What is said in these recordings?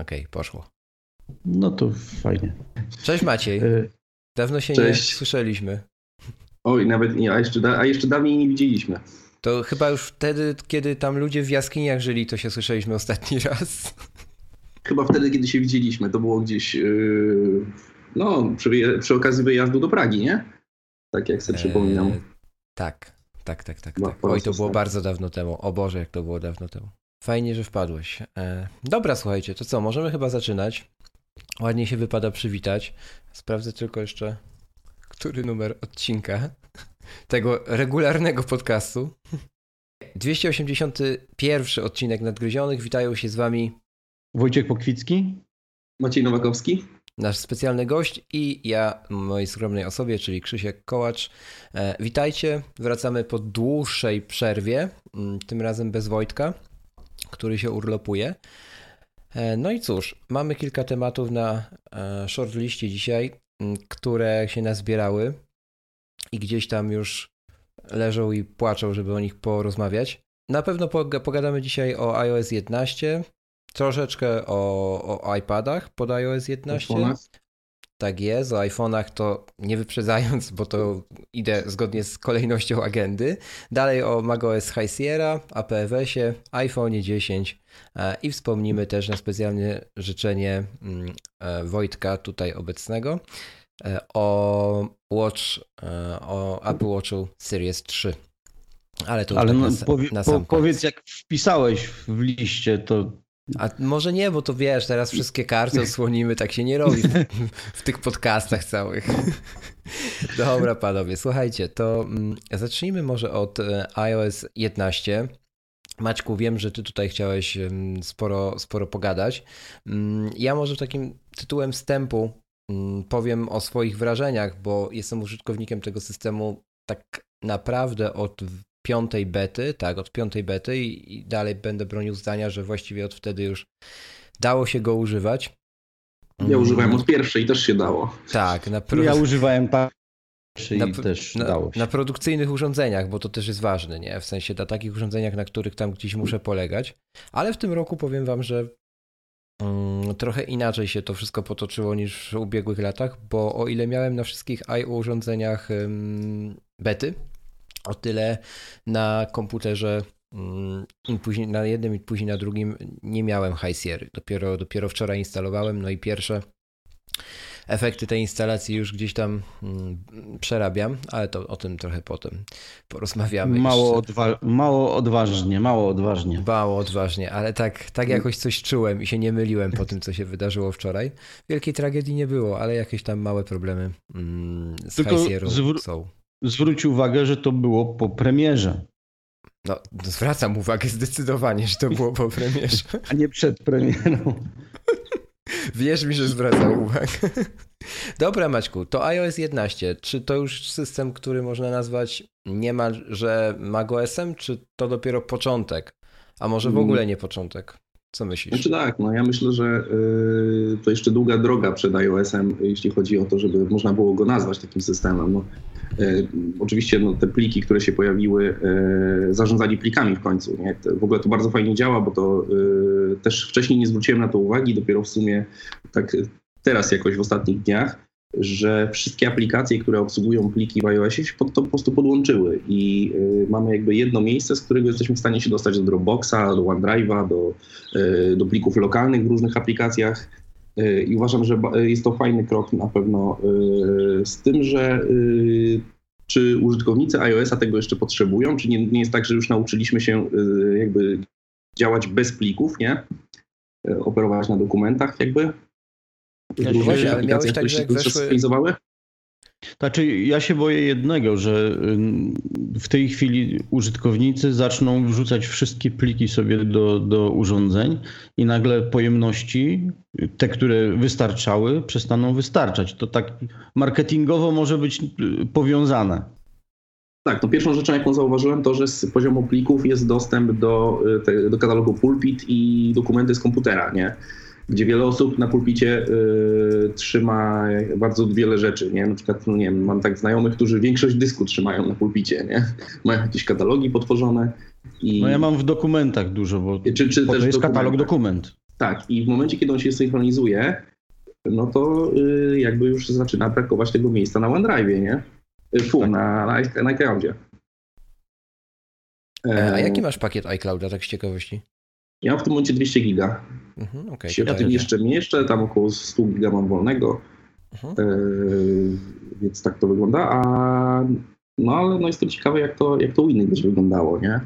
Okej, poszło. No to fajnie. Cześć Maciej. E, Dawno się Cześć. nie słyszeliśmy. Oj, nawet nie, a jeszcze, da, a jeszcze dawniej nie widzieliśmy. To chyba już wtedy, kiedy tam ludzie w jaskiniach żyli, to się słyszeliśmy ostatni raz. Chyba wtedy, kiedy się widzieliśmy, to było gdzieś yy, no, przy, przy okazji wyjazdu do Pragi, nie? Tak jak sobie przypominam. E, tak, tak, tak, tak. Chyba tak. Oj, to było ostatni. bardzo dawno temu. O Boże, jak to było dawno temu. Fajnie, że wpadłeś. E, dobra, słuchajcie, to co, możemy chyba zaczynać. Ładnie się wypada przywitać. Sprawdzę tylko jeszcze, który numer odcinka tego regularnego podcastu. 281 odcinek Nadgryzionych. Witają się z wami Wojciech Pokwicki? Maciej Nowakowski? nasz specjalny gość i ja, mojej skromnej osobie, czyli Krzysiek Kołacz. E, witajcie, wracamy po dłuższej przerwie, mm, tym razem bez Wojtka, który się urlopuje. E, no i cóż, mamy kilka tematów na e, shortliście dzisiaj, które się nazbierały i gdzieś tam już leżą i płaczą, żeby o nich porozmawiać. Na pewno poga- pogadamy dzisiaj o iOS 11, troszeczkę o, o iPadach pod iOS 11. Tak jest, o iPhone'ach to nie wyprzedzając, bo to idę zgodnie z kolejnością agendy. Dalej o macOS High Sierra, APWS-ie, iPhone 10 e, i wspomnimy też na specjalne życzenie mm, e, Wojtka tutaj obecnego e, o Watch, o Apple Watchu Series 3. Ale to Ale tak no, na, powie, na po, sam koniec. powiedz, jak wpisałeś w liście, to A może nie, bo to wiesz, teraz wszystkie karty odsłonimy, tak się nie robi w, w tych podcastach całych. Dobra, panowie, słuchajcie, to mm, zacznijmy może od e, iOS 11. Maćku, wiem, że ty tutaj chciałeś sporo, sporo pogadać. Mm, Ja może takim tytułem wstępu mm, powiem o swoich wrażeniach, bo jestem użytkownikiem tego systemu tak naprawdę od piątej bety, tak, od piątej bety i, i dalej będę bronił zdania, że właściwie od wtedy już dało się go używać. Ja Mm, używałem od pierwszej, też się dało. Tak, na, pro, ja używałem tak i Na- też na, dało się. na produkcyjnych urządzeniach, bo to też jest ważne, nie? W sensie na takich urządzeniach, na których tam gdzieś muszę polegać. Ale w tym roku powiem wam, że mm, trochę inaczej się to wszystko potoczyło niż w ubiegłych latach, bo o ile miałem na wszystkich i urządzeniach ym, bety, o tyle na komputerze mm, później na jednym i później na drugim nie miałem High Sierra. Dopiero, dopiero wczoraj instalowałem, no i pierwsze efekty tej instalacji już gdzieś tam mm, przerabiam, ale to o tym trochę potem porozmawiamy. Mało, odwa- mało odważnie, mało odważnie. Mało odważnie, ale tak, tak jakoś coś czułem i się nie myliłem po tym, co się wydarzyło wczoraj. Wielkiej tragedii nie było, ale jakieś tam małe problemy mm, z Tylko High Sierra zwró- są. Zwróć uwagę, że to było po premierze, No, zwracam uwagę zdecydowanie, że to było po premierze. a nie przed premierą. Wierz mi, że zwracam uwagę. Dobra, Maćku, to iOS 11. Czy to już system, który można nazwać niemalże macOS-em, czy to dopiero początek? A może w ogóle nie początek? Co myślisz? Znaczy tak, no ja myślę, że y, to jeszcze długa droga przed iOS-em, jeśli chodzi o to, żeby można było go nazwać takim systemem. No, oczywiście no, te pliki, które się pojawiły, y, zarządzali plikami w końcu. Nie? W ogóle to bardzo fajnie działa, bo to y, też wcześniej nie zwróciłem na to uwagi, dopiero w sumie tak teraz jakoś w ostatnich dniach, że wszystkie aplikacje, które obsługują pliki w iOSie się pod to po prostu podłączyły i mamy jakby jedno miejsce, z którego jesteśmy w stanie się dostać do Dropboxa, do OneDrive'a, do, do plików lokalnych w różnych aplikacjach. Y, I uważam, że ba- jest to fajny krok na pewno y, z tym, że y, czy użytkownicy iOS-a tego jeszcze potrzebują, czy nie, nie jest tak, że już nauczyliśmy się y, jakby działać bez plików, nie? Y, Operować na dokumentach jakby. Ja ale aplikacje, miałeś tak, które się weszły-? Znaczy, ja się boję jednego, że w tej chwili użytkownicy zaczną wrzucać wszystkie pliki sobie do, do urządzeń i nagle pojemności, te, które wystarczały, przestaną wystarczać. To tak marketingowo może być y, powiązane. Tak, no pierwszą rzeczą, jaką zauważyłem, to, że z poziomu plików jest dostęp do, y, do katalogu Pulpit i dokumenty z komputera, nie? Gdzie wiele osób na pulpicie y, trzyma bardzo wiele rzeczy, nie? Na przykład, no nie wiem, mam tak znajomych, którzy większość dysku trzymają na pulpicie, nie? Mają jakieś katalogi potworzone i... No ja mam w dokumentach dużo, bo Czy, czy to jest katalog dokument. Tak, i w momencie, kiedy on się synchronizuje, no to y, jakby już zaczyna brakować tego miejsca na OneDrive, nie? Y, Fu, Tak. na, na, na iCloudzie. E, A E, jaki masz pakiet iClouda, tak z ciekawości? Ja mam w tym momencie 200 giga. Mhm, okej. się to w tym jeszcze mieszczę, tam około 100 giga mam wolnego, Mhm. e, więc tak to wygląda, a no ale no jestem ciekawy jak to, jak to u innych będzie wyglądało, nie?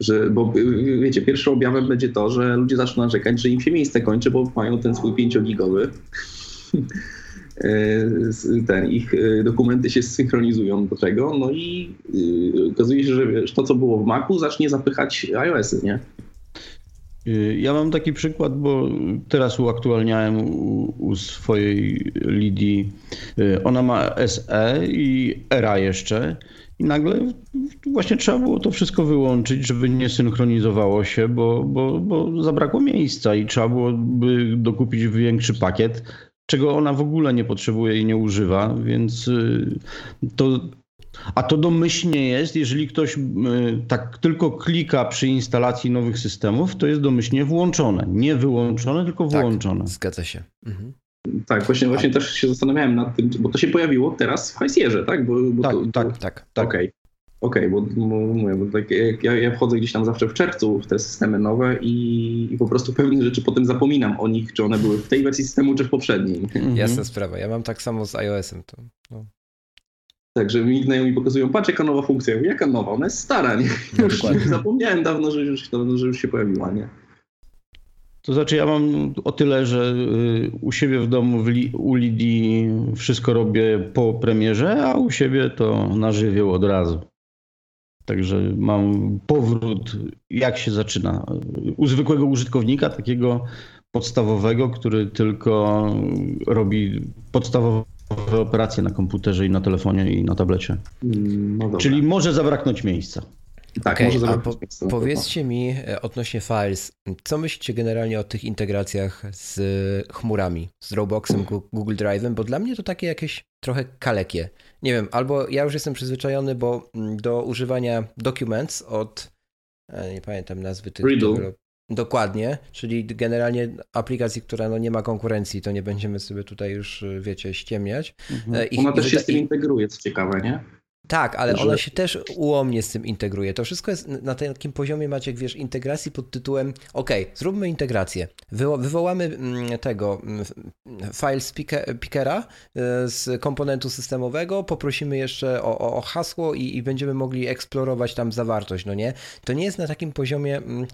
Że, bo y, wiecie, pierwszym objawem będzie to, że ludzie zaczną narzekać, że im się miejsce kończy, bo mają ten swój 5-gigowy. E, Ten, ich e, dokumenty się synchronizują do tego, no i y, okazuje się, że wiesz, to, co było w Macu, zacznie zapychać iOS-y, nie? Y, Ja mam taki przykład, bo teraz uaktualniałem u, u swojej Lidii. y, Ona ma SE i ERA jeszcze. I nagle właśnie trzeba było to wszystko wyłączyć, żeby nie synchronizowało się, bo, bo, bo zabrakło miejsca i trzeba byłoby dokupić większy pakiet, czego ona w ogóle nie potrzebuje i nie używa, więc y, to. A to domyślnie jest, jeżeli ktoś y, tak tylko klika przy instalacji nowych systemów, to jest domyślnie włączone. Nie wyłączone, tylko Tak. włączone. Zgadza się. Mhm. Tak, właśnie, właśnie też się zastanawiałem nad tym, bo to się pojawiło teraz w Hajsierze, tak? Bo, bo Tak, to, tak. Tak. tak. Okej, okej, bo, bo, mówię, bo tak jak ja, ja wchodzę gdzieś tam zawsze w czerwcu w te systemy nowe i, i po prostu pewne rzeczy potem zapominam o nich, czy one były w tej wersji systemu, czy w poprzedniej. Mhm. Jasna sprawa. Ja mam tak samo z iOS-em. To, no. Także mi znajomi pokazują, patrz jaka nowa funkcja. Ja mówię, Jaka nowa? Ona jest stara, nie? No, Już zapomniałem dawno, że już, że już się pojawiła, nie? To znaczy ja mam o tyle, że y, u siebie w domu w Li, u Lidii wszystko robię po premierze, a u siebie to na żywioł od razu. Także mam powrót, jak się zaczyna. U zwykłego użytkownika, takiego podstawowego, który tylko robi podstawowe operacje na komputerze i na telefonie i na tablecie. Mm, No. Czyli może zabraknąć miejsca. tak, Okej, może zaraz po, powiedzcie mi e, odnośnie Files, co myślicie generalnie o tych integracjach z e, chmurami, z Dropboxem, Google Drive'em, bo dla mnie to takie jakieś trochę kalekie. Nie wiem, albo ja już jestem przyzwyczajony, bo mm, do używania Documents od, e, nie pamiętam nazwy tych... Riddle. Dokładnie, czyli generalnie aplikacji, która no nie ma konkurencji, to nie będziemy sobie tutaj już, e, wiecie, ściemniać. E, i- Ona też się z tym integruje, co ciekawe, nie? tak, ale że- ona się też ułomnie z tym integruje. To wszystko jest na takim poziomie, Maciek, wiesz, integracji pod tytułem ok, zróbmy integrację. Wywo- wywołamy mm, tego mm, file speaker, pickera y, z komponentu systemowego, poprosimy jeszcze o, o, o hasło i, i będziemy mogli eksplorować tam zawartość, no nie? To nie jest na takim poziomie, mm,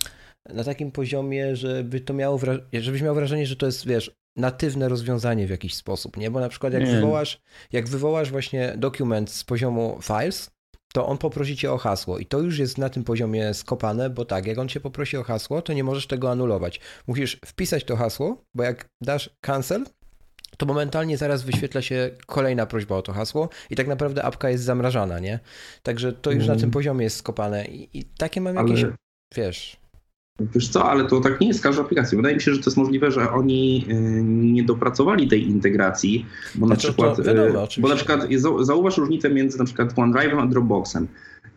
na takim poziomie, żeby to miało, wra- żebyś miał wrażenie, że to jest, wiesz, natywne rozwiązanie w jakiś sposób, nie? Bo na przykład jak Nie. wywołasz, jak wywołasz właśnie dokument z poziomu files, to on poprosi cię o hasło i to już jest na tym poziomie skopane, bo tak, jak on cię poprosi o hasło, to nie możesz tego anulować. Musisz wpisać to hasło, bo jak dasz cancel, to momentalnie zaraz wyświetla się kolejna prośba o to hasło i tak naprawdę apka jest zamrażana, nie? Także to już na Mm. tym poziomie jest skopane i, i takie mam Ale- jakieś, wiesz... Wiesz co, ale to tak nie jest z każdą aplikacją. Wydaje mi się, że to jest możliwe, że oni y, nie dopracowali tej integracji, bo na Znaczy, to przykład, wiadomo, y, bo oczywiście. na przykład zau- zauważ różnicę między na przykład OneDrive'em a Dropboxem.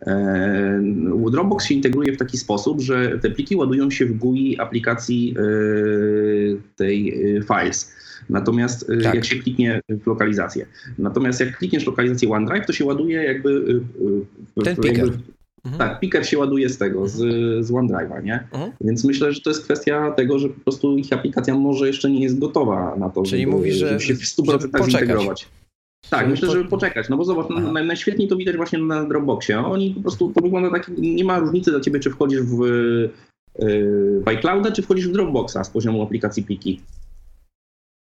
E, Dropbox się integruje w taki sposób, że te pliki ładują się w GUI aplikacji y, tej y, Files. Natomiast y, Tak. jak się kliknie w lokalizację. Natomiast jak klikniesz lokalizację OneDrive, to się ładuje jakby... y, y, Ten jakby-. Mhm. Tak, picker się ładuje z tego, z, z OneDrive'a, nie? Mhm. Więc myślę, że to jest kwestia tego, że po prostu ich aplikacja może jeszcze nie jest gotowa na to, Czyli żeby, mówisz, że- żeby się w 100% żeby poczekać. zintegrować. Tak, Żeby myślę, po- żeby poczekać, no bo zobacz, naj, najświetniej to widać właśnie na Dropboxie. Oni po prostu, to wygląda tak, nie ma różnicy dla ciebie, czy wchodzisz w, yy, w iClouda, czy wchodzisz w Dropboxa z poziomu aplikacji pliki.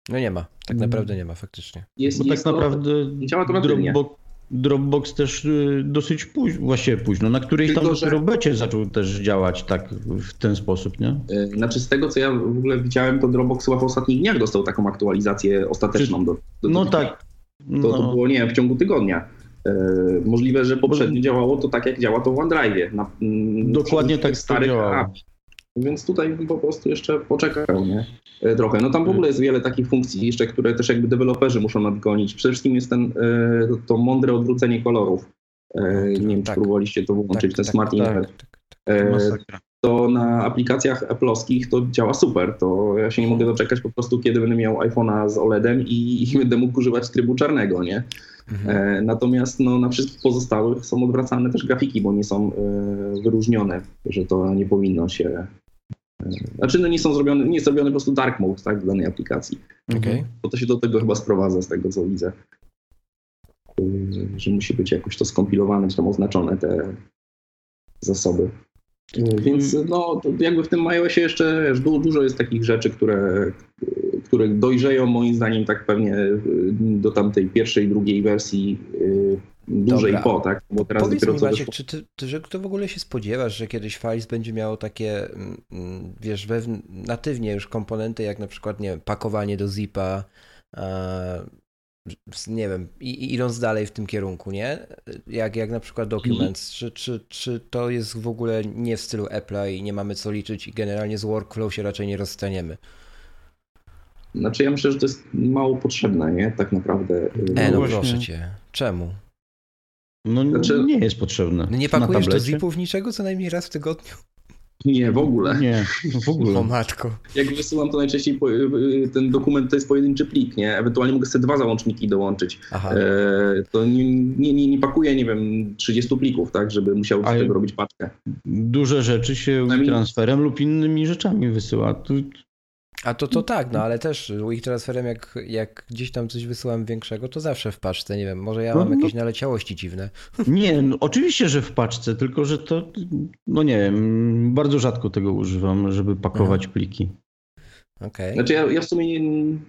No nie ma, tak naprawdę nie ma faktycznie. Jest, Bo tak jest to- naprawdę działa to natywnie. Dropbox, Dropbox też y, dosyć późno, właściwie późno, na którejś tam dopiero becie zaczął też działać tak w ten sposób, nie? Yy, Znaczy z tego, co ja w ogóle widziałem, to Dropbox chyba w ostatnich dniach dostał taką aktualizację ostateczną. Do, do, No do tak. To, to No, było, nie wiem, w ciągu tygodnia. E, możliwe, że poprzednio działało to tak, jak działa to w OneDrive. Na, Dokładnie tak to starych app. Więc tutaj bym po prostu jeszcze poczekał, nie? E, Trochę. No tam w ogóle jest wiele takich funkcji jeszcze, które też jakby deweloperzy muszą nadgonić. Przede wszystkim jest ten, e, to, to mądre odwrócenie kolorów. E, nie wiem, czy Tak. próbowaliście to włączyć, ten tak, Smart tak, Invert. tak, tak. To na aplikacjach Apple'owskich to działa super. To ja się nie mogę doczekać po prostu, kiedy będę miał iPhone'a z OLEDem i, i będę mógł używać trybu czarnego, nie? Mhm. Natomiast no, na wszystkich pozostałych są odwracane też grafiki, bo nie są wyróżnione, że to nie powinno się. Znaczy, no nie są zrobione, nie jest zrobiony po prostu dark mode tak, dla danej aplikacji. Okay. Bo to się do tego chyba sprowadza, z tego co widzę. Że musi być jakoś to skompilowane, czy tam oznaczone te zasoby. Więc no, jakby w tym iOSie jeszcze wiesz, dużo jest takich rzeczy, które, które dojrzeją moim zdaniem tak pewnie y, do tamtej pierwszej, drugiej wersji y, dłużej Dobra. po, tak? Bo teraz Powiedz dopiero mi, Maciek, czy ty, ty, że ty w ogóle się spodziewasz, że kiedyś Files będzie miało takie, mm, mm, wiesz, natywnie już komponenty, jak na przykład, nie wiem, pakowanie do zipa, nie wiem, i, idąc dalej w tym kierunku, nie? Jak, jak na przykład Documents, czy, czy, czy to jest w ogóle nie w stylu Apple'a i nie mamy co liczyć i generalnie z workflow się raczej nie rozstaniemy? Znaczy ja myślę, że to jest mało potrzebne, nie? Tak naprawdę. E, no, no proszę cię. Czemu? No znaczy, nie jest potrzebne. No nie pakujesz do zipów niczego co najmniej raz w tygodniu? Nie, w ogóle. Nie, w ogóle. O matko. Jak wysyłam, to najczęściej ten dokument to jest pojedynczy plik, nie? Ewentualnie mogę sobie dwa załączniki dołączyć. Aha. E, to nie, nie, nie, nie pakuję, nie wiem, 30 plików, tak, żeby musiał z tego robić paczkę. Duże rzeczy się transferem lub innymi rzeczami wysyła. Tu a to, to tak, no ale też ich transferem, jak, jak gdzieś tam coś wysyłam większego, to zawsze w paczce, nie wiem, może ja no, mam no, jakieś naleciałości dziwne. Nie, no, oczywiście, że w paczce, tylko że to, no nie wiem, bardzo rzadko tego używam, żeby pakować Aha. pliki. Okay. Znaczy ja, ja w sumie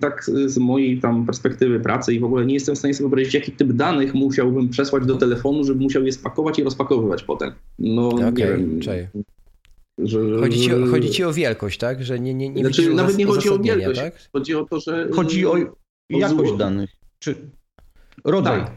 tak z mojej tam perspektywy pracy i w ogóle nie jestem w stanie sobie wyobrazić, jaki typ danych musiałbym przesłać do telefonu, żeby musiał je spakować i rozpakowywać potem. No okay, nie wiem. Że, chodzi, ci o, chodzi ci o wielkość, tak? Że nie, nie, nie znaczy, nawet nie chodzi o wielkość. Tak? Chodzi o to, że. Chodzi o jakość danych. Czy rodzaj. Tak,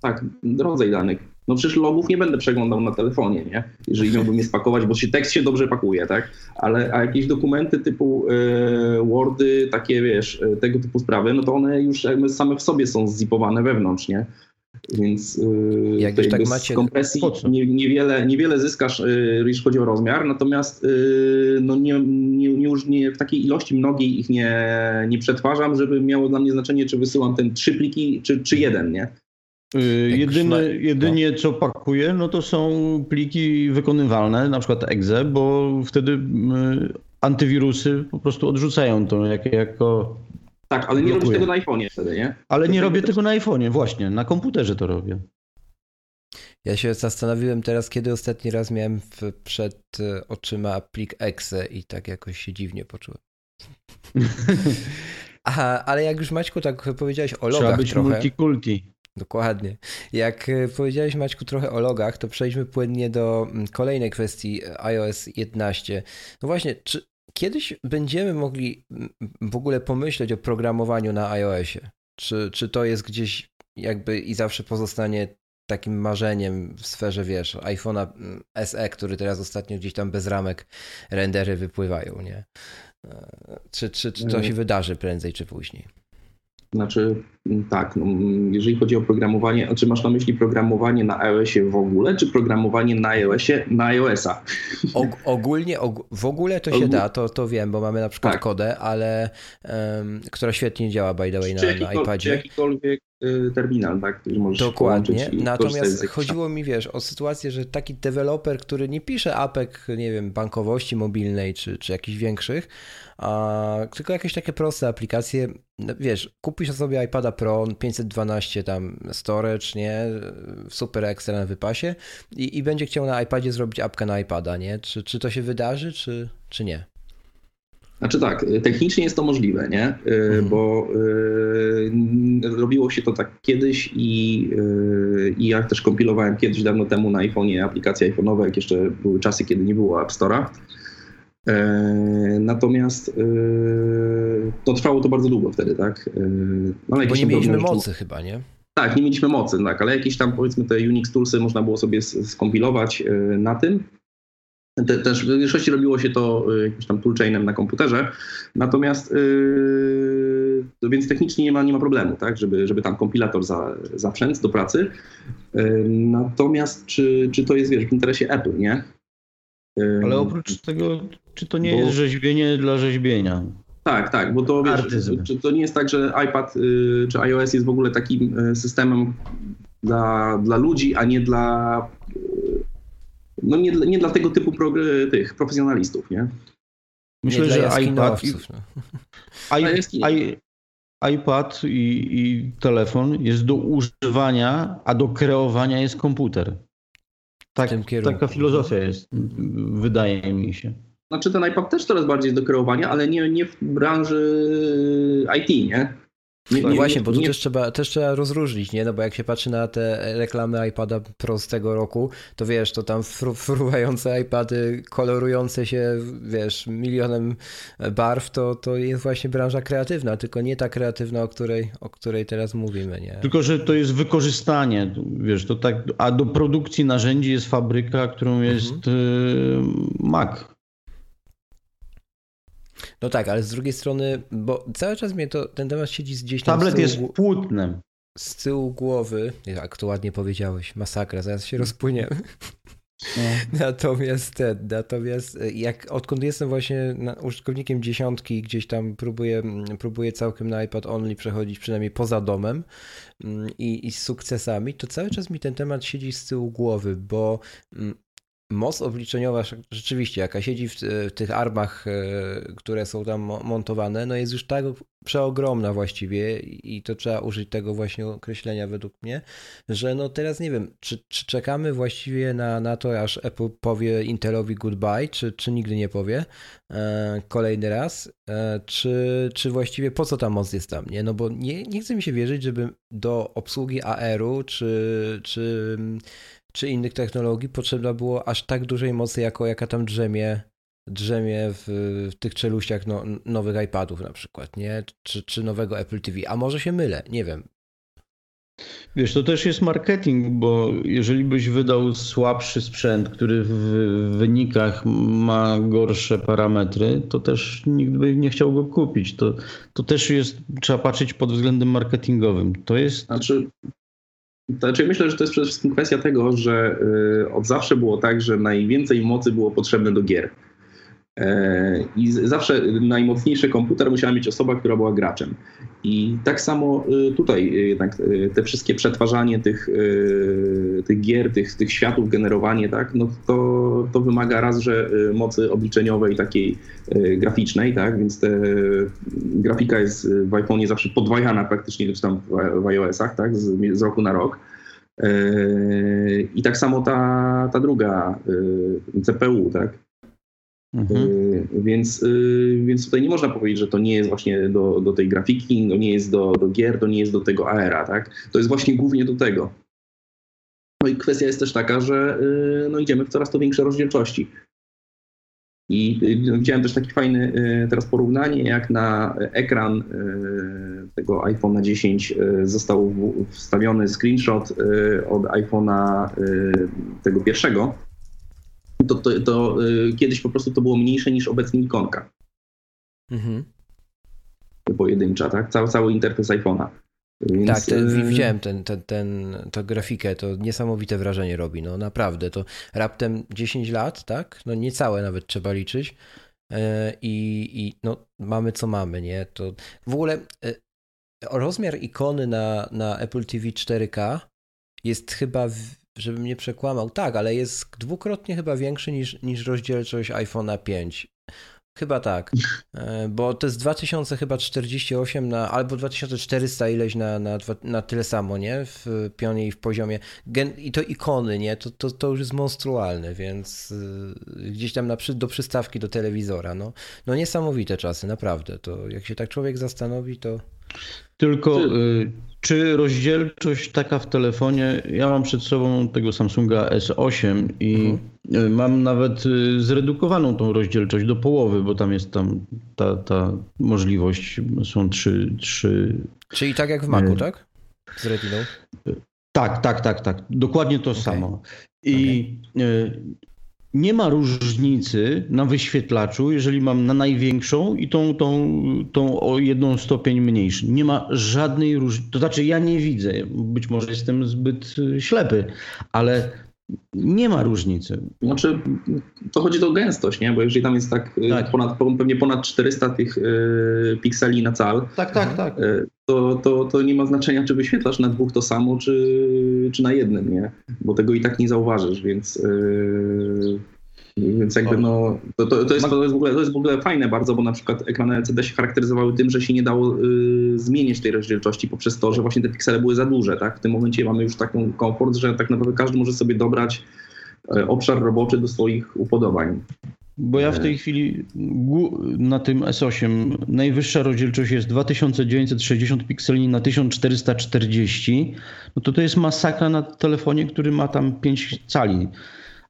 tak, rodzaj danych. No przecież logów nie będę przeglądał na telefonie, nie? Jeżeli miałbym je spakować, bo się tekst się dobrze pakuje, tak? Ale a jakieś dokumenty typu e, Wordy, takie wiesz, e, tego typu sprawy, no to one już same w sobie są zipowane wewnątrz, nie? Więc yy, Jak już tak macie... z kompresji nie, niewiele, niewiele zyskasz, yy, jeśli chodzi o rozmiar, natomiast yy, no nie, nie, nie, już nie, w takiej ilości mnogiej ich nie, nie przetwarzam, żeby miało dla mnie znaczenie, czy wysyłam ten trzy pliki, czy, czy jeden, nie? Jedyne, jedynie no. co pakuję, no to są pliki wykonywalne, na przykład exe, bo wtedy antywirusy po prostu odrzucają to jak, jako tak, ale nie robisz tego na iPhone'ie wtedy, nie? Ale nie robię tego na iPhone'ie, właśnie. Na komputerze to robię. Ja się zastanowiłem teraz, kiedy ostatni raz miałem w, przed e, oczyma plik exe i tak jakoś się dziwnie poczułem. Aha, ale jak już Maćku tak powiedziałeś o logach Trzeba być trochę. multikulti. Dokładnie. Jak e, powiedziałeś Maćku trochę o logach, to przejdźmy płynnie do mm, kolejnej kwestii iOS 11. No właśnie, czy kiedyś będziemy mogli w ogóle pomyśleć o programowaniu na iOSie? Czy, czy to jest gdzieś jakby i zawsze pozostanie takim marzeniem w sferze, wiesz, iPhone'a SE, który teraz ostatnio gdzieś tam bez ramek rendery wypływają, nie? E, czy, czy, czy to się wydarzy prędzej czy później? Znaczy, mm, tak, no, mm, jeżeli chodzi o programowanie, czy masz na myśli programowanie na iOSie w ogóle, czy programowanie na iOSie na iOSa? Og ogólnie, og w ogóle to się da, to, to wiem, bo mamy na przykład tak. kodę, ale um, która świetnie działa, by the way, na, na iPadzie. Czy jakikolwiek y, terminal, tak, który możesz Dokładnie, natomiast chodziło mi, wiesz, o sytuację, że taki deweloper, który nie pisze apek, nie wiem, bankowości mobilnej, czy, czy jakichś większych, a, tylko jakieś takie proste aplikacje, no, wiesz, kupisz sobie iPada Pro 512 tam storage, nie, super ekstra na wypasie i, i będzie chciał na iPadzie zrobić apkę na iPada, nie? Czy, czy to się wydarzy, czy, czy nie? Znaczy tak, technicznie jest to możliwe, nie? Y, mhm. Bo y, robiło się to tak kiedyś i, y, i ja też kompilowałem kiedyś dawno temu na iPhone'ie aplikacje iPhone'owe, jak jeszcze były czasy, kiedy nie było App Store'a. E, natomiast e, to trwało to bardzo długo wtedy, tak? E, no, Bo nie mieliśmy mocy rzeczy... chyba, nie? Tak, nie mieliśmy mocy, tak, ale jakieś tam powiedzmy te Unix toolsy można było sobie skompilować na tym. Te, też w większości robiło się to jakimś tam toolchainem na komputerze, natomiast yy, więc technicznie nie ma, nie ma problemu, tak, żeby, żeby tam kompilator za, zaprzęc do pracy. Yy, natomiast czy, czy to jest wiesz, w interesie Apple, nie? Ale oprócz tego, czy to nie bo... jest rzeźbienie dla rzeźbienia? Tak, tak, bo to, wiesz, to nie jest tak, że iPad y, czy iOS jest w ogóle takim y, systemem dla, dla ludzi, a nie dla y, no nie, nie dla tego typu tych profesjonalistów, nie? Myślę, nie że iPad, i, no. i, i, iPad i, i telefon jest do używania, a do kreowania jest komputer. Tak, taka filozofia jest, wydaje mi się. Znaczy ten iPad też coraz bardziej do kreowania, ale nie, nie w branży IT, nie? Nie, no nie, właśnie, bo tu też, trzeba, też trzeba rozróżnić, nie? No bo jak się patrzy na te reklamy iPada Pro z tego roku, to wiesz, to tam fru, fruwające iPady, kolorujące się, wiesz, milionem barw, to, to jest właśnie branża kreatywna, tylko nie ta kreatywna, o której, o której teraz mówimy, nie? Tylko, że to jest wykorzystanie, wiesz, to tak, a do produkcji narzędzi jest fabryka, którą jest mhm. Mac. No tak, ale z drugiej strony, bo cały czas mnie to, ten temat siedzi gdzieś tam Tablet jest płótnem. Z tyłu głowy, jak to ładnie powiedziałeś, masakra, zaraz się rozpłyniemy. No. Natomiast ten, natomiast jak odkąd jestem właśnie użytkownikiem dziesiątki, gdzieś tam próbuję, próbuję całkiem na iPad only przechodzić przynajmniej poza domem mm, i, i z sukcesami, to cały czas mi ten temat siedzi z tyłu głowy, bo mm, moc obliczeniowa rzeczywiście, jaka siedzi w, w, tych armach, e, które są tam montowane, no jest już tak przeogromna właściwie i to trzeba użyć tego właśnie określenia według mnie, że no teraz nie wiem, czy, czy czekamy właściwie na, na to, aż Apple powie Intelowi goodbye, czy, czy nigdy nie powie e, kolejny raz, e, czy, czy właściwie po co ta moc jest tam, nie? No bo nie, nie chce mi się wierzyć, żeby do obsługi AR-u, czy, czy czy innych technologii potrzebna było aż tak dużej mocy, jako jaka tam drzemie, drzemie w, w tych czeluściach no, nowych iPadów na przykład, nie? Czy, czy nowego Apple TV. A może się mylę, nie wiem. Wiesz, to też jest marketing, bo jeżeli byś wydał słabszy sprzęt, który w wynikach ma gorsze parametry, to też nikt by nie chciał go kupić. To, to też jest, trzeba patrzeć pod względem marketingowym. To jest. Znaczy, znaczy myślę, że to jest przede wszystkim kwestia tego, że y, od zawsze było tak, że najwięcej mocy było potrzebne do gier. E, I zawsze najmocniejszy komputer musiała mieć osoba, która była graczem. I tak samo y, tutaj jednak y, te wszystkie przetwarzanie tych, tych gier, tych, tych światów, generowanie, tak, no to, to wymaga raz, że mocy obliczeniowej, takiej graficznej, tak, więc te, grafika jest w iPhone'ie zawsze podwajana praktycznie, czy tam w iOS-ach, tak, z, z roku na rok. E, I tak samo ta, ta druga CPU, tak, Mhm. Y, więc, y, więc tutaj nie można powiedzieć, że to nie jest właśnie do, do tej grafiki, to nie jest do, do gier, to nie jest do tego AR-a, tak? To jest właśnie głównie do tego. No i kwestia jest też taka, że y, no idziemy w coraz to większe rozdzielczości. I widziałem też takie fajne teraz porównanie, jak na ekran tego iPhone'a 10 został wstawiony screenshot od iPhone'a tego pierwszego, to, to, to y, kiedyś po prostu to było mniejsze niż obecnie ikonka. Mhm. Pojedyncza, tak? Cały, cały interfejs iPhone'a. Więc... Tak, ten, y, widziałem ten, ten, ten, tę grafikę, to niesamowite wrażenie robi, no naprawdę, to raptem 10 lat, tak? No niecałe nawet trzeba liczyć e, i, i no mamy co mamy, nie? To w ogóle e, rozmiar ikony na, na Apple TV 4K jest chyba żebym nie przekłamał, tak, ale jest dwukrotnie chyba większy niż, niż rozdzielczość iPhone'a 5. Chyba tak, e, bo to jest 2000 chyba 48 na, albo 2400 ileś na, na, na tyle samo, nie? W pionie i w poziomie. Gen, I to ikony, nie? To, to, to już jest monstrualne, więc y, gdzieś tam na, do przystawki do telewizora, no. No niesamowite czasy, naprawdę. To jak się tak człowiek zastanowi, to... Tylko y, czy rozdzielczość taka w telefonie, ja mam przed sobą tego Samsunga S8 i mhm. Y, mam nawet y, zredukowaną tą rozdzielczość do połowy, bo tam jest tam ta, ta możliwość, są trzy, trzy... Czyli tak jak w Macu, tak? Z Retiną? Tak, tak, tak, tak. Dokładnie to okay. samo. I okay nie ma różnicy na wyświetlaczu, jeżeli mam na największą i tą, tą, tą o jedną stopień mniejszy. Nie ma żadnej różnicy. To znaczy, ja nie widzę, być może jestem zbyt y, ślepy, ale nie ma różnicy. Znaczy, to chodzi o gęstość, nie? Bo jeżeli tam jest tak, y, Tak. Ponad, pewnie ponad 400 tych y, pikseli na cal, Tak, tak, tak. y, to, to, to nie ma znaczenia, czy wyświetlasz na dwóch to samo, czy, czy na jednym, nie? Bo tego i tak nie zauważysz, więc... y, więc jakby no, to, to, to, jest, to, jest w ogóle, to jest w ogóle fajne bardzo, bo na przykład ekrany LCD się charakteryzowały tym, że się nie dało y, zmienić tej rozdzielczości poprzez to, że właśnie te piksele były za duże, tak? W tym momencie mamy już taką komfort, że tak naprawdę każdy może sobie dobrać e, obszar roboczy do swoich upodobań. Bo ja w tej chwili na tym S8 najwyższa rozdzielczość jest 2960 pikseli na 1440. No to to jest masakra na telefonie, który ma tam 5 cali.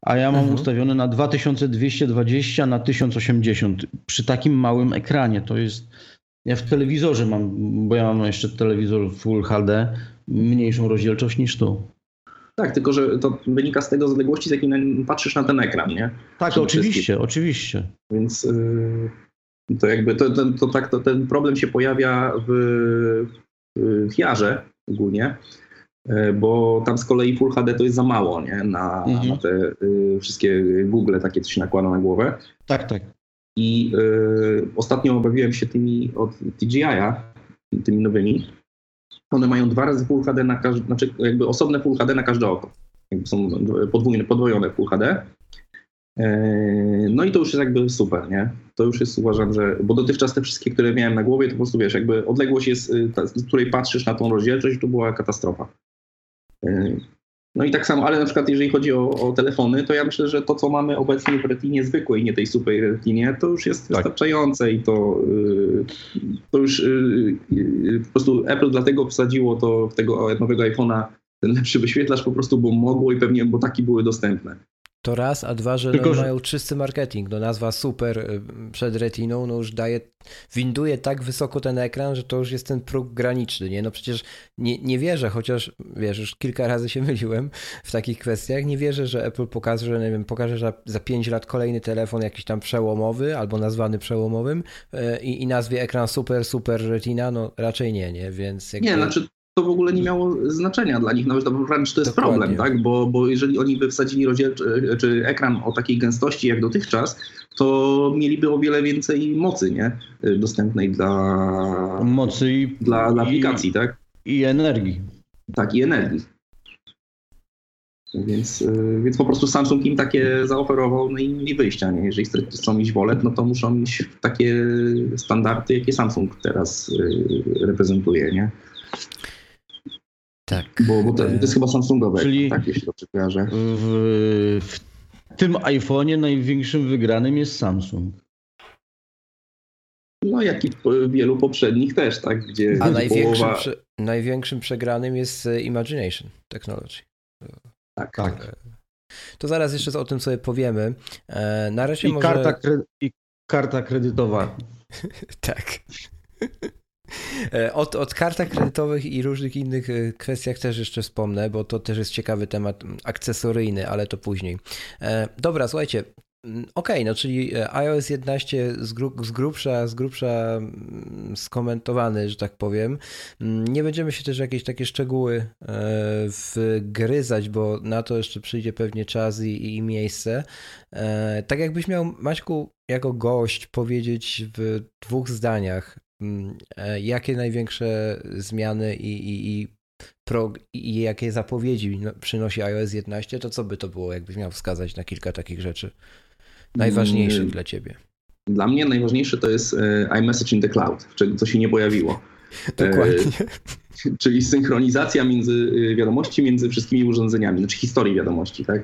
A ja mam Mhm. ustawione na 2220 na 1080 przy takim małym ekranie. To jest. Ja w telewizorze mam, bo ja mam jeszcze telewizor Full HD, mniejszą rozdzielczość niż tu. Tak, tylko że to wynika z tego z odległości, z jakiej na- patrzysz na ten ekran, nie? Tak, oczywiście, wszystkim. oczywiście. Więc yy, to jakby to, to, to, tak, to ten problem się pojawia w, w Jarze ogólnie, bo tam z kolei Full HD to jest za mało, nie? Na, Mhm. na te yy, wszystkie Google takie, co się nakłada na głowę. Tak, tak. I yy, ostatnio obawiłem się tymi od DJI-a, tymi nowymi. One mają dwa razy Full HD na każde, znaczy jakby osobne Full HD na każde oko. Jakby są podwójne, podwojone Full HD. Yy, No i to już jest jakby super, nie? To już jest uważam, że. Bo dotychczas te wszystkie, które miałem na głowie, to po prostu wiesz, jakby odległość jest, yy, ta, z której patrzysz na tą rozdzielczość, to była katastrofa. Yy, No i tak samo, ale na przykład jeżeli chodzi o, o telefony, to ja myślę, że to, co mamy obecnie w retinie zwykłej, nie tej super retinie, to już jest Tak. wystarczające i to, yy, to już yy, yy, po prostu Apple dlatego wsadziło to w tego nowego iPhone'a ten lepszy wyświetlacz po prostu, bo mogło i pewnie, bo taki były dostępne. To raz, a dwa, że Tylko, no, że- mają czysty marketing. No nazwa super y, przed retiną, no już daje, winduje tak wysoko ten ekran, że to już jest ten próg graniczny, nie? No przecież nie, nie wierzę, chociaż wiesz, już kilka razy się myliłem w takich kwestiach, nie wierzę, że Apple pokaże, że nie wiem, pokaże, że za 5 lat kolejny telefon jakiś tam przełomowy albo nazwany przełomowym y, i, i nazwie ekran super, super retina, no raczej nie, nie? Więc jakby... Nie, znaczy to w ogóle nie miało znaczenia dla nich, nawet to wręcz to jest Dokładnie. problem, tak? Bo, bo jeżeli oni by wsadzili rozdzielczy, czy ekran o takiej gęstości jak dotychczas, to mieliby o wiele więcej mocy, nie? Dostępnej dla, Mocy i, dla, dla i- aplikacji, tak? i energii. Tak, i energii. Więc, y, więc po prostu Samsung im takie zaoferował, no i mieli wyjścia. Nie? Jeżeli chcą- mieć wolę, no to muszą mieć takie standardy, jakie Samsung teraz y, reprezentuje, nie? Tak. Bo, bo to, to jest chyba Samsungowe, Czyli- tak, jeśli dobrze kojarzę. W, w tym iPhone'ie największym wygranym jest Samsung. No jak i wielu poprzednich też, tak? Gdzie A największym, połowa... prze, największym przegranym jest e, Imagination Technology. Tak, Tak. To zaraz jeszcze o tym sobie powiemy. E, Na razie I może... karta, kre, i karta kredytowa. Tak. E, Od, od kartach kredytowych i różnych innych e, kwestiach też jeszcze wspomnę, bo to też jest ciekawy temat akcesoryjny, ale to później. E, Dobra, słuchajcie. Okej, no czyli iOS 11 z, gru, z grubsza, z grubsza skomentowany, że tak powiem. Nie będziemy się też jakieś takie szczegóły wgryzać, bo na to jeszcze przyjdzie pewnie czas i, i miejsce. Tak jakbyś miał, Maćku, jako gość powiedzieć w dwóch zdaniach, jakie największe zmiany i, i, i, pro, i jakie zapowiedzi no, przynosi iOS 11, to co by to było, jakbyś miał wskazać na kilka takich rzeczy najważniejszych Mm. dla ciebie? Dla mnie najważniejsze to jest e, iMessage in the Cloud, czyli co się nie pojawiło. Dokładnie. Czyli synchronizacja między wiadomości między wszystkimi urządzeniami, znaczy historii wiadomości, tak?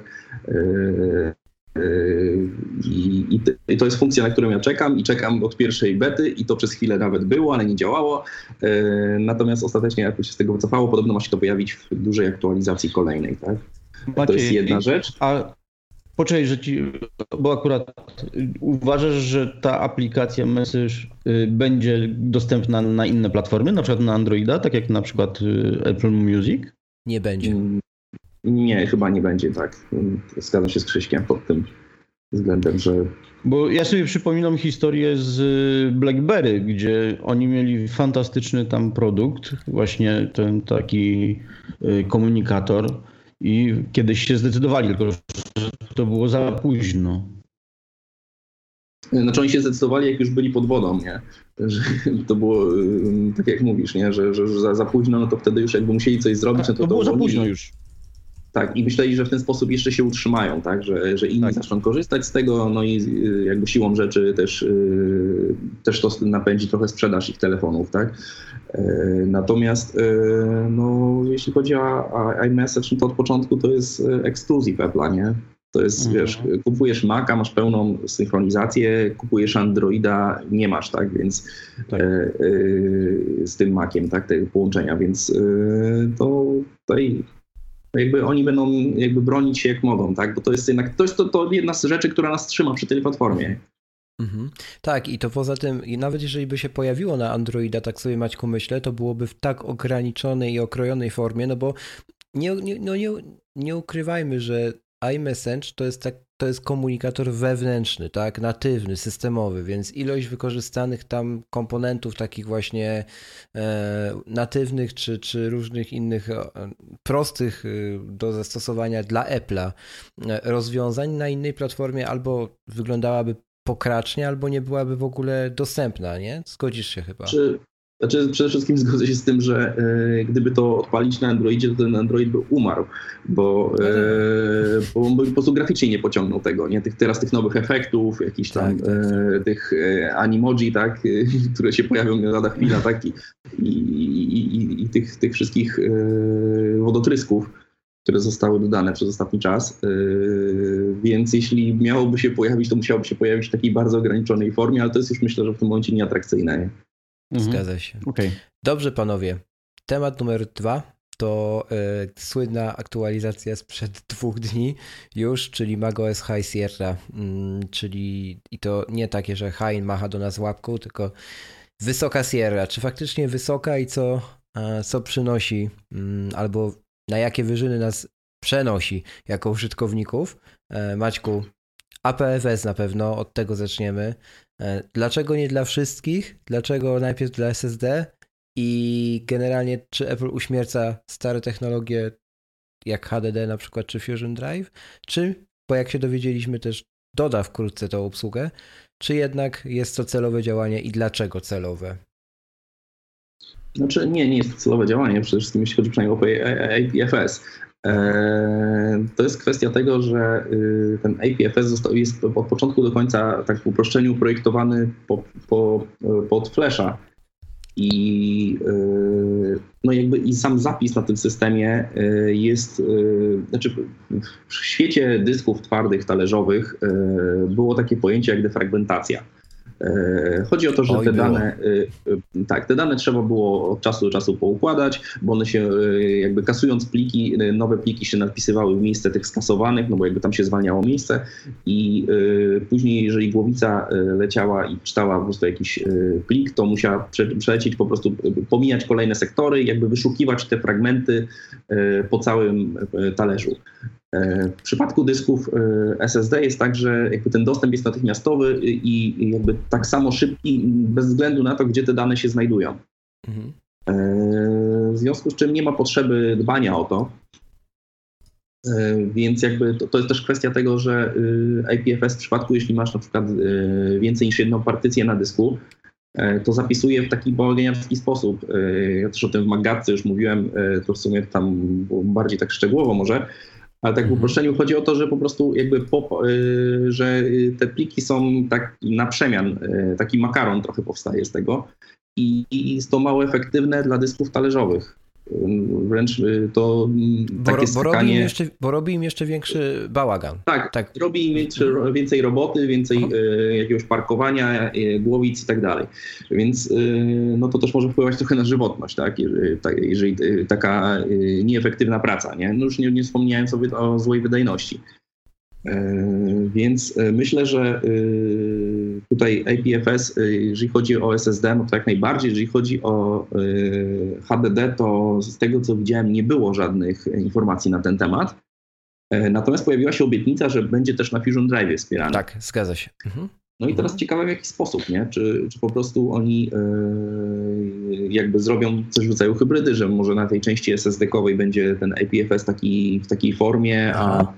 I, i, I to jest funkcja, na którą ja czekam i czekam od pierwszej bety i to przez chwilę nawet było, ale nie działało. Y, Natomiast ostatecznie Apple się z tego wycofało. Podobno ma się to pojawić w dużej aktualizacji kolejnej, tak? To jest jedna rzecz. A poczekaj, że ci, bo akurat uważasz, że ta aplikacja Message y, będzie dostępna na inne platformy, na przykład na Androida, tak jak na przykład y, Apple Music? Nie będzie. Nie, chyba nie będzie tak. Zgadzam się z Krzyśkiem pod tym względem, że Bo ja sobie przypominam historię z y, BlackBerry, gdzie oni mieli fantastyczny tam produkt, właśnie ten taki y, komunikator i kiedyś się zdecydowali, tylko że to było za późno. Znaczy oni się zdecydowali, jak już byli pod wodą, nie? Że to było tak jak mówisz, nie? Że, że, że za, za, późno, no to wtedy już jakby musieli coś zrobić. No to, to było za późno już. Tak, i myśleli, że w ten sposób jeszcze się utrzymają, tak, że, że inni tak. zaczną korzystać z tego, no i jakby siłą rzeczy też, też to napędzi trochę sprzedaż ich telefonów, tak. Natomiast no, jeśli chodzi o iMessage, no to od początku to jest ekskluzyw Apple'a, nie? To jest, mhm. wiesz, kupujesz Maca, masz pełną synchronizację, kupujesz Androida, nie masz, tak, więc tak. E, e, z tym Maciem, tak, tego połączenia, więc e, to tutaj jakby oni będą jakby bronić się jak mogą, tak, bo to jest jednak, to jest to, to jedna z rzeczy, która nas trzyma przy tej platformie. Mhm. Tak, i to poza tym, nawet jeżeli by się pojawiło na Androida, tak sobie Maćku myślę, to byłoby w tak ograniczonej i okrojonej formie, no bo nie, nie, no nie, nie ukrywajmy, że iMessage to jest, tak, to jest komunikator wewnętrzny, tak, natywny, systemowy, więc ilość wykorzystanych tam komponentów takich właśnie e, natywnych czy, czy różnych innych e, prostych e, do zastosowania dla Apple'a e, rozwiązań na innej platformie albo wyglądałaby pokracznie, albo nie byłaby w ogóle dostępna, nie? Zgodzisz się chyba. Czy, znaczy, przede wszystkim zgodzę się z tym, że e, gdyby to odpalić na Androidzie, to ten Android by umarł, bo, e, bo on by po prostu graficznie nie pociągnął tego, nie? Tych, teraz tych nowych efektów, jakichś tam tak, tak. E, tych e, animoji, tak? które się pojawią lada chwila, tak? I, i, i, i tych, tych wszystkich e, wodotrysków które zostały dodane przez ostatni czas. E, więc jeśli miałoby się pojawić, to musiałoby się pojawić w takiej bardzo ograniczonej formie, ale to jest już myślę, że w tym momencie nieatrakcyjne. Mhm. Zgadza się. Okay. Dobrze, panowie. Temat numer dwa to y, słynna aktualizacja sprzed dwóch dni już, czyli macOS High Sierra, y, czyli i to nie takie, że High macha do nas łapką, tylko wysoka Sierra. Czy faktycznie wysoka i co, y, co przynosi, mm, albo na jakie wyżyny nas przenosi jako użytkowników? E, Maćku, APFS na pewno, od tego zaczniemy. E, dlaczego nie dla wszystkich? Dlaczego najpierw dla SSD? I generalnie, czy Apple uśmierca stare technologie jak HDD na przykład, czy Fusion Drive? Czy, bo jak się dowiedzieliśmy też, doda wkrótce tą obsługę, czy jednak jest to celowe działanie i dlaczego celowe? Znaczy nie, nie jest to celowe działanie, przede wszystkim jeśli chodzi przynajmniej o APFS. E, to jest kwestia tego, że y, ten APFS został, jest od początku do końca tak w uproszczeniu projektowany po, po, pod Flasha. I, y, no jakby i sam zapis na tym systemie y, jest, znaczy w świecie dysków twardych, talerzowych było takie pojęcie jak defragmentacja. E, chodzi o to, że Oj, te dane, e, e, tak, te dane trzeba było od czasu do czasu poukładać, bo one się jakby kasując pliki, nowe pliki się nadpisywały w miejsce tych skasowanych, no bo jakby tam się zwalniało miejsce i później jeżeli głowica leciała i czytała po prostu jakiś plik, to musiała przelecieć po prostu, pomijać kolejne sektory, jakby wyszukiwać te fragmenty po całym talerzu. E, w przypadku dysków e, SSD jest tak, że jakby ten dostęp jest natychmiastowy i jakby tak samo szybki bez względu na to, gdzie te dane się znajdują. Mhm. E, w związku z czym nie ma potrzeby dbania o to. Więc jakby to, to jest też kwestia tego, że IPFS w przypadku, jeśli masz na przykład więcej niż jedną partycję na dysku, to zapisuje w taki bałaganiarski sposób. Ja też o tym w Magatce już mówiłem, to w sumie tam bardziej tak szczegółowo może, ale tak w mhm. uproszczeniu chodzi o to, że po prostu jakby po, y, że te pliki są tak na przemian, y, taki makaron trochę powstaje z tego i, i jest to mało efektywne dla dysków talerzowych. Wręcz y, to mm, bo, takie bo, robi im jeszcze, bo robi im jeszcze większy bałagan. Tak, tak. robi im więcej roboty, więcej y, jakiegoś parkowania, y, głowic i tak dalej. Więc no to też może wpływać trochę na żywotność, tak? Jeżeli, jeżeli taka nieefektywna praca, nie? No już nie, nie wspomniałem sobie o złej wydajności. Więc myślę, że tutaj APFS, jeżeli chodzi o SSD, no to jak najbardziej. Jeżeli chodzi o HDD, to z tego co widziałem, nie było żadnych informacji na ten temat. E, natomiast pojawiła się obietnica, że będzie też na Fusion Drive wspierany. Tak, zgadza się. Mhm. No i teraz mhm. ciekawe w jaki sposób, nie? Czy, czy po prostu oni, yy, jakby zrobią coś w rodzaju hybrydy, że może na tej części SSD-kowej będzie ten IPFS taki, w takiej formie, a,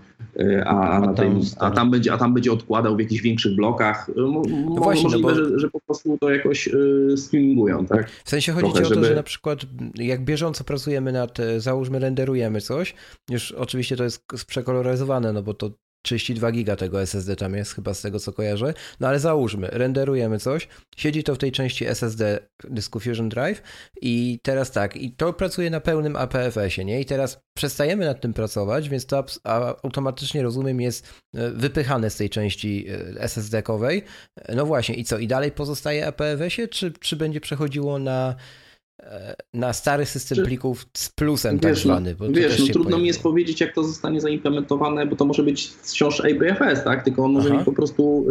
a, a, na tym, a, tam będzie, a tam będzie odkładał w jakichś większych blokach. No właśnie, możliwe, no bo... że, że po prostu to jakoś streamingują, tak? W sensie chodzi Trochę, o to, żeby... że na przykład jak bieżąco pracujemy nad, załóżmy renderujemy coś, już oczywiście to jest przekoloryzowane, no bo to 32 giga tego SSD tam jest, chyba z tego co kojarzę. No ale załóżmy, renderujemy coś, siedzi to w tej części SSD dysku Fusion Drive i teraz tak, i to pracuje na pełnym APFS-ie, nie? I teraz przestajemy nad tym pracować, więc to automatycznie, rozumiem, jest e, wypychane z tej części e, SSD-kowej. No właśnie, i co? I dalej pozostaje APFS-ie, czy, czy będzie przechodziło na na stary system Czy, plików z plusem tak wiesz, tak zwany. Bo wiesz, no, trudno mi jest powiedzieć, jak to zostanie zaimplementowane, bo to może być wciąż APFS, tak? Tylko on może Aha. mieć po prostu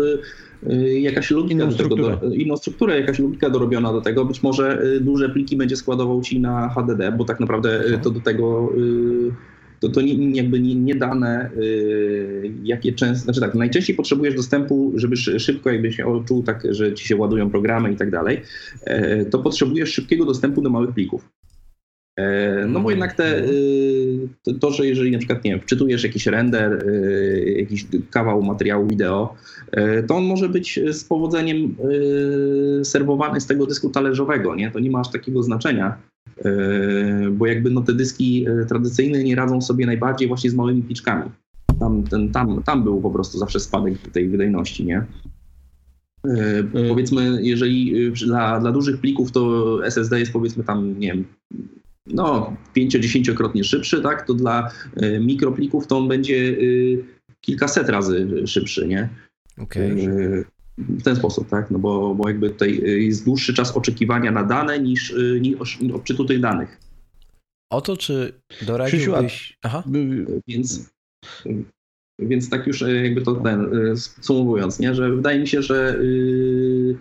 y, y, jakaś logika inną do tego, strukturę. Do, inną strukturę, jakaś logika dorobiona do tego. Być może y, duże pliki będzie składował ci na HDD, bo tak naprawdę y, to do tego y, to, to nie, jakby nie, nie dane, yy, jakie często, znaczy tak, najczęściej potrzebujesz dostępu, żeby szybko jakbyś się czuł tak, że ci się ładują programy i tak dalej, yy, to potrzebujesz szybkiego dostępu do małych plików. Yy, no bo jednak te, yy, to, że jeżeli na przykład, nie wiem, wczytujesz jakiś render, yy, jakiś kawał materiału wideo, to on może być z powodzeniem serwowany z tego dysku talerzowego, nie? To nie ma aż takiego znaczenia. E, bo jakby no te dyski e, tradycyjne nie radzą sobie najbardziej właśnie z małymi pliczkami. Tam, ten, tam, tam był po prostu zawsze spadek tej wydajności, nie? E, powiedzmy, jeżeli dla, dla dużych plików to SSD jest powiedzmy tam, nie wiem, no 5-10-krotnie szybszy, tak, to dla mikroplików to on będzie kilkaset razy szybszy, nie? Okay w ten sposób, tak? No bo, bo jakby tutaj y, jest dłuższy czas oczekiwania na dane niż, y, niż odczytu tych danych. O to, czy doradziłbyś... Aha. Więc, więc tak już y, jakby to ten, podsumowując, nie? że wydaje mi się, że yy,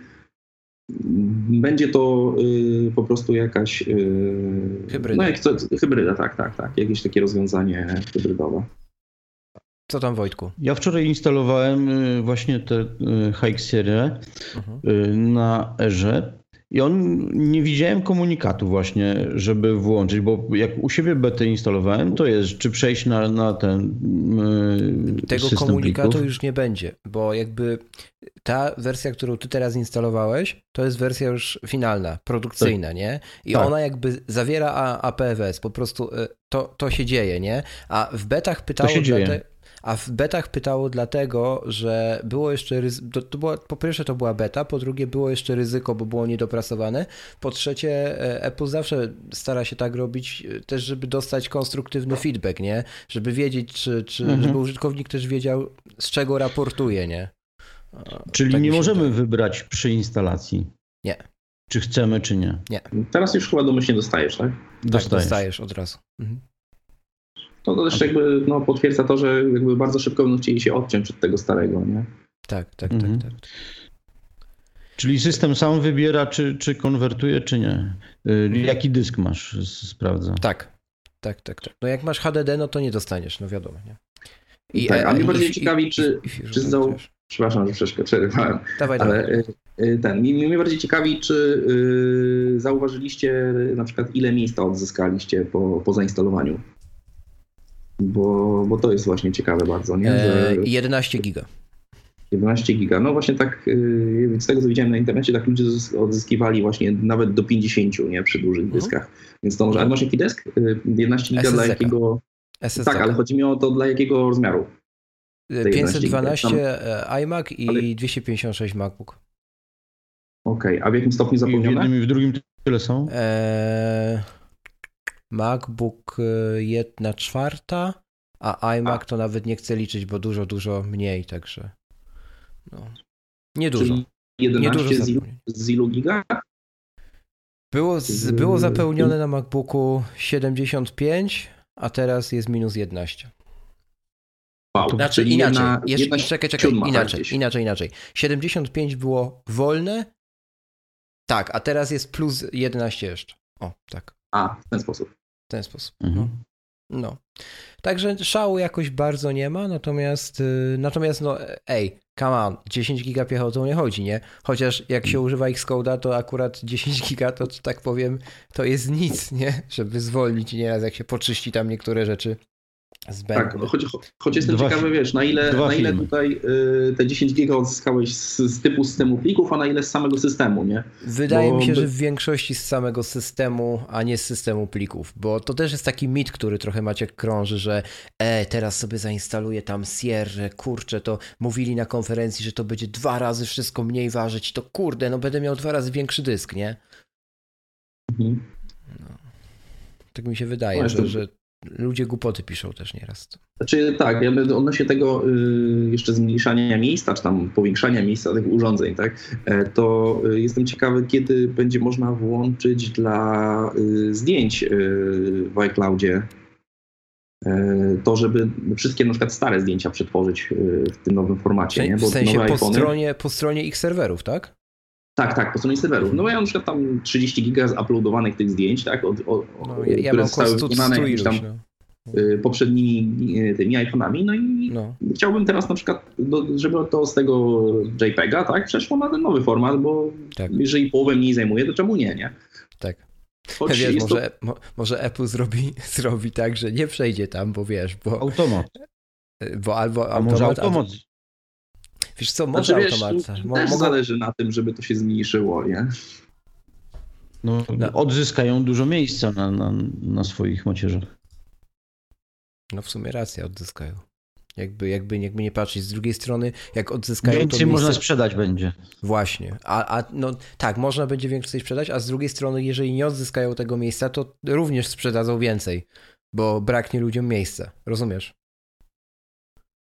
będzie to yy, po prostu jakaś... Yy, hybryda. No jak to, hybryda, tak, tak, tak. Jakieś takie rozwiązanie hybrydowe. Co tam Wojtku? Ja wczoraj instalowałem y, właśnie tę Hike Serię mhm. na Erze i on nie widziałem komunikatu właśnie, żeby włączyć, bo jak u siebie betę instalowałem, to jest czy przejść na, na ten yy, Tego komunikatu plików. już nie będzie, bo jakby ta wersja, którą ty teraz instalowałeś, to jest wersja już finalna, produkcyjna, tak. nie? I tak. ona jakby zawiera APFS, po prostu y, to, to się dzieje, nie? A w betach pytało... To się dzieje. Te, a w betach pytało dlatego, że było jeszcze ryzyko, to, to była, po pierwsze to była beta, po drugie było jeszcze ryzyko, bo było niedopracowane, po trzecie e, Apple zawsze stara się tak robić e, też, żeby dostać konstruktywny feedback, nie? Żeby wiedzieć, czy, czy mhm. żeby użytkownik też wiedział, z czego raportuje, nie? Czyli tak nie możemy tak. wybrać przy instalacji. Nie. Czy chcemy, czy nie. Nie. Teraz już chyba domyślnie dostajesz, tak? Dostajesz, tak, dostajesz od razu. Mhm. To też jakby no, potwierdza to, że jakby bardzo szybko będą chcieli się odciąć od tego starego, nie? Tak, tak, tak mhm. tak, tak. Czyli system sam wybiera, czy, czy konwertuje, czy nie. Y, jaki dysk masz, sprawdza. Tak, tak, tak, tak. No jak masz HDD, no to nie dostaniesz, no wiadomo, nie? I, tak, a mnie bardziej ciekawi, i, czy, i, czy zau... Przepraszam, że troszkę przerywałem. Dawaj, ale dawaj. Y, y, ten, mnie, mnie bardziej ciekawi, czy yy, zauważyliście na przykład ile miejsca odzyskaliście po, po zainstalowaniu bo, bo to jest właśnie ciekawe bardzo. Nie? Że 11 giga. 11 giga. No właśnie tak, y, z tego co widziałem na internecie, tak ludzie odzyskiwali właśnie nawet do 50 nie, przy dużych mhm. dyskach. Więc to może, ale masz jaki dysk? 11 giga dla jakiego... SSD. Tak, ale chodzi mi o to dla jakiego rozmiaru? 512 e, iMac i ale... 256 MacBook. Okej, okay. a w jakim stopniu zapełnione? I w jednym i w drugim tyle są? Eee... MacBook 1 y, czwarta, a iMac a. to nawet nie chcę liczyć, bo dużo, dużo mniej, także no. Nie dużo. Czyli 11 nie dużo z, ilu, z ilu giga? Było, z, było zapełnione na MacBooku 75, a teraz jest minus 11. Wow, znaczy inaczej, jedna, jeszcze, jedna czekaj, czekaj, inaczej, inaczej, inaczej. 75 było wolne, tak, a teraz jest plus 11 jeszcze. O, tak. A, w ten sposób. W ten sposób. Mhm. No. Także szału jakoś bardzo nie ma, natomiast, y, natomiast no, ej, come on, 10 giga piechotą nie chodzi, nie? Chociaż jak się używa Xcode'a, to akurat 10 giga to, tak powiem, to jest nic, nie? Żeby zwolnić nieraz, jak się poczyści tam niektóre rzeczy. Tak, no, choć, choć jestem dwa, ciekawy, wiesz, na ile, na ile tutaj y, te 10 giga odzyskałeś z, z, typu systemu plików, a na ile z samego systemu, nie? Wydaje bo, mi się, że w większości z samego systemu, a nie z systemu plików, bo to też jest taki mit, który trochę macie krąży, że e, teraz sobie zainstaluję tam Sierra, kurczę, to mówili na konferencji, że to będzie dwa razy wszystko mniej ważyć, to kurde, no będę miał dwa razy większy dysk, nie? Mhm. No. Tak mi się wydaje, no, że, że ludzie głupoty piszą też nieraz. Znaczy tak, ja będę odnośnie tego y, jeszcze zmniejszania miejsca, czy tam powiększania miejsca tych urządzeń, tak, e, to y, jestem ciekawy, kiedy będzie można włączyć dla y, zdjęć w iCloudzie e, to, żeby wszystkie na przykład stare zdjęcia przetworzyć w tym nowym formacie. Nie? Bo w sensie po stronie, po stronie ich serwerów, tak? Tak, tak, po stronie serwerów. No bo ja mam na przykład tam 30 giga uploadowanych tych zdjęć, tak, od, od, no, ja, ja które zostały wykonane jakimiś tam no. Y, poprzednimi y, tymi iPhone'ami, no i no. chciałbym teraz na przykład, żeby to z tego JPEGa, tak, przeszło na ten nowy format, bo tak. jeżeli połowę mniej zajmuje, to czemu nie, nie? Tak. Choć wiesz, może, to... może Apple zrobi, zrobi tak, że nie przejdzie tam, bo wiesz, bo... Automat. Bo albo A automat, może automat, Wiesz co, może znaczy. Wiesz, też mogą... zależy na tym, żeby to się zmniejszyło, nie? No, no. Odzyskają dużo miejsca na, na, na swoich macierzach. No w sumie racja, odzyskają. Jakby, jakby, jakby nie patrzeć. Z drugiej strony, jak odzyskają Więcej to miejsce... można sprzedać będzie. Właśnie. A, a no tak, można będzie więcej sprzedać, a z drugiej strony, jeżeli nie odzyskają tego miejsca, to również sprzedadzą więcej, bo braknie ludziom miejsca. Rozumiesz?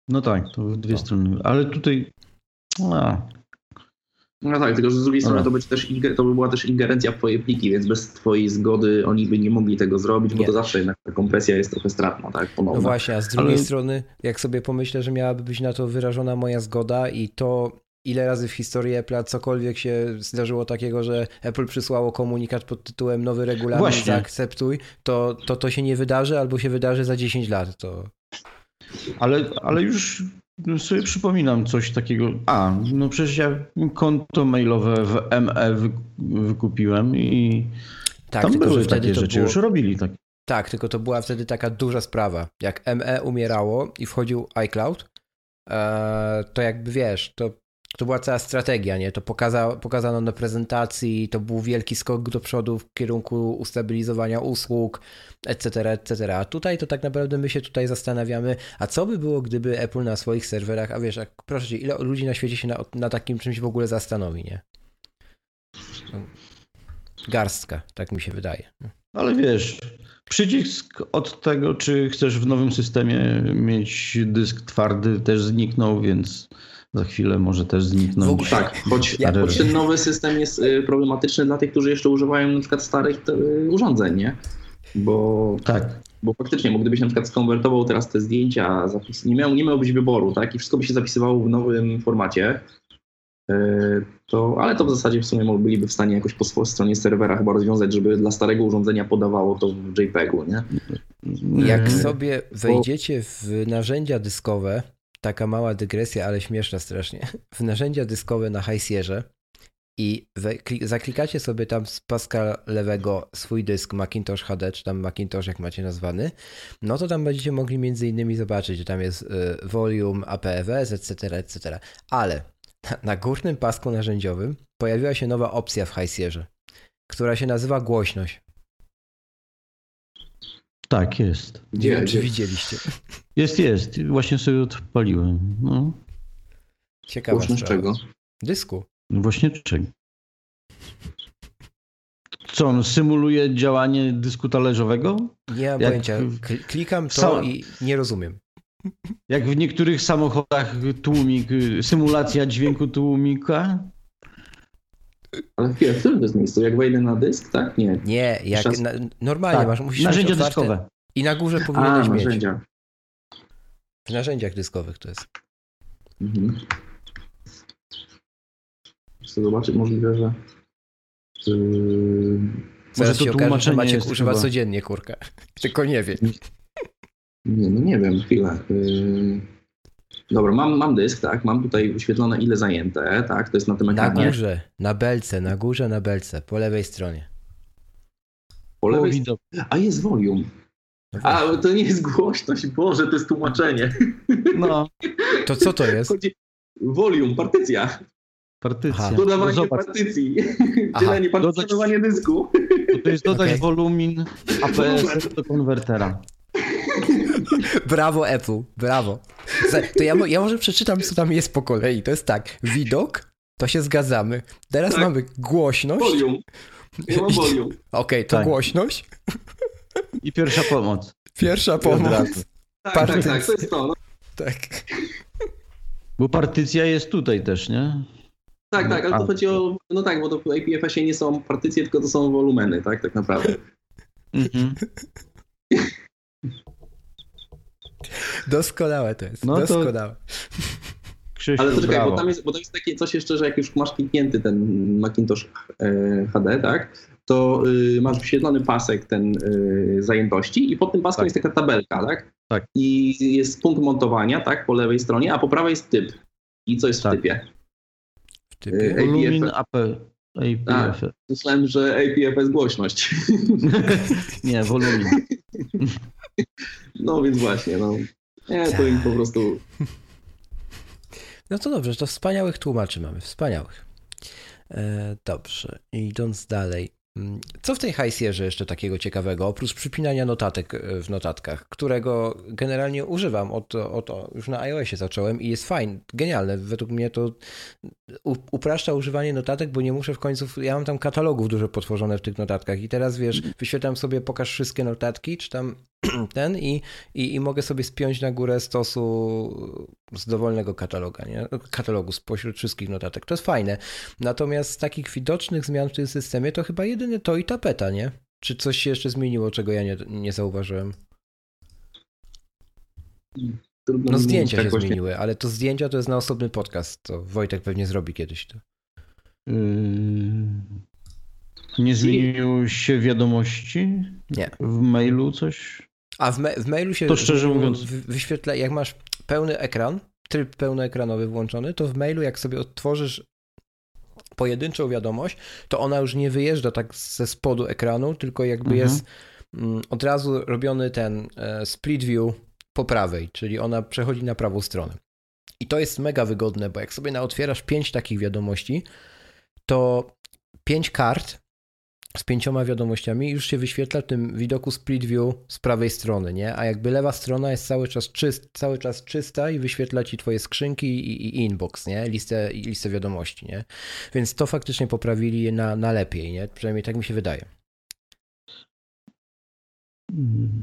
No tak, to w dwie strony. Ale tutaj. A. No tak, tylko że z drugiej strony to, będzie też, to by była też ingerencja w twoje pliki, więc bez twojej zgody oni by nie mogli tego zrobić, nie. bo to zawsze jednak ta kompresja jest trochę stratna, tak? Ponowna. No właśnie, a z drugiej Ale... strony, jak sobie pomyślę, że miałaby być na to wyrażona moja zgoda i to ile razy w historii Apple cokolwiek się zdarzyło takiego, że Apple przysłało komunikat pod tytułem nowy regulamin, Właśnie. zaakceptuj, to, to to się nie wydarzy albo się wydarzy za 10 lat. To... Ale, ale już sobie przypominam coś takiego. A, no przecież ja konto mailowe w ME wykupiłem i tak, tam były takie rzeczy, było... już robili tak. Tak, tylko to była wtedy taka duża sprawa. Jak ME umierało i wchodził iCloud, e, to jakby wiesz, to to była cała strategia, nie? To pokaza, pokazano na prezentacji, to był wielki skok do przodu w kierunku ustabilizowania usług, etc., etc. A tutaj to tak naprawdę my się tutaj zastanawiamy, a co by było, gdyby Apple na swoich serwerach, a wiesz, proszę cię, ile ludzi na świecie się na, na takim czymś w ogóle zastanowi, nie? Garstka, tak mi się wydaje. Ale wiesz, przycisk od tego, czy chcesz w nowym systemie mieć dysk twardy, też zniknął, więc za chwilę może też zniknąć. Ogóle, tak, choć, choć ten nowy system jest y, problematyczny dla tych, którzy jeszcze używają na przykład starych y, urządzeń, nie? Bo, tak. bo faktycznie, bo gdybyś na przykład skonwertował teraz te zdjęcia, zapis, nie, miał, nie miałbyś wyboru, tak? I wszystko by się zapisywało w nowym formacie, y, to, ale to w zasadzie w sumie byliby w stanie jakoś po stronie serwera chyba rozwiązać, żeby dla starego urządzenia podawało to w JPEG-u, nie? Jak sobie wejdziecie w narzędzia dyskowe, taka mała dygresja, ale śmieszna strasznie. W narzędzia dyskowe na Highsierze i zaklikacie sobie tam z paska lewego swój dysk Macintosh HD, czy tam Macintosh jak macie nazwany, no to tam będziecie mogli między innymi zobaczyć, że tam jest y, volume, APFS, etc., etc. Ale na górnym pasku narzędziowym pojawiła się nowa opcja w Highsierze, która się nazywa głośność. Tak, jest. Nie wiem, czy widzieliście. Jest, jest. Właśnie sobie odpaliłem. No. Ciekawe. Właśnie czego? Dysku. Właśnie czego? Co, on symuluje działanie dysku talerzowego? Nie mam Jak... pojęcia. Klikam to i nie rozumiem. Jak w niektórych samochodach tłumik, symulacja dźwięku tłumika? Ale chwilę, w którym to jest miejscu? Jak wejdę na dysk, tak? Nie. Nie, jak na, normalnie tak, masz, musisz Narzędzia dyskowe. I na górze powinieneś A, mieć. narzędzia. W narzędziach dyskowych to jest. Mhm. Chcę zobaczyć, możliwe, że... Yy... Zaraz się okaże, że Maciek używa chyba... codziennie kurka. Tylko nie wie. Nie, no nie wiem, chwilę. Yy... Dobra, mam, mam dysk, tak, mam tutaj wyświetlone ile zajęte, tak, to jest na tym Na ekranie. górze, na belce, na górze, na belce, po lewej stronie. Po lewej widok. A jest volume. No A, to nie jest głośność, Boże, to jest tłumaczenie. No, To co to jest? Chodzi volume, partycja, partycja. Aha. No dodawanie zobacz, partycji, Aha. dzielenie, Dodać- dysku. to, jest dodać Okej. wolumin APS do konwertera. Brawo Apple, brawo. To ja, ja może przeczytam, co tam jest po kolei. To jest tak, widok, to się zgadzamy. Teraz Tak. mamy głośność. Okej, Volume. Ja mam volume. to Tak. głośność. I pierwsza pomoc. Pierwsza pomoc. Tak, Partycja. tak, tak, to jest to. No. Tak. Bo partycja jest tutaj też, nie? Tak, tak, ale to chodzi o, no tak, bo to w IPFS-ie nie są partycje, tylko to są wolumeny, tak, tak naprawdę. Mhm. Doskonałe to jest. No to- doskonałe. Krzysiu, Ale to czekaj, brawo. bo tam, jest, bo tam jest takie coś jeszcze, że jak już masz kliknięty ten Macintosh e, HD, tak, to y, masz wyświetlony pasek ten y, zajętości i pod tym paskiem Tak. jest taka tabelka, tak? Tak. I jest punkt montowania, tak, po lewej stronie, a po prawej jest typ. I co jest Tak. W typie. Y, Wolumin APF. AP. APF. Myślałem, że APFS głośność. Nie, wolumin. No więc właśnie, no. Nie, to im po prostu No to dobrze, to wspaniałych tłumaczy mamy, wspaniałych. E, dobrze, idąc dalej. Mm, Co w tej hajsierze jeszcze takiego ciekawego, oprócz przypinania notatek e, w notatkach, którego generalnie używam od, od, już na iOSie zacząłem i jest fajne, genialne. Według mnie to upraszcza używanie notatek, bo nie muszę w końcu, ja mam tam katalogów dużo potworzone w tych notatkach i teraz wiesz, wyświetlam sobie, pokaż wszystkie notatki, czy tam ten i, i, i mogę sobie spiąć na górę stosu z dowolnego kataloga, nie? katalogu spośród wszystkich notatek. To jest fajne. Natomiast z takich widocznych zmian w tym systemie to chyba jedynie to i tapeta, nie? Czy coś się jeszcze zmieniło, czego ja nie, nie zauważyłem? trudno No zdjęcia się tak właśnie. zmieniły, ale to zdjęcia to jest na osobny podcast, to Wojtek pewnie zrobi kiedyś to. Yy, Nie zmieniły się wiadomości? Nie. W mailu coś? A w, w mailu się To szczerze mówiąc- wy- wyświetla, jak masz pełny ekran, tryb pełnoekranowy włączony, to w mailu jak sobie odtworzysz pojedynczą wiadomość, to ona już nie wyjeżdża tak ze spodu ekranu, tylko jakby Mhm. jest mm, od razu robiony ten e, split view po prawej, czyli ona przechodzi na prawą stronę. I to jest mega wygodne, bo jak sobie naotwierasz pięć takich wiadomości, to pięć kart z pięcioma wiadomościami już się wyświetla w tym widoku split view z prawej strony, nie? A jakby lewa strona jest cały czas, czyst, cały czas czysta i wyświetla ci twoje skrzynki i, i inbox, nie? Listę, listę wiadomości, nie? Więc to faktycznie poprawili na, na lepiej, nie? Przynajmniej tak mi się wydaje.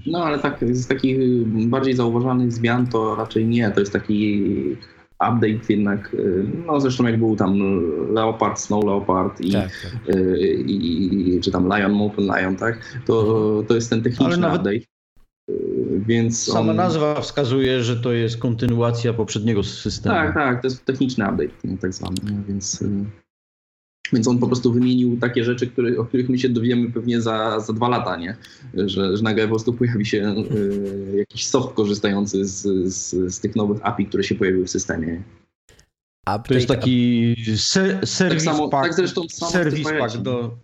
No ale tak, z takich bardziej zauważalnych zmian to raczej nie. To jest taki update jednak, y, no zresztą jak był tam Leopard, Snow Leopard i, Tak, tak. y, i, i czy tam Lion, Molten Lion, tak? To, to jest ten techniczny Ale nawet- update. Y, Więc Sama on, nazwa wskazuje, że to jest kontynuacja poprzedniego systemu. Tak, tak, to jest techniczny update, tak zwany, więc, więc on po prostu wymienił takie rzeczy, które, o których my się dowiemy pewnie za, za dwa lata, nie? Że, że nagle po prostu pojawi się y, jakiś soft korzystający z, z, z tych nowych API, które się pojawiły w systemie. Update, To jest taki ser, serwis samo- pack, tak zresztą samo serwis pack do...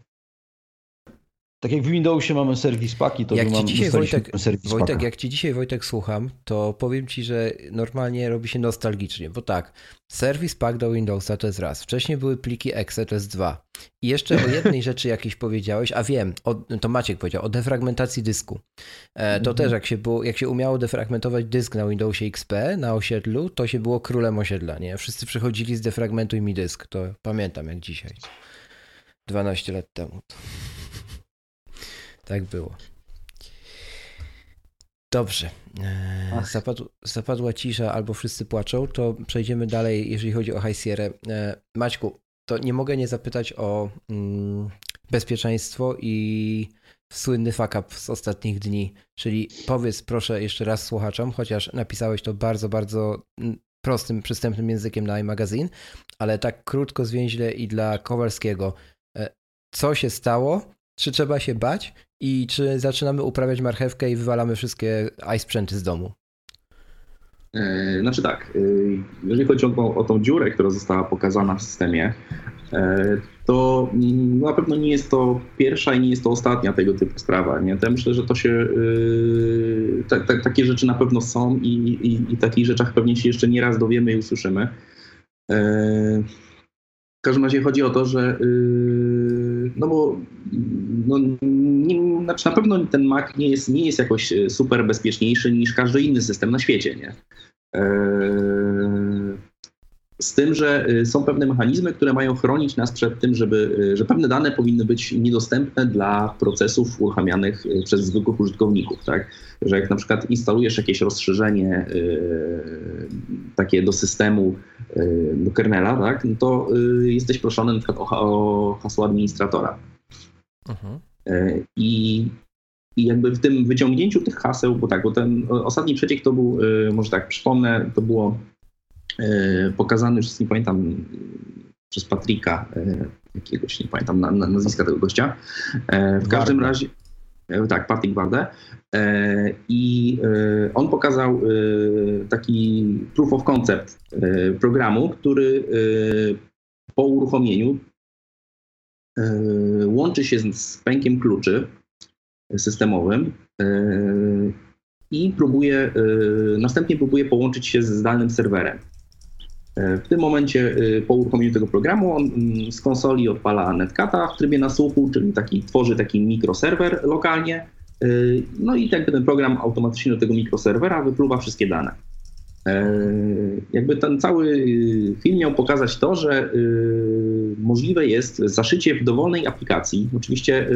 Tak jak w Windowsie mamy serwis paki, to Jak ci mamy dzisiaj, Wojtek, serwis Wojtek, packa. jak ci dzisiaj Wojtek słucham, to powiem ci, że normalnie robi się nostalgicznie, bo tak, Service Pack do Windowsa to jest raz, wcześniej były pliki exe to jest dwa. I jeszcze o jednej rzeczy jakiejś powiedziałeś, a wiem, o, to Maciek powiedział, o defragmentacji dysku. E, to Mhm. też jak się, było, jak się umiało defragmentować dysk na Windowsie XP, na osiedlu, to się było królem osiedla, nie? Wszyscy przychodzili z defragmentuj mi dysk, to pamiętam jak dzisiaj. 12 lat temu. Tak było. Dobrze. Ach. Zapadł, zapadła cisza albo wszyscy płaczą, to przejdziemy dalej, jeżeli chodzi o High Sierra. Eee, Maćku, to nie mogę nie zapytać o mm, bezpieczeństwo i słynny fuck up z ostatnich dni. Czyli powiedz proszę jeszcze raz słuchaczom, chociaż napisałeś to bardzo, bardzo mm, prostym, przystępnym językiem na iMagazine, ale tak krótko, zwięźle i dla Kowalskiego. E, Co się stało? Czy trzeba się bać? I czy zaczynamy uprawiać marchewkę i wywalamy wszystkie iSprzęty z domu? E, znaczy tak, e, jeżeli chodzi o, o tą dziurę, która została pokazana w systemie, e, to mm, na pewno nie jest to pierwsza i nie jest to ostatnia tego typu sprawa. Nie? Ja myślę, że to się ta, ta, takie rzeczy na pewno są i, i, i takich rzeczach pewnie się jeszcze nie raz dowiemy i usłyszymy. W każdym razie chodzi o to, że no bo no, nie, znaczy na pewno ten Mac nie jest, nie jest jakoś super bezpieczniejszy niż każdy inny system na świecie, nie? Eee, z tym, że y, są pewne mechanizmy, które mają chronić nas przed tym, żeby, y, że pewne dane powinny być niedostępne dla procesów uruchamianych y, przez zwykłych użytkowników. Tak? Że jak na przykład instalujesz jakieś rozszerzenie takie do systemu, do kernela, tak? no to jesteś proszony na przykład o, o hasło administratora. Mhm. I i jakby w tym wyciągnięciu tych haseł, bo tak, bo ten ostatni przeciek to był, może tak przypomnę, to było y, pokazane, już nie pamiętam, przez Patryka y, jakiegoś, nie pamiętam nazwiska tego gościa. E, w każdym razie, e, tak, Patryk Warde. E, I on pokazał taki proof of concept programu, który po uruchomieniu łączy się z pękiem kluczy systemowym e, i próbuje, e, następnie próbuje połączyć się z zdalnym serwerem. E, w tym momencie po uruchomieniu tego programu on mm, z konsoli odpala netcata w trybie nasłuchu, czyli taki, tworzy taki mikroserwer lokalnie. No i jakby ten program automatycznie do tego mikroserwera wypluwa wszystkie dane. Jakby ten cały film miał pokazać to, że możliwe jest zaszycie w dowolnej aplikacji. Oczywiście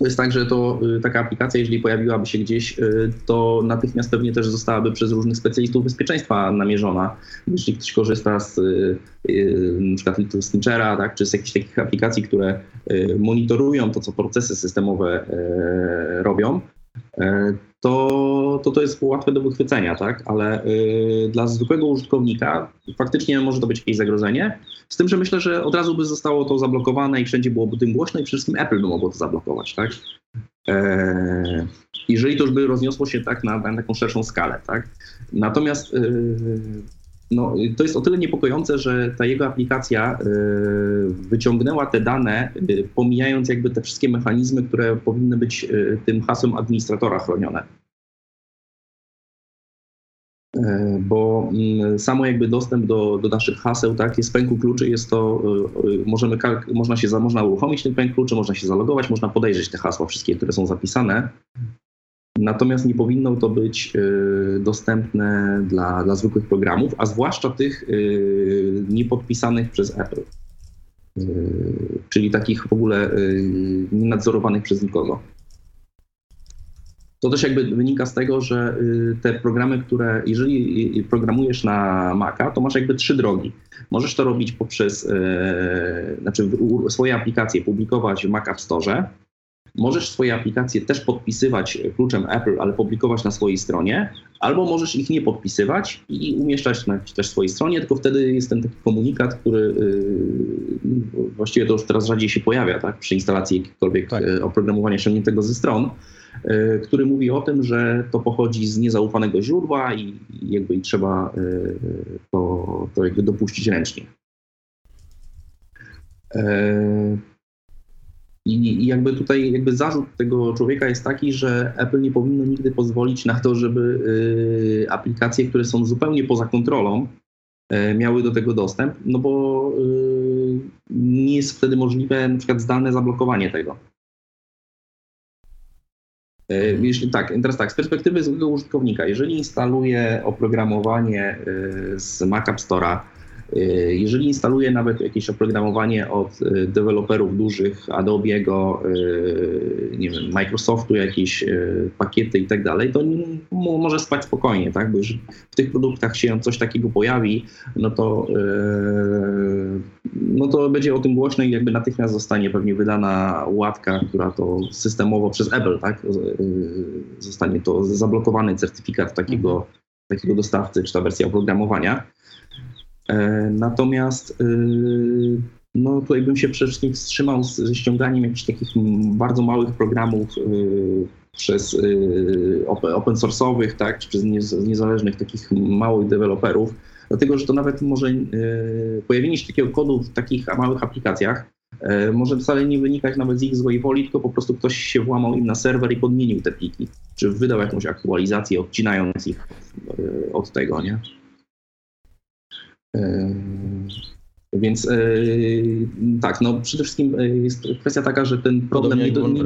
to jest tak, że to y, taka aplikacja, jeżeli pojawiłaby się gdzieś, y, to natychmiast pewnie też zostałaby przez różnych specjalistów bezpieczeństwa namierzona. Jeśli ktoś korzysta z y, przykład Little Snitchera, tak, czy z jakichś takich aplikacji, które monitorują to, co procesy systemowe robią, to, to to jest łatwe do wychwycenia, tak? Ale y, dla zwykłego użytkownika faktycznie może to być jakieś zagrożenie. Z tym, że myślę, że od razu by zostało to zablokowane i wszędzie byłoby tym głośno i wszystkim Apple by mogło to zablokować, tak? E, jeżeli to już by rozniosło się tak na, na taką szerszą skalę, tak? Natomiast y, no, to jest o tyle niepokojące, że ta jego aplikacja y, wyciągnęła te dane, y, pomijając jakby te wszystkie mechanizmy, które powinny być y, tym hasłem administratora chronione. Bo mm, samo jakby dostęp do, do naszych haseł, tak, jest pęku kluczy, jest to, możemy, można się, można uruchomić ten pęk kluczy, można się zalogować, można podejrzeć te hasła wszystkie, które są zapisane Natomiast nie powinno to być y, dostępne dla, dla zwykłych programów, a zwłaszcza tych y, niepodpisanych przez Apple. Y, czyli takich w ogóle nienadzorowanych przez nikogo. To też jakby wynika z tego, że te programy, które, jeżeli programujesz na Maca, to masz jakby trzy drogi. Możesz to robić poprzez, znaczy swoje aplikacje publikować w Mac App Store, Możesz swoje aplikacje też podpisywać kluczem Apple, ale publikować na swojej stronie, albo możesz ich nie podpisywać i umieszczać na też swojej stronie, tylko wtedy jest ten taki komunikat, który yy, właściwie to już teraz rzadziej się pojawia tak, przy instalacji jakiegokolwiek tak. Yy, oprogramowania ściągniętego ze stron, yy, który mówi o tym, że to pochodzi z niezaufanego źródła i, i jakby i trzeba yy, to, to jakby dopuścić ręcznie. Yy, i, jakby tutaj jakby zarzut tego człowieka jest taki, że Apple nie powinno nigdy pozwolić na to, żeby y, aplikacje, które są zupełnie poza kontrolą, y, miały do tego dostęp, no bo y, nie jest wtedy możliwe na przykład zdalne zablokowanie tego. Jeśli, tak, teraz tak, z perspektywy użytkownika, jeżeli instaluje oprogramowanie z Mac App Store'a, Y, jeżeli instaluję nawet jakieś oprogramowanie od y, deweloperów dużych, Adobe'ego, y, nie wiem, Microsoftu, jakieś pakiety i tak dalej, to może spać spokojnie, tak? Bo już w tych produktach się coś takiego pojawi, no to, no to będzie o tym głośno i jakby natychmiast zostanie pewnie wydana łatka, która to systemowo przez Apple, tak? Zostanie to zablokowany certyfikat takiego, takiego dostawcy, czy ta wersja oprogramowania. E, natomiast y, no tutaj bym się przede wszystkim wstrzymał ze ściąganiem jakichś takich bardzo małych programów yy, przez yy, open source'owych, tak, czy przez niezależnych takich małych deweloperów, dlatego że to nawet może pojawienie się takiego kodu w takich małych aplikacjach yy, może wcale nie wynikać nawet z ich złej woli, tylko po prostu ktoś się włamał im na serwer i podmienił te pliki, czy wydał jakąś aktualizację, odcinając ich yy, od tego, nie? Yy, więc yy, tak, no przede wszystkim jest kwestia taka, że ten problem nie, do, nie,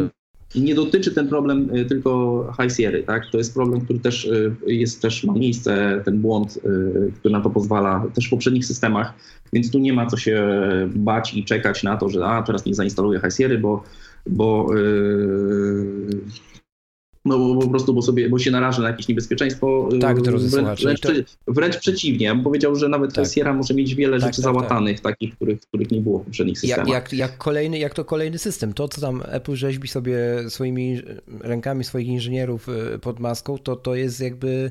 nie, dotyczy ten problem tylko High Sierra, tak? To jest problem, który też jest, też ma miejsce, ten błąd, który na to pozwala, też w poprzednich systemach, więc tu nie ma co się bać i czekać na to, że a teraz nie zainstaluję High Sierra, bo, bo yy, no bo po prostu, bo sobie, bo się naraża na jakieś niebezpieczeństwo. Y, tak, drodzy wręcz, wręcz, to... wręcz przeciwnie. Ja bym powiedział, że nawet tak. Sierra może mieć wiele tak, rzeczy tak, załatanych, takich, których, których nie było w poprzednich systemach. Jak, jak, kolejny, jak to kolejny system. To, co tam Apple rzeźbi sobie swoimi rękami swoich inżynierów y, pod maską, to, to jest jakby,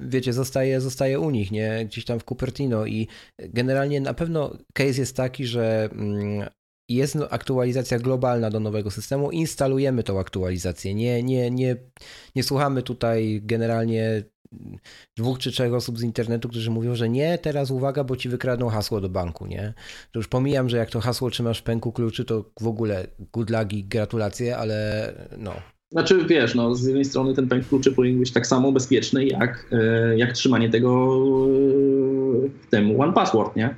wiecie, zostaje, zostaje u nich, nie? Gdzieś tam w Cupertino i generalnie na pewno case jest taki, że mm, jest no, aktualizacja globalna do nowego systemu, instalujemy tą aktualizację. Nie, nie, nie, nie słuchamy tutaj generalnie dwóch czy trzech osób z internetu, którzy mówią, że nie, teraz uwaga, bo ci wykradną hasło do banku, nie? To już pomijam, że jak to hasło trzymasz w pęku kluczy, to w ogóle good luck i gratulacje, ale no. Znaczy wiesz, no z jednej strony ten pęk kluczy powinien być tak samo bezpieczny jak, e, jak trzymanie tego e, w one password, nie?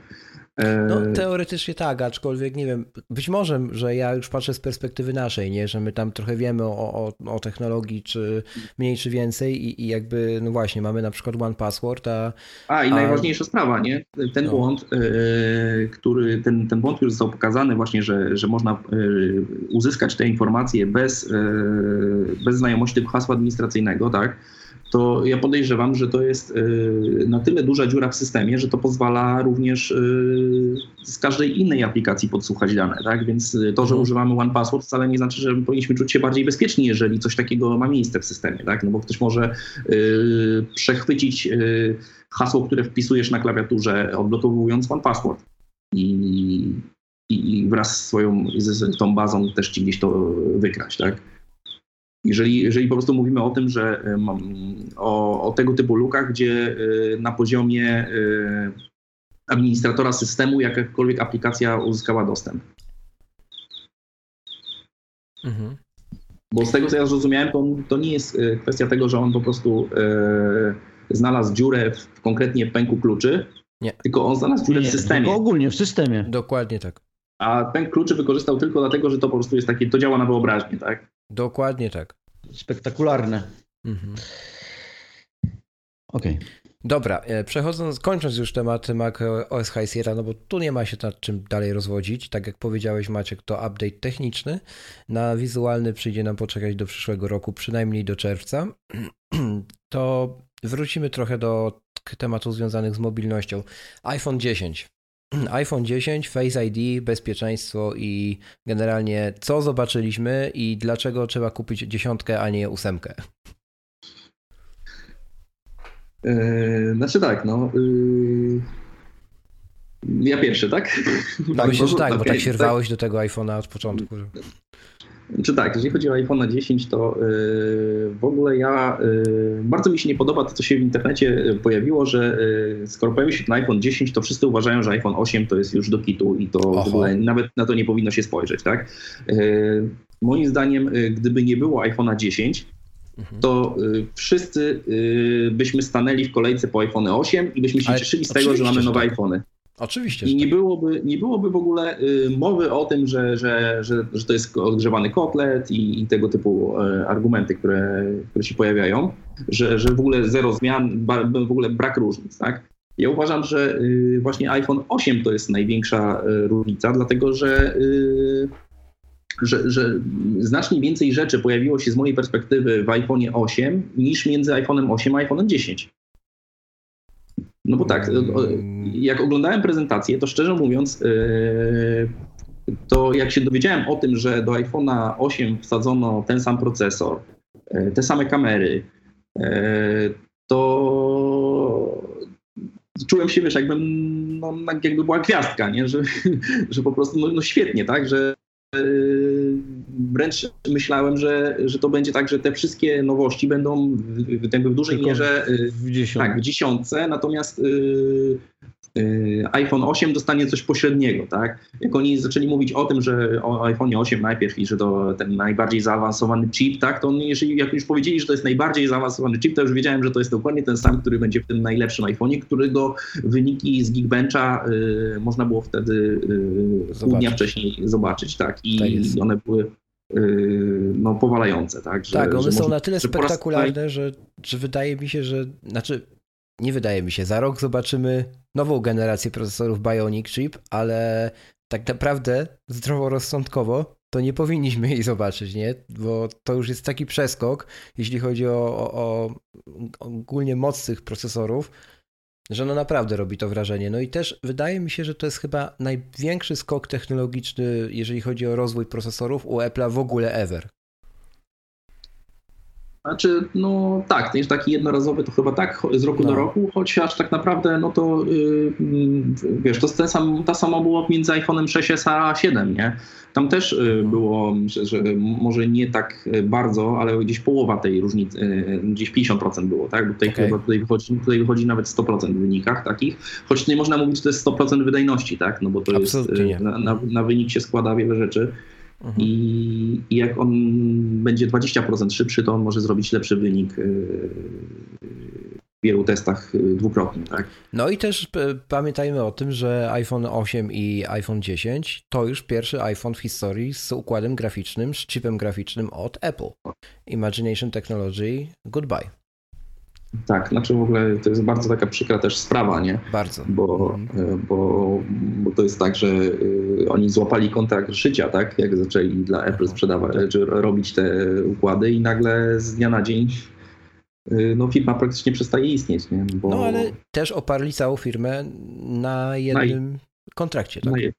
No e, teoretycznie tak, aczkolwiek nie wiem, być może, że ja już patrzę z perspektywy naszej, nie, że my tam trochę wiemy o, o, o technologii, czy mniej, czy więcej i, i, jakby, no właśnie, mamy na przykład One Password, a... A i a... najważniejsza sprawa, nie, ten no. błąd, yy, który, ten, ten błąd, który został pokazany właśnie, że, że można yy, uzyskać te informacje bez, yy, bez znajomości tego hasła administracyjnego, tak, to ja podejrzewam, że to jest y, na tyle duża dziura w systemie, że to pozwala również y, z każdej innej aplikacji podsłuchać dane, tak? Więc y, to, że mhm. używamy One Password wcale nie znaczy, że powinniśmy czuć się bardziej bezpieczni, jeżeli coś takiego ma miejsce w systemie, tak? No bo ktoś może przechwycić hasło, które wpisujesz na klawiaturze, odblokowując One Password. I, i wraz z swoją, z tą bazą też ci gdzieś to wykraść, tak? Jeżeli, jeżeli po prostu mówimy o tym, że o, o tego typu lukach, gdzie y, na poziomie y, administratora systemu jakakolwiek aplikacja uzyskała dostęp. Mhm. Bo z tego, co ja zrozumiałem, to, to nie jest y, kwestia tego, że on po prostu e, znalazł dziurę w konkretnie pęku kluczy, nie. tylko on znalazł dziurę nie, w systemie. Tylko ogólnie w systemie. Dokładnie tak. A pęk kluczy wykorzystał tylko dlatego, że to po prostu jest takie, to działa na wyobraźnię, tak? Dokładnie tak. Spektakularne. Mhm. Okej. Okay. Dobra, e, przechodząc, kończąc już temat Mac OS High Sierra, no bo tu nie ma się nad czym dalej rozwodzić. Tak jak powiedziałeś Maciek, to update techniczny. Na wizualny przyjdzie nam poczekać do przyszłego roku, przynajmniej do czerwca. To wrócimy trochę do tematów związanych z mobilnością. iPhone 10. iPhone 10, Face ID, bezpieczeństwo i generalnie co zobaczyliśmy i dlaczego trzeba kupić dziesiątkę, a nie ósemkę. Yy, znaczy tak, no. Yy... Ja pierwszy, tak? tak myślę, że tak, bo tak się rwałeś do tego iPhone'a od początku. Czy tak, jeżeli chodzi o iPhone 10, to yy, w ogóle ja yy, bardzo mi się nie podoba to, co się w internecie pojawiło, że yy, skoro pojawił się ten iPhone 10, to wszyscy uważają, że iPhone 8 to jest już do kitu i to Oho. w ogóle nawet na to nie powinno się spojrzeć, tak? Moim zdaniem, gdyby nie było iPhone'a 10, mhm. to y, wszyscy y, byśmy stanęli w kolejce po iPhone 8 i byśmy się Ale cieszyli z tego, że mamy nowe tak. iPhony. Oczywiście. I nie, tak. byłoby, nie byłoby w ogóle y, mowy o tym, że, że, że, że to jest odgrzewany kotlet i, i tego typu y, argumenty, które, które się pojawiają, że, że w ogóle zero zmian, w ogóle brak różnic. Tak? Ja uważam, że y, właśnie iPhone 8 to jest największa y, różnica, dlatego że, y, że, że znacznie więcej rzeczy pojawiło się z mojej perspektywy w iPhone 8 niż między iPhone'em 8 a iPhone'em 10. No bo tak, jak oglądałem prezentację, to szczerze mówiąc, e, to jak się dowiedziałem o tym, że do iPhone'a 8 wsadzono ten sam procesor, e, te same kamery, e, to czułem się, wiesz, jakbym no, jakby była gwiazdka, nie? Że, że po prostu no, no świetnie, tak, że wręcz myślałem, że, że to będzie tak, że te wszystkie nowości będą w, w, w dużej Tylko mierze w dziesiątce. tak, w dziesiątce, natomiast Y, iPhone 8 dostanie coś pośredniego, tak? Jak oni zaczęli mówić o tym, że o iPhone 8 najpierw i że to ten najbardziej zaawansowany chip, tak? To oni, jeżeli jak już powiedzieli, że to jest najbardziej zaawansowany chip, to już wiedziałem, że to jest dokładnie ten sam, który będzie w tym najlepszym iPhone'ie, którego wyniki z Geekbencha y, można było wtedy y, pół dnia wcześniej zobaczyć, tak? I tak one były y, no, powalające, tak? Że, tak, one są na tyle spektakularne, że, że wydaje mi się, że znaczy nie wydaje mi się. Za rok zobaczymy nową generację procesorów Bionic Chip, ale tak naprawdę zdroworozsądkowo to nie powinniśmy jej zobaczyć, nie? Bo to już jest taki przeskok, jeśli chodzi o, o, o ogólnie moc tych procesorów, że no naprawdę robi to wrażenie. No i też wydaje mi się, że to jest chyba największy skok technologiczny, jeżeli chodzi o rozwój procesorów u Apple'a w ogóle ever. Znaczy, no tak, jest taki jednorazowy to chyba tak z roku no. do roku, chociaż tak naprawdę, no to yy, wiesz, to ten sam, ta sama było między iPhone'em 6s a 7, nie? Tam też yy, było, myślę, że może nie tak y, bardzo, ale gdzieś połowa tej różnicy, yy, gdzieś 50% było, tak? Bo tutaj okay. tutaj wychodzi, tutaj wychodzi nawet 100% w wynikach takich, choć nie można mówić, że to jest 100% wydajności, tak? No bo to Absolutnie jest, y, na, na, na wynik się składa wiele rzeczy. Mhm. I, I, jak on będzie 20% szybszy, to on może zrobić lepszy wynik y, wielu testach y, dwukrotnie. Tak? No i też pamiętajmy o tym, że iPhone 8 i iPhone 10 to już pierwszy iPhone w historii z układem graficznym, z chipem graficznym od Apple. Imagination Technology, goodbye. Tak, znaczy w ogóle to jest bardzo taka przykra też sprawa, nie? Bardzo. Bo, mhm. bo, bo to jest tak, że y, oni złapali kontrakt życia, tak? Jak zaczęli dla Apple mhm. sprzedawać, robić te układy i nagle z dnia na dzień y, no firma praktycznie przestaje istnieć, nie? Bo... No ale też oparli całą firmę na jednym na... kontrakcie, tak? Na je...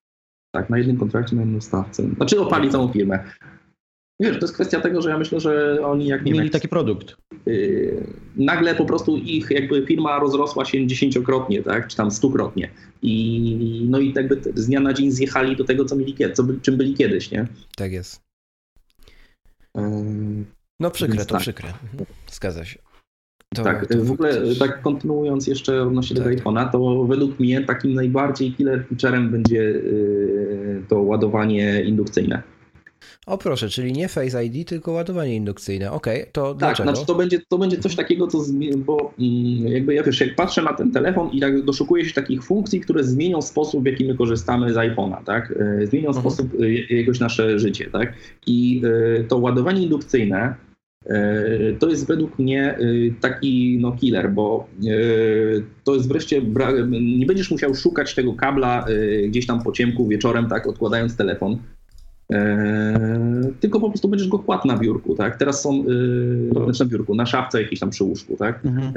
Tak, na jednym kontrakcie, na jednym stawce. Znaczy oparli całą firmę. Wiesz, to jest kwestia tego, że ja myślę, że oni jak mieli taki produkt. Yy, nagle po prostu ich jakby firma rozrosła się dziesięciokrotnie, tak, czy tam stukrotnie. I no i jakby z dnia na dzień zjechali do tego, co mieli co, czym byli kiedyś, nie? Tak jest. Yy, no przykre, to tak. przykre. Mhm. Zgadza się. To, tak, w ogóle tak kontynuując jeszcze odnośnie tak. tego iPhone'a, to według mnie takim najbardziej killer featurem będzie yy, to ładowanie indukcyjne. O proszę, czyli nie Face ID, tylko ładowanie indukcyjne. Okej, okay, to tak, dlaczego? Znaczy to będzie, to będzie coś takiego, co bo mm, jakby ja wiesz, jak patrzę na ten telefon i tak doszukuję się takich funkcji, które zmienią sposób, w jaki my korzystamy z iPhone'a, tak? E, zmienią mhm. sposób e, jakoś nasze życie, tak? I to ładowanie indukcyjne to jest według mnie taki no, killer, bo to jest wreszcie, nie będziesz musiał szukać tego kabla gdzieś tam po ciemku wieczorem, tak, odkładając telefon, tylko po prostu będziesz go kładł na biurku, tak? Teraz są, znaczy na biurku, na szafce jakiejś tam przy łóżku, tak? Mhm.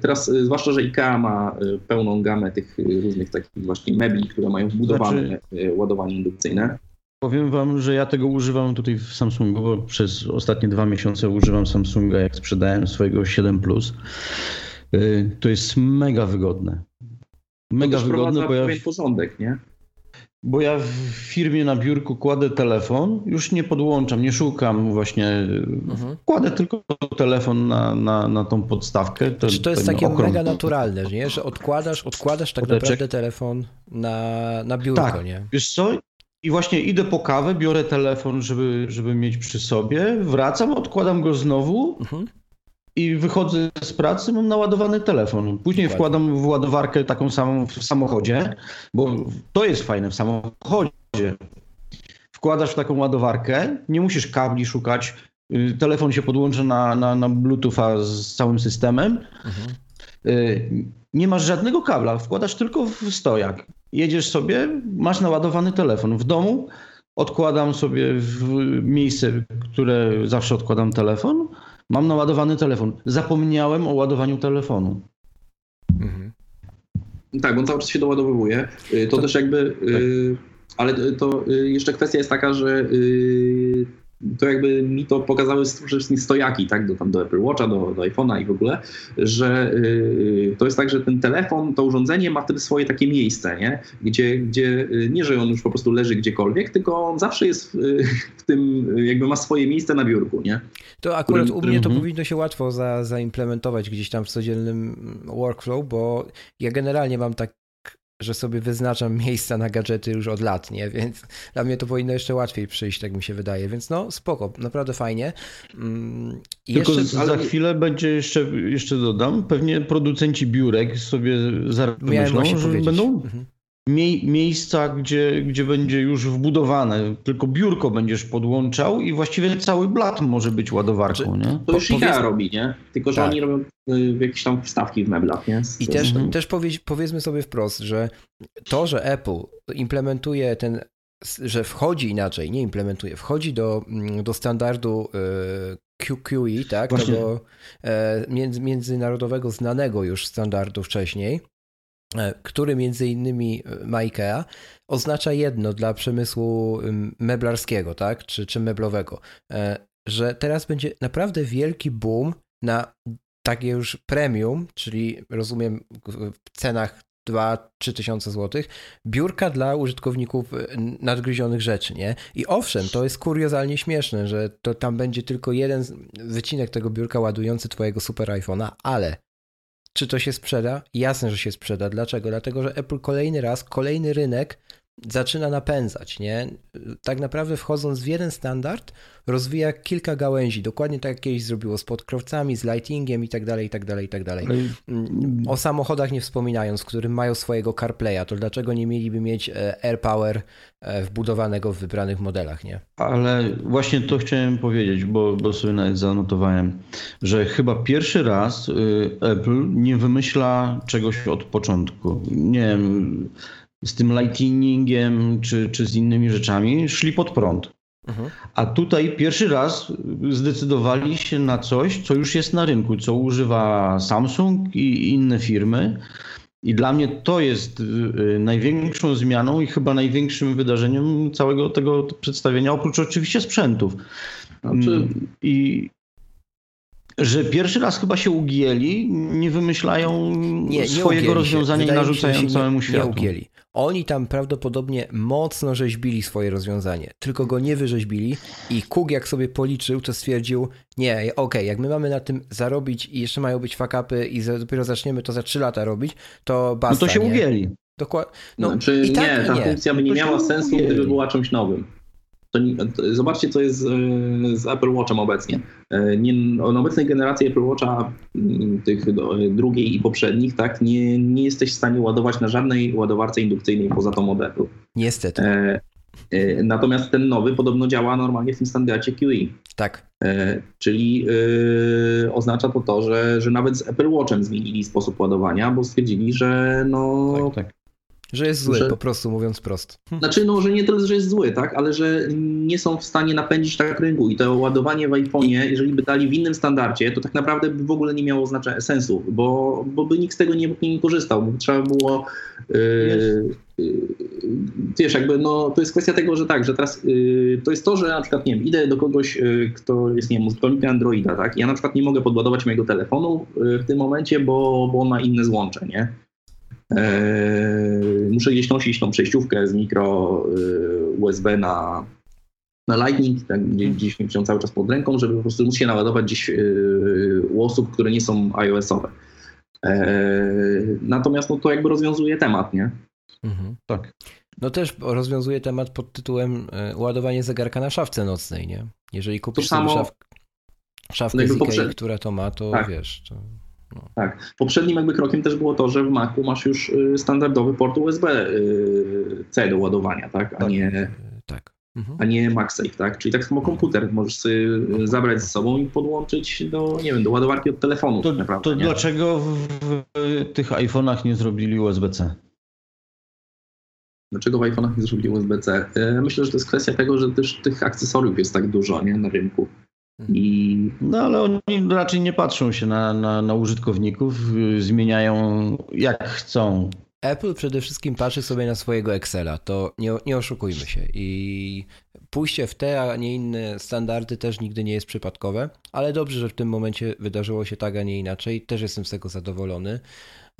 Teraz, y, zwłaszcza, że IKEA ma y, pełną gamę tych różnych takich właśnie mebli, które mają wbudowane znaczy, y, ładowanie indukcyjne. Powiem wam, że ja tego używam tutaj w Samsungu, bo przez ostatnie dwa miesiące używam Samsunga, jak sprzedałem swojego 7 Plus. To jest mega wygodne. Mega wygodne, bo ja... porządek, nie? Bo ja w firmie na biurku kładę telefon, już nie podłączam, nie szukam właśnie, mhm. kładę tylko telefon na, na, na tą podstawkę. Ten, Czy to jest takie okrom... mega naturalne, nie? że odkładasz, odkładasz tak Podeczek. naprawdę telefon na, na biurko, tak. nie? Wiesz co, i właśnie idę po kawę, biorę telefon, żeby, żeby mieć przy sobie, wracam, odkładam go znowu mhm i wychodzę z pracy, mam naładowany telefon. Później Dokładnie. wkładam w ładowarkę taką samą w samochodzie, bo to jest fajne w samochodzie. Wkładasz w taką ładowarkę, nie musisz kabli szukać, y, telefon się podłącza na, na, na Bluetootha z całym systemem. Mhm. Y, nie masz żadnego kabla, wkładasz tylko w stojak. Jedziesz sobie, masz naładowany telefon. W domu odkładam sobie w miejsce, które zawsze odkładam telefon Mam naładowany telefon. Zapomniałem o ładowaniu telefonu. Mhm. Tak, on cały czas się doładowuje. Y, to, to też jakby. Tak. ale to y, jeszcze kwestia jest taka, że to jakby mi to pokazały wszystkie stojaki, tak, do, tam do Apple Watcha, do, do iPhone'a i w ogóle, że yy, to jest tak, że ten telefon, to urządzenie ma wtedy swoje takie miejsce, nie? Gdzie, gdzie nie, że on już po prostu leży gdziekolwiek, tylko on zawsze jest w, w tym, jakby ma swoje miejsce na biurku, nie? To akurat u mnie to mhm. powinno się łatwo za, zaimplementować gdzieś tam w codziennym workflow, bo ja generalnie mam tak że sobie wyznaczam miejsca na gadżety już od lat, nie? Więc dla mnie to powinno jeszcze łatwiej przyjść, tak mi się wydaje. Więc no spoko, naprawdę fajnie. Mm, Tylko jeszcze, za ale... chwilę będzie jeszcze, jeszcze dodam, pewnie producenci biurek sobie zaraz myślą, że powiedzieć. będą mhm mie miejsca, gdzie, gdzie będzie już wbudowane, tylko biurko będziesz podłączał i właściwie cały blat może być ładowarką, znaczy, nie? To już IKEA robi, nie? Tylko, że tak. oni robią y, jakieś tam wstawki w meblach, nie? Z... I też, mhm. też powiedz, powiedzmy sobie wprost, że to, że Apple implementuje ten, że wchodzi inaczej, nie implementuje, wchodzi do, mm, do standardu QQE, tak? Właśnie. Tego e, międzynarodowego znanego już standardu wcześniej, który między innymi e, ma IKEA, oznacza jedno dla przemysłu meblarskiego, tak, czy, czy meblowego, e, że teraz będzie naprawdę wielki boom na takie już premium, czyli rozumiem w cenach 2-3 tysiące złotych, biurka dla użytkowników nadgryzionych rzeczy, nie? I owszem, to jest kuriozalnie śmieszne, że to tam będzie tylko jeden wycinek tego biurka ładujący twojego super iPhone'a, ale czy to się sprzeda? Jasne, że się sprzeda. Dlaczego? Dlatego, że Apple kolejny raz, kolejny rynek zaczyna napędzać, nie? Tak naprawdę wchodząc w jeden standard, rozwija kilka gałęzi, dokładnie tak jak kiedyś zrobiło z podkrowcami, z lightingiem i tak dalej, i tak dalej, i tak dalej. Mm, o samochodach nie wspominając, w którym mają swojego CarPlaya, to dlaczego nie mieliby mieć e, AirPower e, wbudowanego w wybranych modelach, nie? Ale właśnie to chciałem powiedzieć, bo, bo sobie nawet zanotowałem, że chyba pierwszy raz y, Apple nie wymyśla czegoś od początku. Nie wiem, z tym lightningiem czy, czy z innymi rzeczami szli pod prąd. Mhm. A tutaj pierwszy raz zdecydowali się na coś, co już jest na rynku, co używa Samsung i inne firmy. I dla mnie to jest y, największą zmianą i chyba największym wydarzeniem całego tego przedstawienia, oprócz oczywiście sprzętów. Znaczy... I że pierwszy raz chyba się ugięli, nie wymyślają nie, nie swojego rozwiązania i narzucają całemu światu. Nie ugięli. Oni tam prawdopodobnie mocno rzeźbili swoje rozwiązanie, tylko go nie wyrzeźbili i Kug jak sobie policzył, to stwierdził, nie, okej, okay, jak my mamy na tym zarobić i jeszcze mają być fakapy i dopiero zaczniemy to za 3 lata robić, to basta, No to się nie? ugięli. Dokładnie. No, znaczy, i tak, nie, ta nie. funkcja by nie miała sensu, gdyby była czymś nowym. To, to, zobaczcie, co jest z, z, Apple Watchem obecnie. E, nie, na obecnej generacji Apple Watcha, mm, tych do, drugiej i poprzednich, tak, nie, nie jesteś w stanie ładować na żadnej ładowarce indukcyjnej poza tą od Apple. Niestety. E, e, natomiast ten nowy podobno działa normalnie w tym standardzie QE. Tak. E, czyli e, oznacza to to, że, że nawet z Apple Watchem zmienili sposób ładowania, bo stwierdzili, że no, tak, tak. Że jest zły, że, po prostu mówiąc prosto. Znaczy, no, że nie tyle, że jest zły, tak, ale że nie są w stanie napędzić tak rynku i to ładowanie w iPhone'ie, jeżeli by dali w innym standardzie, to tak naprawdę by w ogóle nie miało znaczenia, sensu, bo, bo by nikt z tego nie, nie korzystał, bo trzeba było yy, yy, wiesz, jakby, no, to jest kwestia tego, że tak, że teraz yy, to jest to, że na przykład, nie wiem, idę do kogoś, yy, kto jest, nie wiem, użytkownikiem Androida, tak, ja na przykład nie mogę podładować mojego telefonu yy, w tym momencie, bo, bo on ma inne złącze, nie? Eee, muszę gdzieś nosić tą przejściówkę z mikro y, USB na, na Lightning, tak, gdzieś mi cały czas pod ręką, żeby po prostu móc się naładować gdzieś y, u osób, które nie są iOS-owe. Natomiast no, to jakby rozwiązuje temat, nie? Mhm. Tak. No też rozwiązuje temat pod tytułem ładowanie zegarka na szafce nocnej, nie? Jeżeli kupisz to samo, szaf, szafkę no z Ikei, która to ma, to tak. wiesz... To... No. Tak. Poprzednim jakby krokiem też było to, że w Macu masz już y, standardowy port USB-C do ładowania, tak? A tak. nie, y, tak. Mhm. a nie MagSafe, tak? Czyli tak samo komputer możesz sobie y, zabrać ze sobą i podłączyć do, nie wiem, do ładowarki od telefonu. To, naprawdę, to dlaczego w, w tych iPhone'ach nie zrobili USB-C? Dlaczego w iPhone'ach nie zrobili USB-C? Myślę, że to jest kwestia tego, że też tych akcesoriów jest tak dużo nie, na rynku. Mhm. I... No ale oni raczej nie patrzą się na, na, na użytkowników, zmieniają jak chcą Apple przede wszystkim patrzy sobie na swojego Excela, to nie, nie oszukujmy się. I pójście w te, a nie inne standardy też nigdy nie jest przypadkowe, ale dobrze, że w tym momencie wydarzyło się tak, a nie inaczej. Też jestem z tego zadowolony.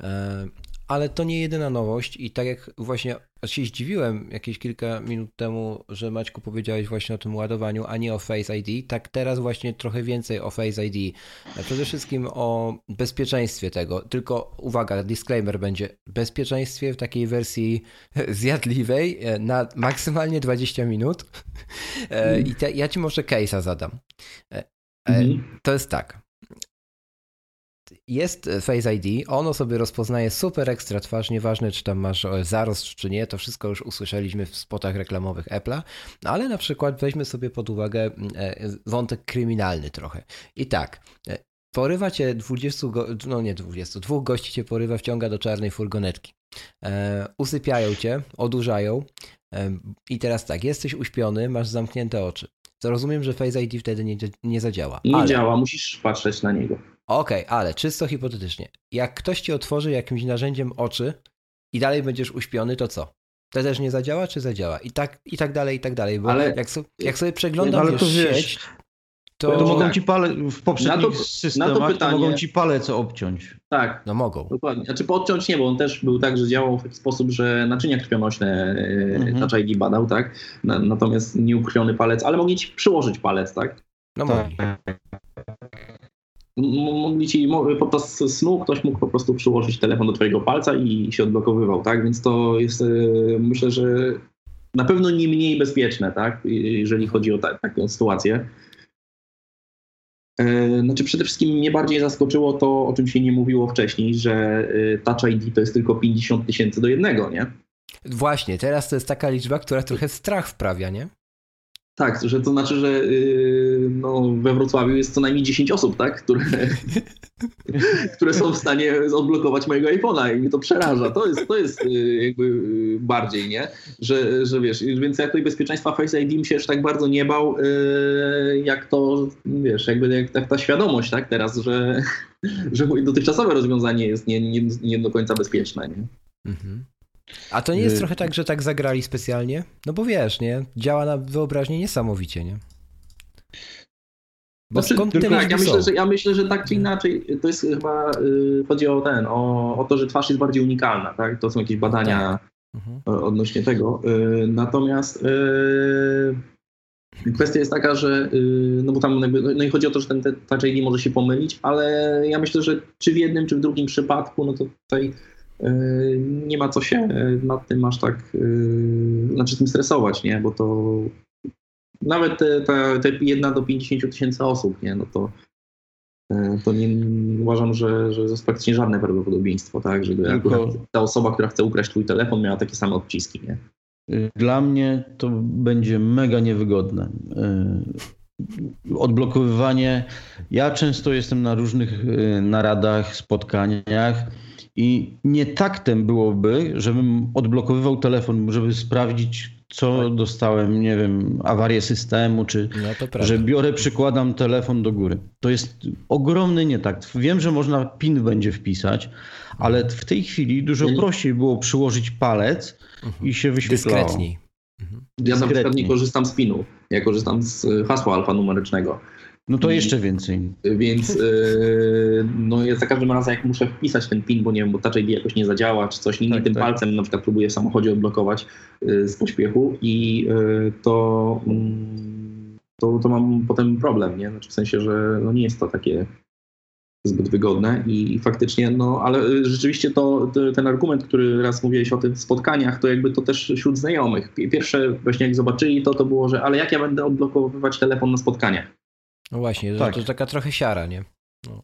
E, ale to nie jedyna nowość i tak jak właśnie się zdziwiłem jakieś kilka minut temu, że Maćku powiedziałeś właśnie o tym ładowaniu, a nie o Face ID, tak teraz właśnie trochę więcej o Face ID. Przede wszystkim o bezpieczeństwie tego. Tylko uwaga, disclaimer będzie bezpieczeństwie w takiej wersji zjadliwej e, na maksymalnie 20 minut. E, I te, ja ci może case'a zadam. E, mhm. To jest tak jest Face ID, ono sobie rozpoznaje super ekstra twarz, nieważne czy tam masz zarost czy nie, to wszystko już usłyszeliśmy w spotach reklamowych Apple'a, ale na przykład weźmy sobie pod uwagę e, wątek kryminalny trochę. I tak, e, porywa cię 20, no nie 20, dwóch gości cię porywa, wciąga do czarnej furgonetki. E, usypiają cię, odurzają i teraz tak, jesteś uśpiony, masz zamknięte oczy. To rozumiem, że Face ID wtedy nie, nie zadziała. Nie ale... działa, musisz patrzeć na niego. Okej, okay, ale czysto hipotetycznie. Jak ktoś ci otworzy jakimś narzędziem oczy i dalej będziesz uśpiony, to co? To też nie zadziała, czy zadziała? I tak, i tak dalej, i tak dalej. Bo ale, jak, so, jak sobie przeglądam ale to wiesz, sieć, to... to mogą tak. ci pale w poprzednich to, systemach to, pytanie, to mogą ci palec obciąć. Tak. No mogą. Dokładnie. Znaczy podciąć nie, bo on też był tak, że działał w taki sposób, że naczynia krwionośne e, mhm. Touch ID badał, tak? Natomiast nieukrwiony palec, ale mogli ci przyłożyć palec, tak? No tak. mogli mogli ci, podczas snu ktoś mógł po prostu przyłożyć telefon do twojego palca i się odblokowywał, tak? Więc to jest, e, myślę, że na pewno nie mniej bezpieczne, tak? Jeżeli chodzi o ta, taką sytuację. E, znaczy przede wszystkim mnie bardziej zaskoczyło to, o czym się nie mówiło wcześniej, że e, Touch ID to jest tylko 50 tysięcy do jednego, nie? Właśnie, teraz to jest taka liczba, która trochę strach wprawia, nie? Tak, że to znaczy, że yy, no, we Wrocławiu jest co najmniej 10 osób, tak? Które, które są w stanie odblokować mojego iPhone'a i mnie to przeraża. To jest, to jest yy, jakby yy, bardziej, nie? Że, że wiesz, więc ja tutaj bezpieczeństwa Face ID mi się już tak bardzo nie bał, jak to, wiesz, jakby jak, jak ta świadomość, tak? Teraz, że, że moje dotychczasowe rozwiązanie jest nie, nie, nie do końca bezpieczne, nie? Mhm. A to nie jest y- trochę tak, że tak zagrali specjalnie? No bo wiesz, nie? Działa na wyobraźnię niesamowicie, nie? Bo znaczy, skąd tyle tak, ja myślę, że, ja myślę, że tak czy inaczej to jest chyba, yy, chodzi o ten, o, o to, że twarz jest bardziej unikalna, tak? To są jakieś badania tak. mhm. odnośnie tego. Yy, natomiast yy, kwestia jest taka, że y, no bo tam jakby, no i chodzi o to, że ten Touch ID może się pomylić, ale ja myślę, że czy w jednym, czy w drugim przypadku, no to tutaj nie ma co się nad tym aż tak, yy, znaczy tym stresować, nie? Bo to nawet te, te, te 1 do 50 tysięcy osób, nie? No to, to nie, uważam, że, że jest praktycznie żadne prawdopodobieństwo, tak? Żeby Tylko... ta osoba, która chce ukraść twój telefon, miała takie same odciski, nie? Dla mnie to będzie mega niewygodne. Odblokowywanie. Ja często jestem na różnych naradach, spotkaniach i nie taktem byłoby, żebym odblokowywał telefon, żeby sprawdzić, co tak. dostałem, nie wiem, awarię systemu, czy no że biorę, przykładam telefon do góry. To jest ogromny nietakt. Wiem, że można PIN będzie wpisać, ale w tej chwili dużo prościej było przyłożyć palec mhm. i się wyświetlało. Dyskretniej. Mhm. Ja na przykład nie korzystam z PIN-u. Ja korzystam z hasła alfanumerycznego. No to jeszcze więcej. Więc yy, no ja za każdym razem jak muszę wpisać ten PIN, bo nie wiem, bo Touch ID jakoś nie zadziała, czy coś, nie, tak, tym tak. palcem na przykład próbuję w samochodzie odblokować yy, z pośpiechu i yy, to, mm, to, to mam potem problem, nie? Znaczy w sensie, że no nie jest to takie zbyt wygodne i faktycznie, no ale rzeczywiście to, ten argument, który raz mówiłeś o tych spotkaniach, to jakby to też wśród znajomych. Pierwsze właśnie jak zobaczyli to, to było, że ale jak ja będę odblokowywać telefon na spotkaniach? No właśnie, tak. to taka trochę siara, nie? No.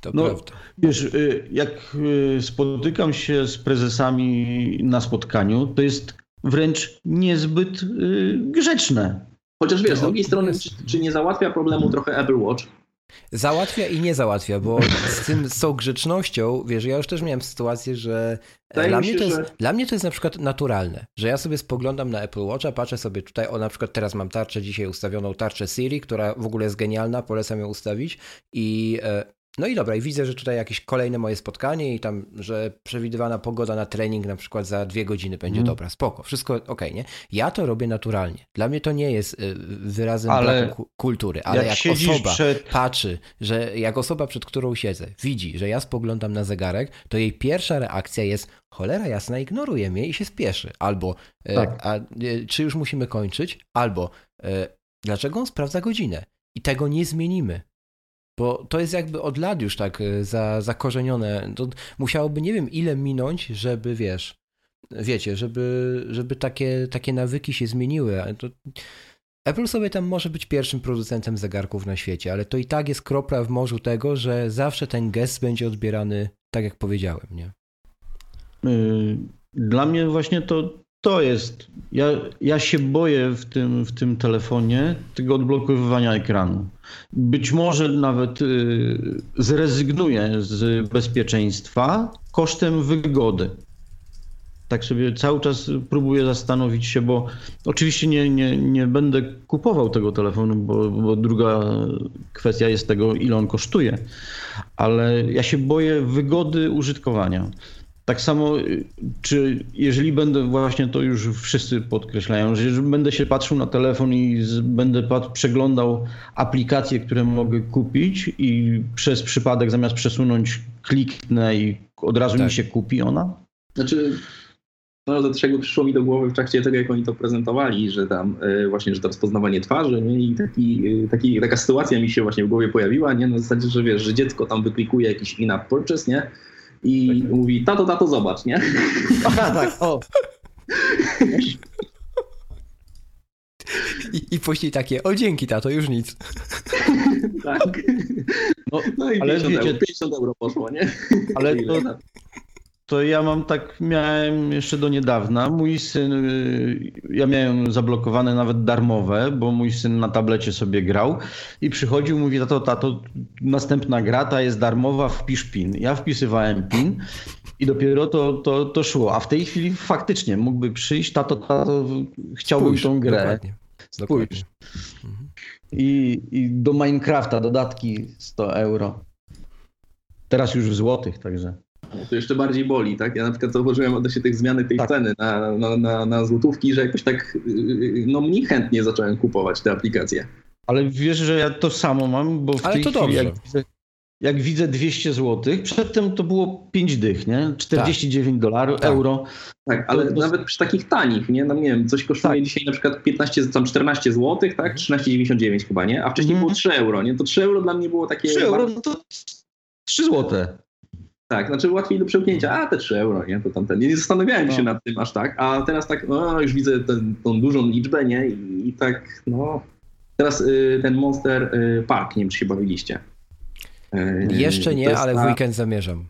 To no, prawda. Wiesz, y, jak y, spotykam się z prezesami na spotkaniu, to jest wręcz niezbyt y, grzeczne. Chociaż wiesz, z drugiej strony, czy, czy nie załatwia problemu trochę Apple Watch? Załatwia i nie załatwia, bo z tym z tą grzecznością, wiesz, ja już też miałem sytuację, że dla mnie, to jest, że... dla mnie to jest na przykład naturalne, że ja sobie spoglądam na Apple Watcha, patrzę sobie tutaj, o na przykład teraz mam tarczę dzisiaj ustawioną, tarczę Siri, która w ogóle jest genialna, polecam ją ustawić i e, no i dobra, i widzę, że tutaj jakieś kolejne moje spotkanie i tam, że przewidywana pogoda na trening na przykład za dwie godziny będzie Mhm. dobra, spoko, wszystko ok, nie? Ja to robię naturalnie. Dla mnie to nie jest y, wyrazem Ale kultury, ale jak, jak osoba przed- patrzy, że jak osoba, przed którą siedzę, widzi, że ja spoglądam na zegarek, to jej pierwsza reakcja jest cholera jasna, ignoruje mnie i się spieszy. Albo e, Tak. a, e, czy już musimy kończyć? Albo dlaczego on sprawdza godzinę? I tego nie zmienimy. Bo to jest jakby od lat już tak e, za, zakorzenione. To musiałoby nie wiem ile minąć, żeby wiesz, wiecie, żeby, żeby takie, takie nawyki się zmieniły. To, Apple sobie tam może być pierwszym producentem zegarków na świecie, ale to i tak jest kropla w morzu tego, że zawsze ten gest będzie odbierany tak jak powiedziałem, nie? Y, Dla mnie właśnie to, to jest. Ja, ja się boję w tym, w tym telefonie tego odblokowywania ekranu. Być może nawet y, zrezygnuję z bezpieczeństwa kosztem wygody. Tak sobie cały czas próbuję zastanowić się, bo oczywiście nie, nie, nie będę kupował tego telefonu, bo, bo druga kwestia jest tego, ile on kosztuje, ale ja się boję wygody użytkowania. Tak samo, y, czy jeżeli będę, właśnie to już wszyscy podkreślają, że jeżeli będę się patrzył na telefon i z, będę pat, przeglądał aplikacje, które mogę kupić i przez przypadek zamiast przesunąć kliknę i od razu Tak. mi się kupi ona? Znaczy, no to jakby przyszło mi do głowy w trakcie tego, jak oni to prezentowali, że tam e, właśnie, że to rozpoznawanie twarzy, nie? I taki, e, taki, taka sytuacja mi się właśnie w głowie pojawiła, nie? Na zasadzie, że wiesz, że dziecko tam wyklikuje jakiś in-app purchase, nie? I mówi, tato, tato, zobacz, nie? Aha, tak, o. I, I później takie, o dzięki tato, już nic. tak. No, No i ale 50, wiecie- euro, 50 euro poszło, nie? Ale to, to ja mam tak, miałem jeszcze do niedawna. Mój syn, y, ja miałem zablokowane nawet darmowe, bo mój syn na tablecie sobie grał i przychodził, mówi, tato, tato, następna gra, ta jest darmowa, wpisz PIN. Ja wpisywałem PIN i dopiero to, to, to szło. A w tej chwili faktycznie mógłby przyjść, tato, tato, chciałbym Spójrz, tą grę. Dokładnie. Spójrz. Dokładnie. Mhm. I, I do Minecrafta dodatki 100 euro. Teraz już w złotych, także. To jeszcze bardziej boli, tak? Ja na przykład zauważyłem odnośnie tych zmiany tej Tak. ceny na, na, na, na złotówki, że jakoś tak yy, no mniej chętnie zacząłem kupować te aplikacje. Ale wiesz, że ja to samo mam, bo w Ale tej to chwili dobrze. jak widzę, jak widzę 200 zł, przedtem to było 5 dych, nie? 49 dolarów, Tak. euro. Tak, ale To- to- nawet przy takich tanich, nie? No nie wiem, coś kosztuje Tak. dzisiaj na przykład 15, tam 14 zł, tak? 13,99 chyba, nie? A wcześniej Mhm. było 3 euro, nie? To 3 euro dla mnie było takie... 3 euro, no to 3 złote. Tak, znaczy łatwiej do przełknięcia, a te 3 euro, nie? To tamten. Nie zastanawiałem się No. nad tym aż tak, a teraz tak, no już widzę ten, tą dużą liczbę, nie? I, i tak, no... Teraz y, ten Monster y, Park, nie wiem, czy się bawiliście. Y, Jeszcze nie, ale w weekend zamierzam.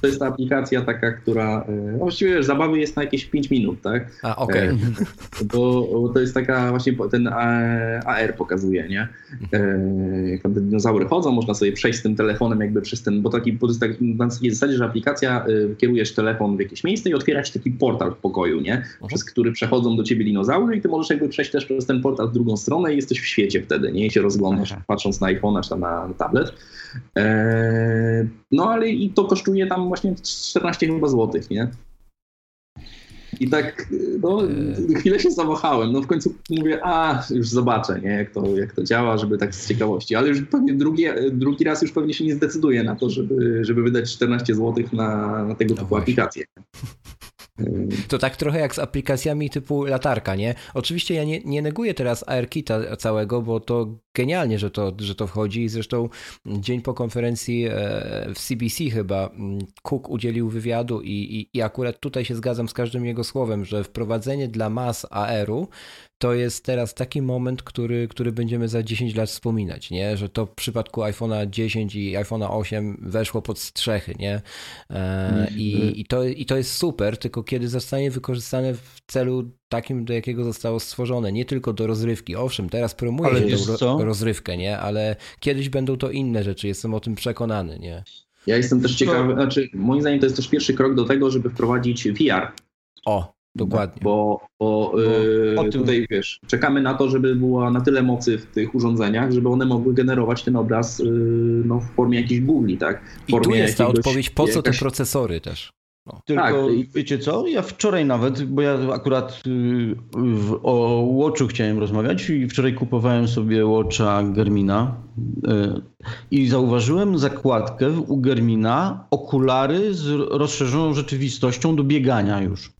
To jest ta aplikacja taka, która... y, Właściwie wiesz, zabawy jest na jakieś 5 minut, tak? A, okej. E, Bo, bo to jest taka właśnie ten A- AR pokazuje, nie? E, Jak tam te dinozaury chodzą, można sobie przejść z tym telefonem jakby przez ten, bo taki, bo to jest tak, na takiej zasadzie, że aplikacja, kierujesz telefon w jakieś miejsce i otwiera ci taki portal w pokoju, nie? Przez który przechodzą do ciebie dinozaury i ty możesz jakby przejść też przez ten portal w drugą stronę i jesteś w świecie wtedy, nie? I się rozglądasz, patrząc na iPhone'a czy tam na tablet. E, no ale i to kosztuje tam właśnie 14 chyba złotych, nie? I tak, no, chwilę się zawahałem. No w końcu mówię, a już zobaczę, nie, jak to, jak to działa, żeby tak z ciekawości. Ale już pewnie drugi, drugi raz już pewnie się nie zdecyduję na to, żeby, żeby wydać 14 zł na, na tego No typu właśnie. aplikacje. To tak trochę jak z aplikacjami typu latarka, nie? Oczywiście ja nie, nie neguję teraz AirKita całego, bo to genialnie, że to, że to wchodzi. Zresztą dzień po konferencji e, w CBC chyba mm, Cook udzielił wywiadu i, i, i akurat tutaj się zgadzam z każdym jego słowem, że wprowadzenie dla mas AR-u to jest teraz taki moment, który, który będziemy za 10 lat wspominać, nie? Że to w przypadku iPhone'a 10 i iPhone'a 8 weszło pod strzechy, nie? E, i, i, to, I to jest super, tylko kiedy zostanie wykorzystane w celu takim, do jakiego zostało stworzone, nie tylko do rozrywki. Owszem, teraz promuje się ro, rozrywkę, nie? Ale kiedyś będą to inne rzeczy, jestem o tym przekonany, nie? Ja jestem też No. ciekawy, znaczy moim zdaniem to jest też pierwszy krok do tego, żeby wprowadzić VR. O, Dokładnie. Bo, bo, bo yy, tutaj wiesz, czekamy na to, żeby była na tyle mocy w tych urządzeniach, żeby one mogły generować ten obraz yy, no, w formie jakiejś googli, tak? W I tu jest ta odpowiedź, po co jakaś... te procesory też. No. Tylko tak. wiecie co, ja wczoraj nawet, bo ja akurat y, w, o Watchu chciałem rozmawiać i wczoraj kupowałem sobie Watcha Garmina y, i zauważyłem zakładkę u Garmina okulary z rozszerzoną rzeczywistością do biegania już.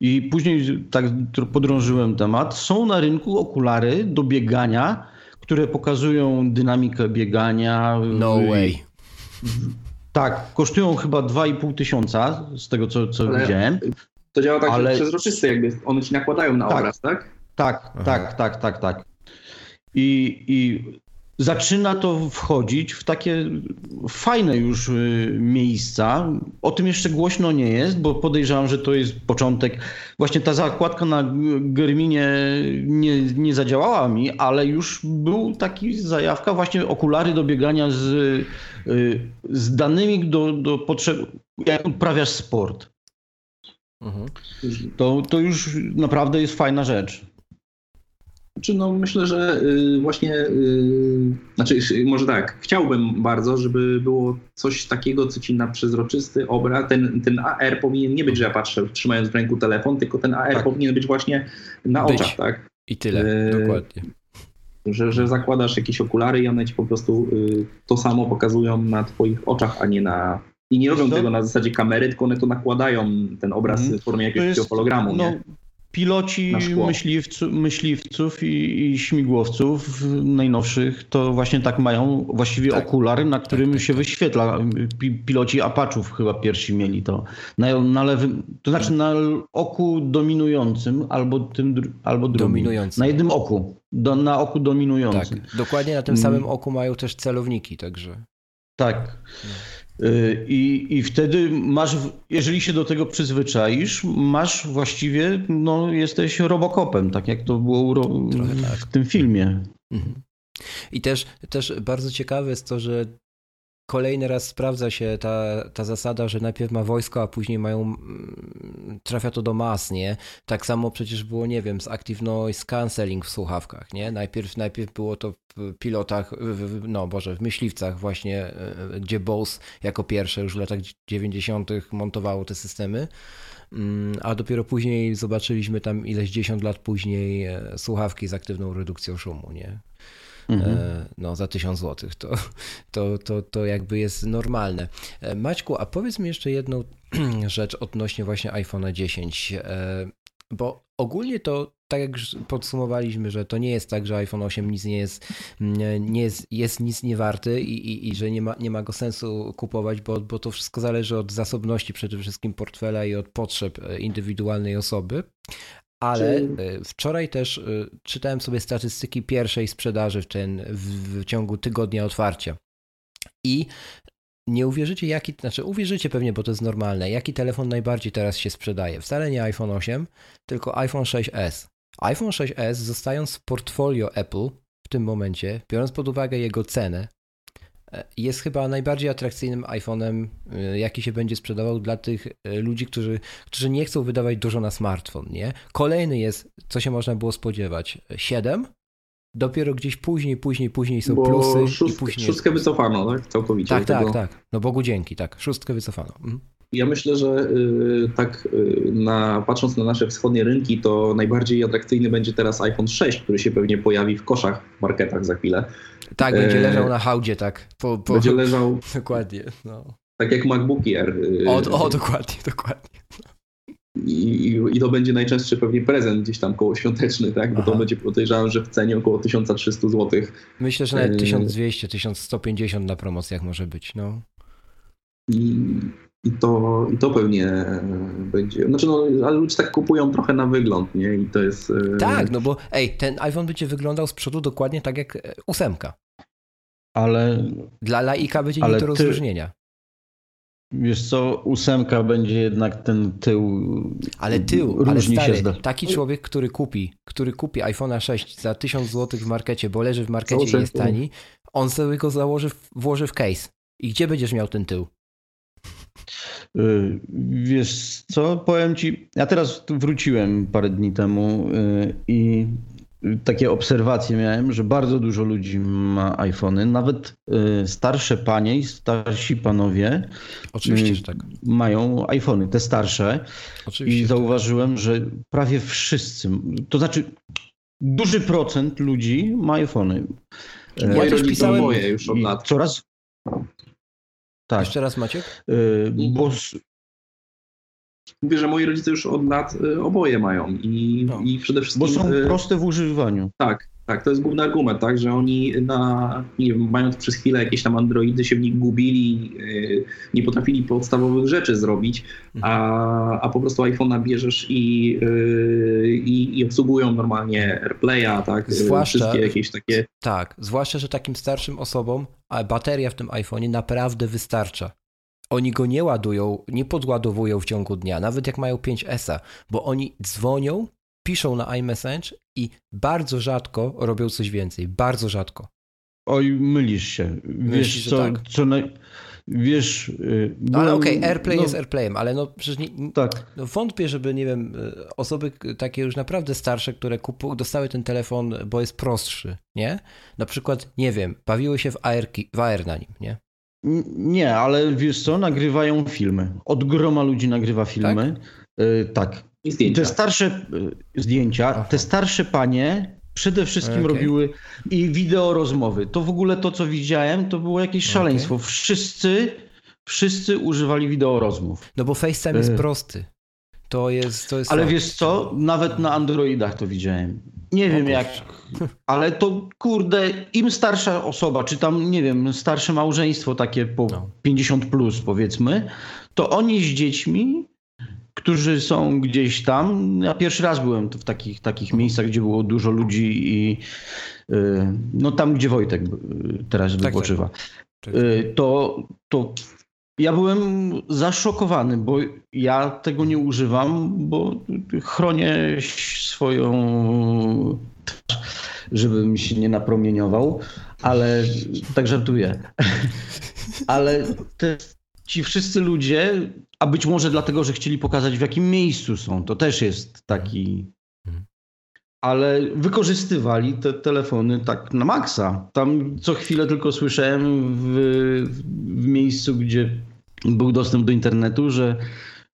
I później tak podrążyłem temat. Są na rynku okulary do biegania, które pokazują dynamikę biegania. No way. Tak, kosztują chyba 2,5 tysiąca z tego, co, co widziałem. To działa tak, ale... że przezroczyste jakby, one ci nakładają na tak, obraz, tak? Tak, tak, tak, tak, tak. I, I zaczyna to wchodzić w takie fajne już y, miejsca. O tym jeszcze głośno nie jest, bo podejrzewam, że to jest początek. Właśnie ta zakładka na Germinie nie, nie zadziałała mi, ale już był taki zajawka, właśnie okulary do biegania z, y, z danymi do, do potrzeb, jak uprawiasz sport. Mhm. To, to już naprawdę jest fajna rzecz. Znaczy, no myślę, że y, właśnie, y, znaczy może tak, chciałbym bardzo, żeby było coś takiego, co ci na przezroczysty obraz, ten, ten AR powinien nie być, że ja patrzę trzymając w ręku telefon, tylko ten AR tak. powinien być właśnie na być. oczach, tak? I tyle, e, dokładnie. Że, że zakładasz jakieś okulary i one ci po prostu y, to samo pokazują na twoich oczach, a nie na... I nie robią tego na zasadzie kamery, tylko one to nakładają ten obraz mm. w formie jakiegoś jest, hologramu, no, nie? Piloci myśliwców i, i, śmigłowców najnowszych to właśnie tak mają właściwie tak. okulary, na którym tak, tak, się tak. wyświetla. Piloci Apaczów chyba pierwsi mieli to. Na, na lewym, to znaczy na oku dominującym albo tym albo drugim. Dominującym. Na jednym oku. Do, na oku dominującym. Tak, dokładnie na tym samym oku mają też celowniki, także. Tak. No. I, I wtedy masz, jeżeli się do tego przyzwyczaisz, masz właściwie, no jesteś robokopem, tak jak to było w tak. tym filmie. Mhm. I też, też bardzo ciekawe jest to, że kolejny raz sprawdza się ta, ta zasada, że najpierw ma wojsko, a później mają, mm, trafia to do mas, nie? Tak samo przecież było, nie wiem, z Active Noise Cancelling w słuchawkach, nie? Najpierw, najpierw było to w pilotach, w, no Boże, w myśliwcach właśnie, e, gdzie Bose jako pierwsze już w latach 90. montowało te systemy, mm, a dopiero później zobaczyliśmy tam ileś dziesiąt lat później e, słuchawki z aktywną redukcją szumu, nie? Mhm. E, no, za 1000 zł. To, to, to, to jakby jest normalne. E, Maćku, a powiedz mi jeszcze jedną rzecz odnośnie właśnie iPhone'a 10, e, bo ogólnie to tak jak już podsumowaliśmy, że to nie jest tak, że iPhone 8 nic nie jest, nie jest, jest nic nie warty i, i, i, że nie ma, nie ma go sensu kupować, bo, bo to wszystko zależy od zasobności przede wszystkim portfela i od potrzeb indywidualnej osoby. Ale Czy... Y, wczoraj też y, czytałem sobie statystyki pierwszej sprzedaży w, ten, w, ciągu tygodnia otwarcia. I nie uwierzycie, jaki, znaczy uwierzycie pewnie, bo to jest normalne, jaki telefon najbardziej teraz się sprzedaje. Wcale nie iPhone 8, tylko iPhone 6s. iPhone 6s, zostając w portfolio Apple w tym momencie, biorąc pod uwagę jego cenę, jest chyba najbardziej atrakcyjnym iPhone'em, y, jaki się będzie sprzedawał dla tych y, ludzi, którzy, którzy nie chcą wydawać dużo na smartfon, nie? Kolejny jest, co się można było spodziewać, 7, dopiero gdzieś później, później, później są bo plusy szóst, i później... Szóstkę wycofano, tak? Całkowicie. Tak, tak, tego... tak. No Bogu dzięki, tak. Szóstkę wycofano. Mhm. Ja myślę, że y, tak y, na, patrząc na nasze wschodnie rynki, to najbardziej atrakcyjny będzie teraz iPhone 6, który się pewnie pojawi w koszach w marketach za chwilę. Tak, będzie e, leżał na hałdzie, tak. Po, po... Będzie leżał. Dokładnie. No. Tak jak MacBooki Air. Y, o, o dokładnie, dokładnie. I, i, I, to będzie najczęstszy pewnie prezent gdzieś tam koło świąteczny, tak? Bo Aha. to będzie podejrzewam, że w cenie około 1300 zł. Myślę, że nawet 1200, 1150 na promocjach może być, no. I, i to, I to pewnie będzie. Znaczy, no, ale ludzie tak kupują trochę na wygląd, nie? I to jest. E, tak, no bo ej, ten iPhone będzie wyglądał z przodu dokładnie tak jak e, ósemka. Ale. Dla laika będzie nie to rozróżnienia. Wiesz co, ósemka będzie jednak ten tył. Ale tył, ale stary, się taki człowiek, który kupi, który kupi iPhone'a 6 za 1000 zł w markecie, bo leży w markecie i jest tani, on sobie go założy, włoży w case. I gdzie będziesz miał ten tył? Y, wiesz co, powiem ci, ja teraz wróciłem parę dni temu y, i takie obserwacje miałem, że bardzo dużo ludzi ma iPhony, nawet y, starsze panie i starsi panowie Oczywiście, że tak. mają iPhony, te starsze. Oczywiście. I zauważyłem, że prawie wszyscy, to znaczy duży procent ludzi ma iPhony. Ja Moje też rodzice pisałem- moje już od lat. coraz. Tak, Jeszcze raz Maciek? y, bo Mówię, że moi rodzice już od lat y, oboje mają i, No. i przede wszystkim... bo są y, proste w używaniu. Tak, tak, to jest główny argument, tak, że oni na, nie wiem, mając przez chwilę jakieś tam androidy się w nich gubili, yy, nie potrafili podstawowych rzeczy zrobić, a, a po prostu iPhone'a bierzesz i, yy, i, i obsługują normalnie AirPlaya, tak, yy, Zwłaszcza- wszystkie jakieś takie, Tak, zwłaszcza, że takim starszym osobom bateria w tym iPhone'ie naprawdę wystarcza. Oni go nie ładują, nie podładowują w ciągu dnia, nawet jak mają 5S-a, bo oni dzwonią, piszą na iMessage i bardzo rzadko robią coś więcej. Bardzo rzadko. Oj, mylisz się. Myślisz, Wiesz że co, tak? co naj... Wiesz... y, No, ale byłem- okej, AirPlay no, jest AirPlayem, ale no przecież nie, Tak, no wątpię, żeby, nie wiem, y, osoby takie już naprawdę starsze, które kupu, dostały ten telefon, bo jest prostszy, nie? Na przykład, nie wiem, bawiły się w AR, w AR na nim, nie? Nie, ale wiesz co, nagrywają filmy. Od groma ludzi nagrywa filmy. Tak. tak. Zdjęcia. te starsze y, zdjęcia, Aha. te starsze panie przede wszystkim Okej. robiły i wideo rozmowy. To w ogóle to, co widziałem, to było jakieś szaleństwo. Wszyscy, wszyscy używali wideo rozmów. No bo FaceTime jest Y. prosty. To jest, to jest Ale fakt. wiesz co, nawet na Androidach to widziałem. Nie O wiem jak, ale to kurde, im starsza osoba, czy tam, nie wiem, starsze małżeństwo takie po No. 50 plus powiedzmy, to oni z dziećmi, którzy są gdzieś tam, ja pierwszy raz byłem w takich, takich miejscach, gdzie było dużo ludzi i y, no tam, gdzie Wojtek y, teraz tak. wypoczywa, Tak. to, to ja byłem zaszokowany, bo ja tego nie używam, bo chronię swoją twarz, żebym się nie napromieniował, ale tak żartuję. Ale te, ci wszyscy ludzie, a być może dlatego, że chcieli pokazać w jakim miejscu są, to też jest taki... Mhm. Ale wykorzystywali te telefony tak na maksa. Tam co chwilę tylko słyszałem w, w miejscu, gdzie był dostęp do internetu, że,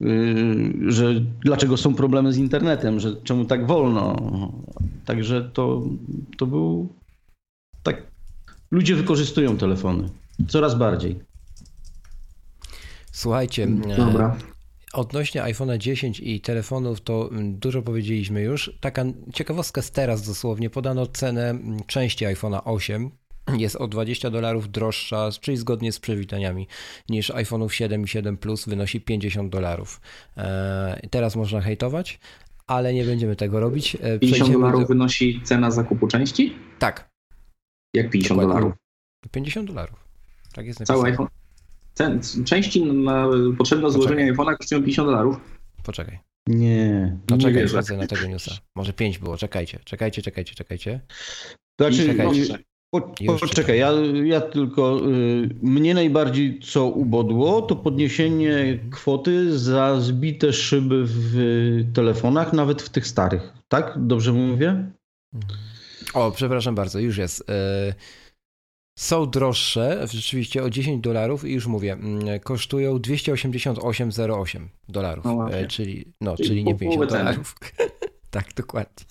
yy, że dlaczego są problemy z internetem, że czemu tak wolno. Także to, to był tak. Ludzie wykorzystują telefony coraz bardziej. Słuchajcie, e, Dobra. odnośnie iPhone'a 10 i telefonów to mm, dużo powiedzieliśmy już. Taka ciekawostka z teraz dosłownie. Podano cenę mm, części iPhone'a 8. Jest o 20 dolarów droższa, czyli zgodnie z przewidaniami, niż iPhone'ów 7 i 7 Plus wynosi 50 dolarów. E, teraz można hejtować, ale nie będziemy tego robić. E, 50 przejdziemy dolarów do- wynosi cena zakupu części? Tak, Jak 50 Dokładnie. dolarów? 50 dolarów. Tak jest Cały napisane. iPhone. Cen, części na, potrzebne do złożenia iPhone'a kosztują 50 dolarów. Poczekaj. Nie. No Nie czekaj, wierzę. na tego newsa. Może 5 było, czekajcie, czekajcie, czekajcie, czekajcie. Znaczy, Czekajcie. y, po, Już poczekaj, ja, ja tylko. Y, mnie najbardziej co ubodło, to podniesienie kwoty za zbite szyby w telefonach, nawet w tych starych. Tak? Dobrze mówię? O, przepraszam bardzo, już jest. E, Są droższe, rzeczywiście o 10 dolarów i już mówię, mm, kosztują 288,08 dolarów, No e, czyli, no, Czyli czyli nie po połowę 50 ceny. dolarów. tak, dokładnie.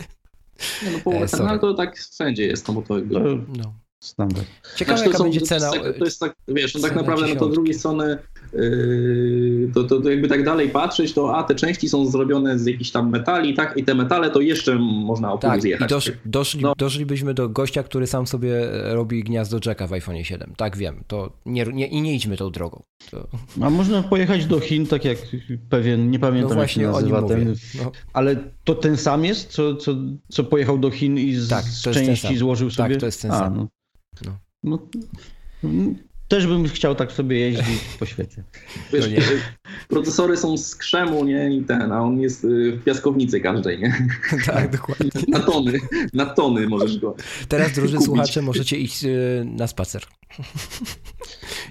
Nie, no, połowę E, ceny, ale to tak wszędzie jest, no bo to jakby... No. standard. Ciekawe, Znaczy, jaka są- będzie cena. tak- To jest tak, wiesz, no tak naprawdę no to z drugiej strony to, to, to jakby tak dalej patrzeć, to a te części są zrobione z jakichś tam metali, tak? I te metale to jeszcze można o pół Tak, i zjechać. dosz, doszli, No. doszlibyśmy do gościa, który sam sobie robi gniazdo Jacka w iPhone 7. Tak wiem, to nie, nie, i nie idźmy tą drogą. To, A można pojechać do Chin, tak jak pewien, nie no pamiętam jak właśnie się o nim nazywa ten. No, Ale to ten sam jest, co, co, co pojechał do Chin i z, Tak, części złożył Tak, sobie? to jest ten A, sam. No. No. No, mm, też bym chciał tak sobie jeździć po świecie. Wiesz, no nie. procesory są z krzemu, nie? I ten, a on jest yy, w piaskownicy każdej, nie? tak, dokładnie. Na tony, na tony możesz go. Teraz, drodzy kupić. słuchacze, możecie iść y, na spacer.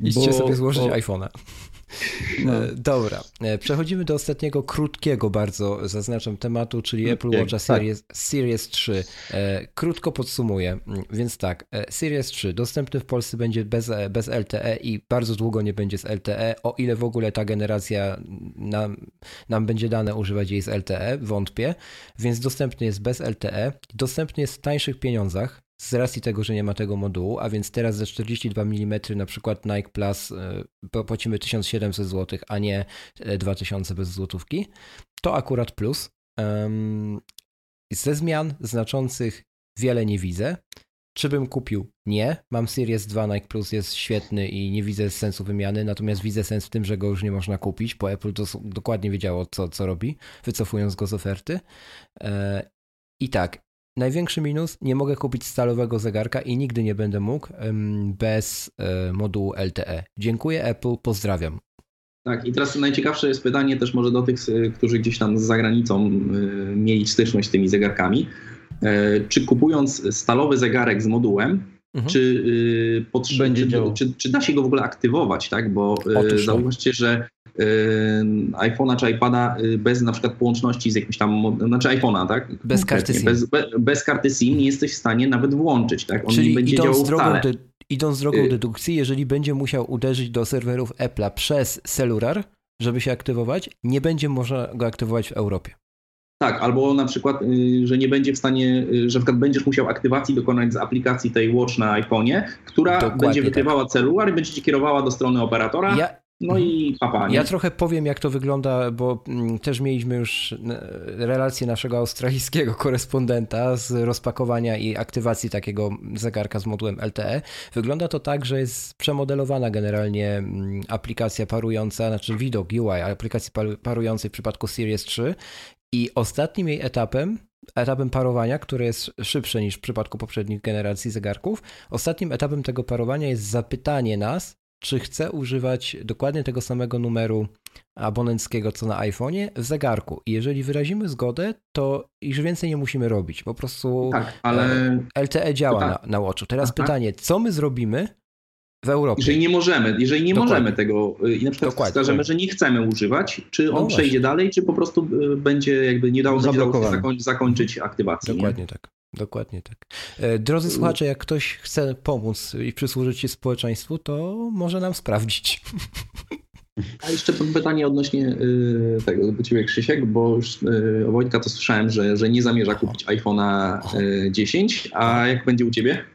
Idźcie Bo- sobie złożyć iPhone'a. No. Dobra, e, przechodzimy do ostatniego krótkiego bardzo, zaznaczam tematu, czyli Apple Watcha tak. Series, Series 3. E, krótko podsumuję, mm, więc tak, Series 3 dostępny w Polsce będzie bez, bez LTE i bardzo długo nie będzie z LTE, o ile w ogóle ta generacja nam, nam będzie dane używać jej z LTE, wątpię, więc dostępny jest bez LTE, dostępny jest w tańszych pieniądzach, z racji tego, że nie ma tego modułu, a więc teraz za 42 mm na przykład Nike Plus e, płacimy 1700 zł, a nie 2000 e, bez złotówki, to akurat plus. Ze zmian znaczących wiele nie widzę. Czy bym kupił? Nie. Mam Series 2 Nike Plus, jest świetny i nie widzę sensu wymiany, natomiast widzę sens w tym, że go już nie można kupić, bo Apple dokładnie wiedziało, co, co robi, wycofując go z oferty. E, I tak, Największy minus, nie mogę kupić stalowego zegarka i nigdy nie będę mógł bez e, modułu LTE. Dziękuję Apple, pozdrawiam. Tak, i teraz najciekawsze jest pytanie też może do tych, którzy gdzieś tam z zagranicą mieli styczność z tymi zegarkami. E, czy kupując stalowy zegarek z modułem, mhm. czy, y, potrzeb, czy, czy, czy, da się go w ogóle aktywować, tak? Bo e, Otóż zauważcie, że iPhone'a czy iPada y, bez na przykład połączności z jakimś tam, znaczy iPhone'a, tak? Bez karty SIM. Bez, bez, karty SIM nie jesteś w stanie nawet włączyć, tak? On Czyli nie będzie idąc drogą, wcale. idąc drogą y- dedukcji, jeżeli będzie musiał uderzyć do serwerów Apple'a przez celular, żeby się aktywować, nie będzie można go aktywować w Europie. Tak, albo na przykład, y, że nie będzie w stanie, że na przykład będziesz musiał aktywacji dokonać z aplikacji tej Watch na iPhone'ie, która Dokładnie będzie tak. wykrywała tak. celular i będzie ci kierowała do strony operatora. Ja, no i papa. Nie? Ja trochę powiem, jak to wygląda, bo mm, też mieliśmy już relację naszego australijskiego korespondenta z rozpakowania i aktywacji takiego zegarka z modułem LTE. Wygląda to tak, że jest przemodelowana generalnie mm, aplikacja parująca, znaczy widok UI aplikacji parującej w przypadku Series 3 i ostatnim jej etapem etapem parowania, który jest szybszy niż w przypadku poprzednich generacji zegarków. Ostatnim etapem tego parowania jest zapytanie nas, czy chcę używać dokładnie tego samego numeru abonenckiego co na iPhone'ie w zegarku. I jeżeli wyrazimy zgodę, to już więcej nie musimy robić. Po prostu tak, ale... LTE działa tak. na, na Watchu. Teraz Aha. pytanie, co my zrobimy w Europie? Jeżeli nie możemy, jeżeli nie Dokładnie. możemy tego y, i na przykład Dokładnie. wskażemy, że nie chcemy używać, czy on no przejdzie dalej, czy po prostu y, będzie jakby nie dało się zakończyć aktywacji. Dokładnie nie? tak. Dokładnie tak. E, drodzy słuchacze, jak ktoś chce pomóc i przysłużyć się społeczeństwu, to może nam sprawdzić. A jeszcze pytanie odnośnie yy, tego do ciebie Krzysiek, bo już yy, Wojtka to słyszałem, że, że nie zamierza kupić iPhone'a yy, 10, a jak będzie u ciebie?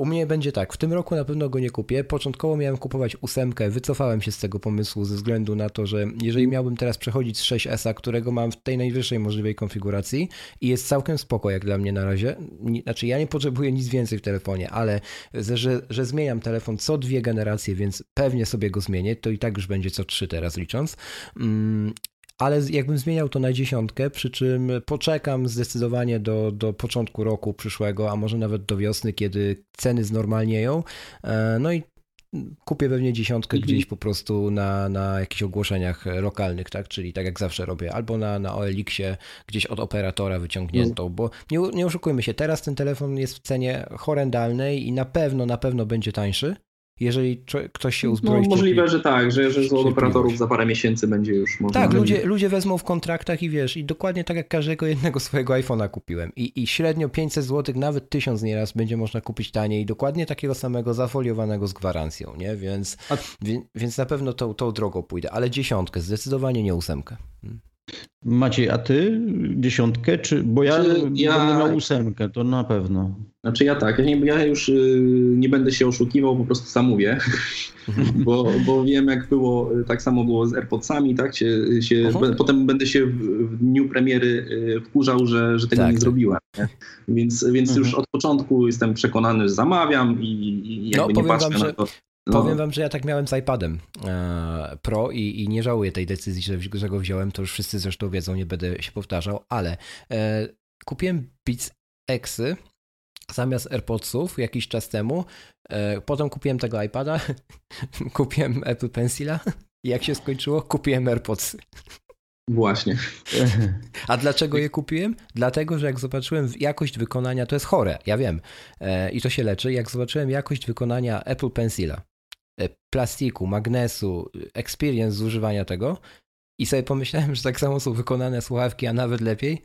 U mnie będzie tak, w tym roku na pewno go nie kupię. Początkowo miałem kupować ósemkę, wycofałem się z tego pomysłu ze względu na to, że jeżeli miałbym teraz przechodzić z 6S, którego mam w tej najwyższej możliwej konfiguracji i jest całkiem spoko jak dla mnie na razie, znaczy ja nie potrzebuję nic więcej w telefonie, ale że, że zmieniam telefon co dwie generacje, więc pewnie sobie go zmienię, to i tak już będzie co trzy teraz licząc. Ale jakbym zmieniał to na dziesiątkę, przy czym poczekam zdecydowanie do, do początku roku przyszłego, a może nawet do wiosny, kiedy ceny znormalnieją. E, no i kupię pewnie dziesiątkę mhm. gdzieś po prostu na, na jakichś ogłoszeniach lokalnych, tak? Czyli tak jak zawsze robię, albo na, na OLX-ie gdzieś od operatora wyciągniętą, no. bo nie, nie oszukujmy się, teraz ten telefon jest w cenie horrendalnej i na pewno, na pewno będzie tańszy, jeżeli ktoś się uzbroi. No, możliwe, że tak, że, że z operatorów za parę miesięcy będzie już można. Tak, ludzie, ludzie wezmą w kontraktach i wiesz, i dokładnie tak jak każdego jednego swojego iPhone'a kupiłem. I, I średnio 500 zł, nawet 1000 nieraz będzie można kupić taniej, dokładnie takiego samego zafoliowanego z gwarancją, nie? Więc, A... więc na pewno tą, tą drogą pójdę, ale dziesiątkę, zdecydowanie nie ósemkę. Hmm. Maciej, a ty dziesiątkę, czy bo ja, ja będę miał ósemkę, to na pewno. Znaczy ja tak, ja, nie, ja już y, nie będę się oszukiwał, po prostu sam mówię, bo, bo wiem jak było, tak samo było z AirPodsami, tak, się, się potem będę się w dniu premiery y, wkurzał, że, że tego tak. nie zrobiłem. Nie? Więc, więc już mhm. od początku jestem przekonany, że zamawiam i, i jakby no, nie patrzę wam, na to. No. Powiem wam, że ja tak miałem z iPadem e, Pro i, i, nie żałuję tej decyzji, że, że go wziąłem, to już wszyscy zresztą wiedzą, nie będę się powtarzał, ale e, kupiłem Beats Xy zamiast AirPodsów jakiś czas temu. E, potem kupiłem tego iPada, kupiłem Apple Pencila i jak się skończyło, kupiłem AirPodsy. Właśnie. A dlaczego je kupiłem? Dlatego, że jak zobaczyłem jakość wykonania, to jest chore, ja wiem, i to się leczy, jak zobaczyłem jakość wykonania Apple Pencila plastiku, magnesu, experience zużywania tego i sobie pomyślałem, że tak samo są wykonane słuchawki, a nawet lepiej.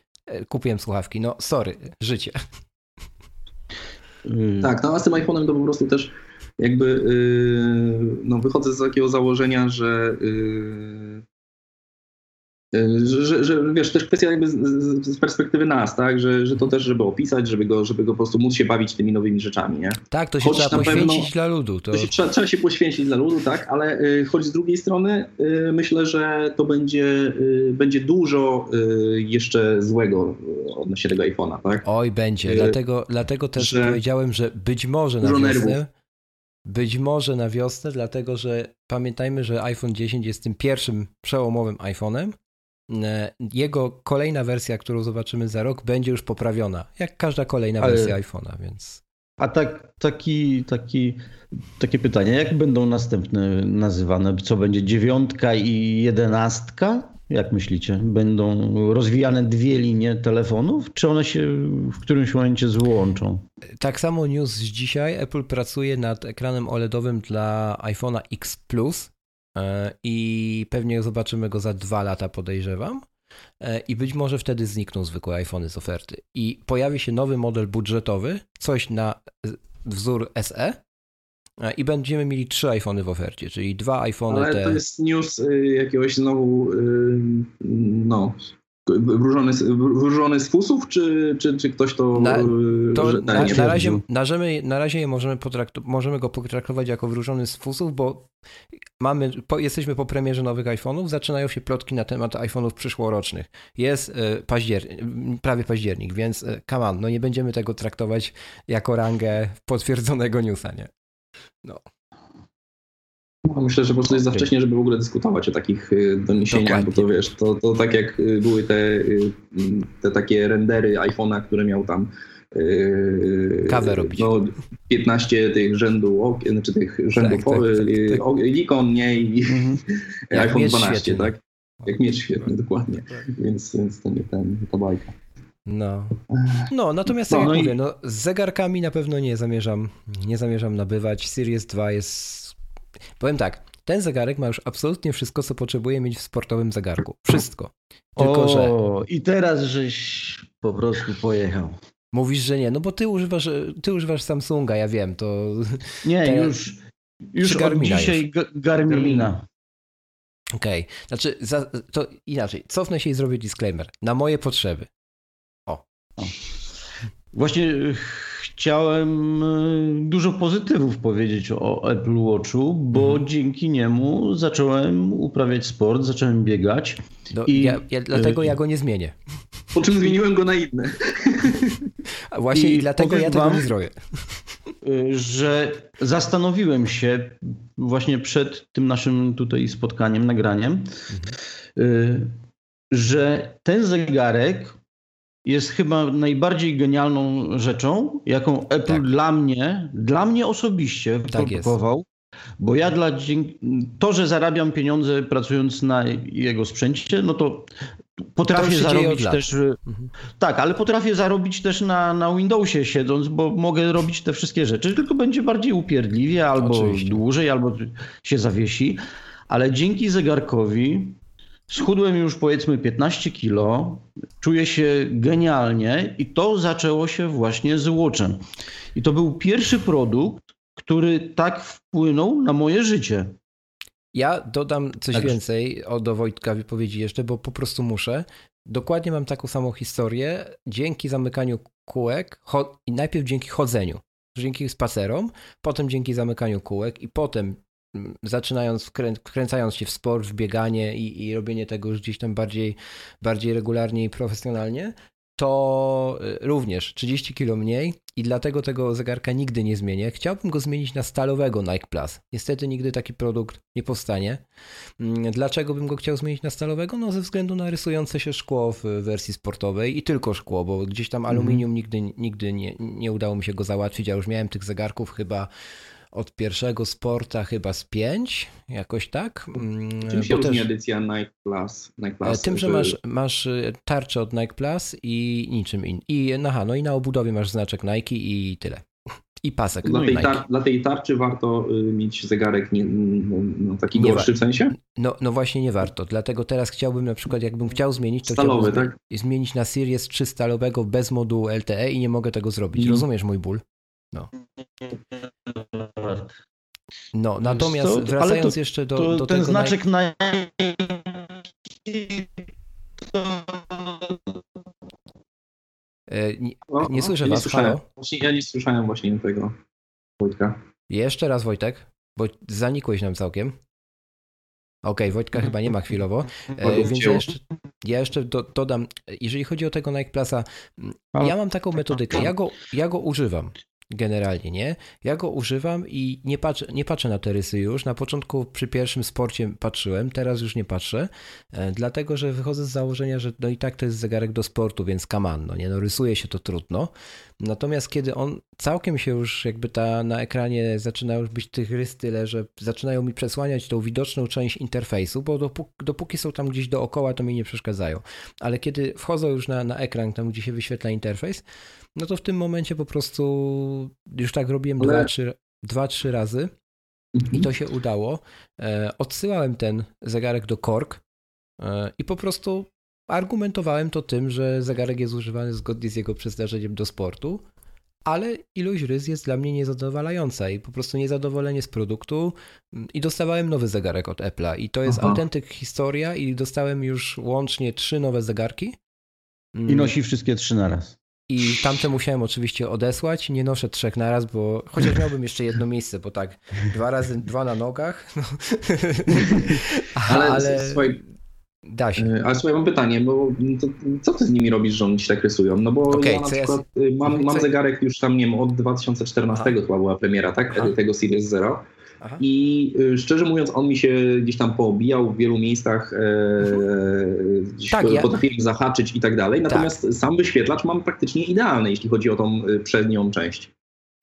Kupiłem słuchawki. No, sorry, życie. Tak, no a z tym iPhone'em to po prostu też jakby yy, no wychodzę z takiego założenia, że yy, że, że, wiesz, też kwestia jakby z, z, perspektywy nas, tak, że, że to też, żeby opisać, żeby go, żeby go po prostu móc się bawić tymi nowymi rzeczami, nie? Tak, to się choć trzeba poświęcić pewno, dla ludu. To... to się, trzeba, trzeba, się poświęcić dla ludu, tak, ale y, choć z drugiej strony y, myślę, że to będzie, y, będzie dużo jeszcze złego odnośnie tego iPhone'a, tak? Oj, będzie, dlatego, dlatego też że powiedziałem, że być może na wiosnę, nerwów. być może na wiosnę, dlatego że pamiętajmy, że iPhone 10 jest tym pierwszym przełomowym iPhone'em, jego kolejna wersja, którą zobaczymy za rok, będzie już poprawiona, jak każda kolejna Ale... wersja iPhone'a, więc. A tak, taki, taki, takie pytanie, jak będą następne nazywane? Co będzie dziewiątka i jedenastka? Jak myślicie? Będą rozwijane dwie linie telefonów, czy one się w którymś momencie złączą? Tak samo news z dzisiaj. Apple pracuje nad ekranem OLEDowym dla iPhone'a X Plus E, i pewnie zobaczymy go za dwa lata, podejrzewam. E, I być może wtedy znikną zwykłe iPhony z oferty. I pojawi się nowy model budżetowy, coś na wzór SE, e, i będziemy mieli trzy iPhony w ofercie, czyli dwa iPhony. Ale te... to jest news y, jakiegoś znowu, y, no, Wróżony, wróżony z fusów, czy, czy, czy ktoś to... Na, to że, na, na, razie, na, razie, na razie możemy, możemy go potraktować jako wróżony z fusów, bo mamy, po, jesteśmy po premierze nowych iPhone'ów, zaczynają się plotki na temat iPhone'ów przyszłorocznych. Jest y, październik, prawie październik, więc y, come on, no nie będziemy tego traktować jako rangę potwierdzonego newsa, nie? No. No, myślę, że po prostu jest za wcześnie, żeby w ogóle dyskutować o takich y, doniesieniach, bo to wiesz, to, to tak jak y, były te, y, te takie rendery iPhone'a, które miał tam Kawę robić. No, 15 tych rzędu, znaczy tych rzędów tak, tak, tak, ikon, nie i mhm. iPhone 12, świetny. tak? Jak miecz świetny, dokładnie. Więc, więc to nie ten, ta bajka. No. No, natomiast no, tak jak no mówię, i... no, z zegarkami na pewno nie zamierzam, nie zamierzam nabywać. Series 2 jest Powiem tak, ten zegarek ma już absolutnie wszystko, co potrzebuje mieć w sportowym zegarku. Wszystko. Tylko, o, że... I teraz żeś po prostu pojechał. Mówisz, że nie, no bo ty używasz, ty używasz Samsunga, ja wiem, to... Nie, te... już, już od dzisiaj już. Garmina. Okej, okay. znaczy za, to inaczej, cofnę się i zrobię disclaimer. Na moje potrzeby. O. o. Właśnie chciałem e, dużo pozytywów powiedzieć o Apple Watchu, bo mhm. dzięki niemu zacząłem uprawiać sport, zacząłem biegać. Do, i, ja, ja, dlatego ja go nie zmienię. Po czym zmieniłem go na inne. A właśnie i, i dlatego ja tego nie zrobię. E, że zastanowiłem się właśnie przed tym naszym tutaj spotkaniem, nagraniem, mhm. E, że ten zegarek jest chyba najbardziej genialną rzeczą, jaką Apple tak. dla mnie, dla mnie osobiście tak wyprodukował. Bo ja dla to, że zarabiam pieniądze pracując na jego sprzęcie, no to potrafię to zarobić też. Mhm. Tak, ale potrafię zarobić też na, na Windowsie siedząc, bo mogę robić te wszystkie rzeczy, tylko będzie bardziej upierdliwie, albo Oczywiście. dłużej, albo się zawiesi. Ale dzięki zegarkowi Schudłem już powiedzmy 15 kilo, czuję się genialnie i to zaczęło się właśnie z Watchem. I to był pierwszy produkt, który tak wpłynął na moje życie. Ja dodam coś tak. więcej o do Wojtka wypowiedzi jeszcze, bo po prostu muszę. Dokładnie mam taką samą historię. Dzięki zamykaniu kółek i najpierw dzięki chodzeniu, dzięki spacerom, potem dzięki zamykaniu kółek i potem zaczynając, wkrę, wkręcając się w sport, w bieganie i, i robienie tego już gdzieś tam bardziej, bardziej regularnie i profesjonalnie, to y, również 30 kilo mniej i dlatego tego zegarka nigdy nie zmienię. Chciałbym go zmienić na stalowego Nike Plus. Niestety nigdy taki produkt nie powstanie. Mm, dlaczego bym go chciał zmienić na stalowego? No ze względu na rysujące się szkło w wersji sportowej i tylko szkło, bo gdzieś tam aluminium mm. nigdy, nigdy nie, nie udało mi się go załatwić. Ja już miałem tych zegarków chyba od pierwszego sporta chyba z pięć, jakoś tak. Mm, Czym się różni też... edycja Nike Plus? Nike Plus e, Tym, że masz, masz e, tarczę od Nike Plus i niczym innym. I, aha, no i na obudowie masz znaczek Nike i tyle. I pasek. Dla no tej, tar- dla tej tarczy warto y, mieć zegarek nie, no, no, taki Nie gorszy w sensie? No, no właśnie nie warto. Dlatego teraz chciałbym na przykład, jakbym chciał zmienić, to Stalowy, tak? zmi- zmienić na Series 3 stalowego bez modułu LTE i nie mogę tego zrobić. Mm. Rozumiesz mój ból? No, natomiast co, ale wracając to- jeszcze do, To do ten tego... znaczek na... E, nie, No, Nie no, słyszę ja was, słyszałem. ja nie słyszałem właśnie tego Wojtka. Jeszcze raz Wojtek, bo zanikłeś nam całkiem. Okej, Wojtka chyba nie ma chwilowo, e, więc ja jeszcze, ja jeszcze do, dodam, jeżeli chodzi o tego Nike Plusa, ja mam taką metodykę, ja go, ja go używam generalnie, nie? Ja go używam i nie patrzę, nie patrzę na te rysy już. Na początku przy pierwszym sporcie patrzyłem, teraz już nie patrzę, e, dlatego, że wychodzę z założenia, że no i tak to jest zegarek do sportu, więc kaman, no nie, no rysuje się to trudno. Natomiast kiedy on całkiem się już jakby ta na ekranie zaczyna już być tych rys tyle, że zaczynają mi przesłaniać tą widoczną część interfejsu, bo dopóki, dopóki są tam gdzieś dookoła, to mi nie przeszkadzają. Ale kiedy wchodzą już na, na ekran, tam gdzie się wyświetla interfejs, no to w tym momencie po prostu już tak robiłem Ale- dwa, trzy, dwa, trzy razy i to się udało. E, odsyłałem ten zegarek do Korg e, i po prostu argumentowałem to tym, że zegarek jest używany zgodnie z jego przeznaczeniem do sportu, ale ilość rys jest dla mnie niezadowalająca i po prostu niezadowolenie z produktu mm, i dostawałem nowy zegarek od Apple'a i to jest Aha. autentyk historia i dostałem już łącznie trzy nowe zegarki. Mm, I nosi wszystkie trzy na raz. I tamte musiałem oczywiście odesłać. Nie noszę trzech naraz, bo chociaż miałbym jeszcze jedno miejsce, bo tak, dwa razy dwa na nogach. No. Ale, ale słuchaj, da się. e, ale słuchaj, mam pytanie, bo to, co ty z nimi robisz, że oni ci tak rysują? No bo Okej, ja na przykład y, mam, mam zegarek już tam, nie wiem, od 2014 Aha. chyba była premiera, tak? Aha. Tego Series Zero. Aha. I y, szczerze mówiąc, on mi się gdzieś tam poobijał w wielu miejscach, e, gdzieś Tak, ja- potrafiłem zahaczyć i tak dalej. Natomiast sam wyświetlacz mam praktycznie idealny, jeśli chodzi o tą y, przednią część.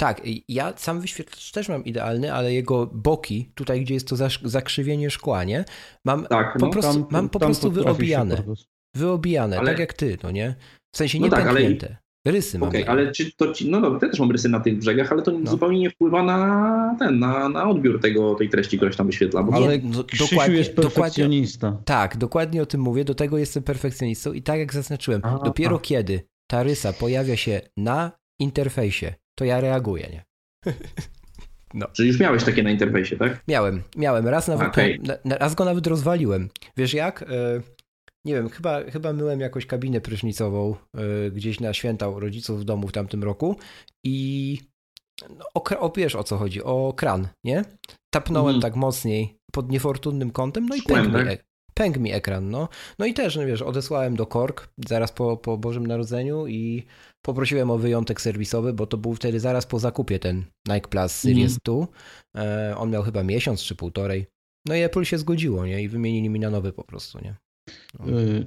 Tak, ja sam wyświetlacz też mam idealny, ale jego boki, tutaj gdzie jest to zakrzywienie szkła, nie? Mam Tak, po no. prostu, mam po prostu wyobijane. po prostu- Wyobijane, Ale- tak jak ty, no nie? W sensie No nie tak, ale-. Rysy mam. Okej, takie. ale czy to ci, no dobra, ty też mam rysy na tych brzegach, ale to No. zupełnie nie wpływa na ten, na, na odbiór tego, tej treści, która się tam wyświetla. Bo Ale no, Krzysiu dokładnie- jest dokładnie- perfekcjonista. Tak, dokładnie o tym mówię, do tego jestem perfekcjonistą i tak jak zaznaczyłem, Aha. dopiero kiedy ta rysa pojawia się na interfejsie, to ja reaguję, nie? Czyli już miałeś takie na interfejsie, tak? Miałem, miałem, raz nawet, na, raz go nawet rozwaliłem. Wiesz jak? Nie wiem, chyba, chyba myłem jakąś kabinę prysznicową e, gdzieś na święta u rodziców w domu w tamtym roku i no, o, wiesz o co chodzi, o kran, nie? Tapnąłem Mhm. tak mocniej pod niefortunnym kątem, no i pękł mi, tak? pękł mi ekran, no. No i też, no wiesz, odesłałem do Kork zaraz po, po Bożym Narodzeniu i poprosiłem o wyjątek serwisowy, bo to był wtedy zaraz po zakupie ten Nike Plus Series 2. E, on miał chyba miesiąc czy półtorej. No i Apple się zgodziło, nie? I wymienili mi na nowy po prostu, nie? No. Y,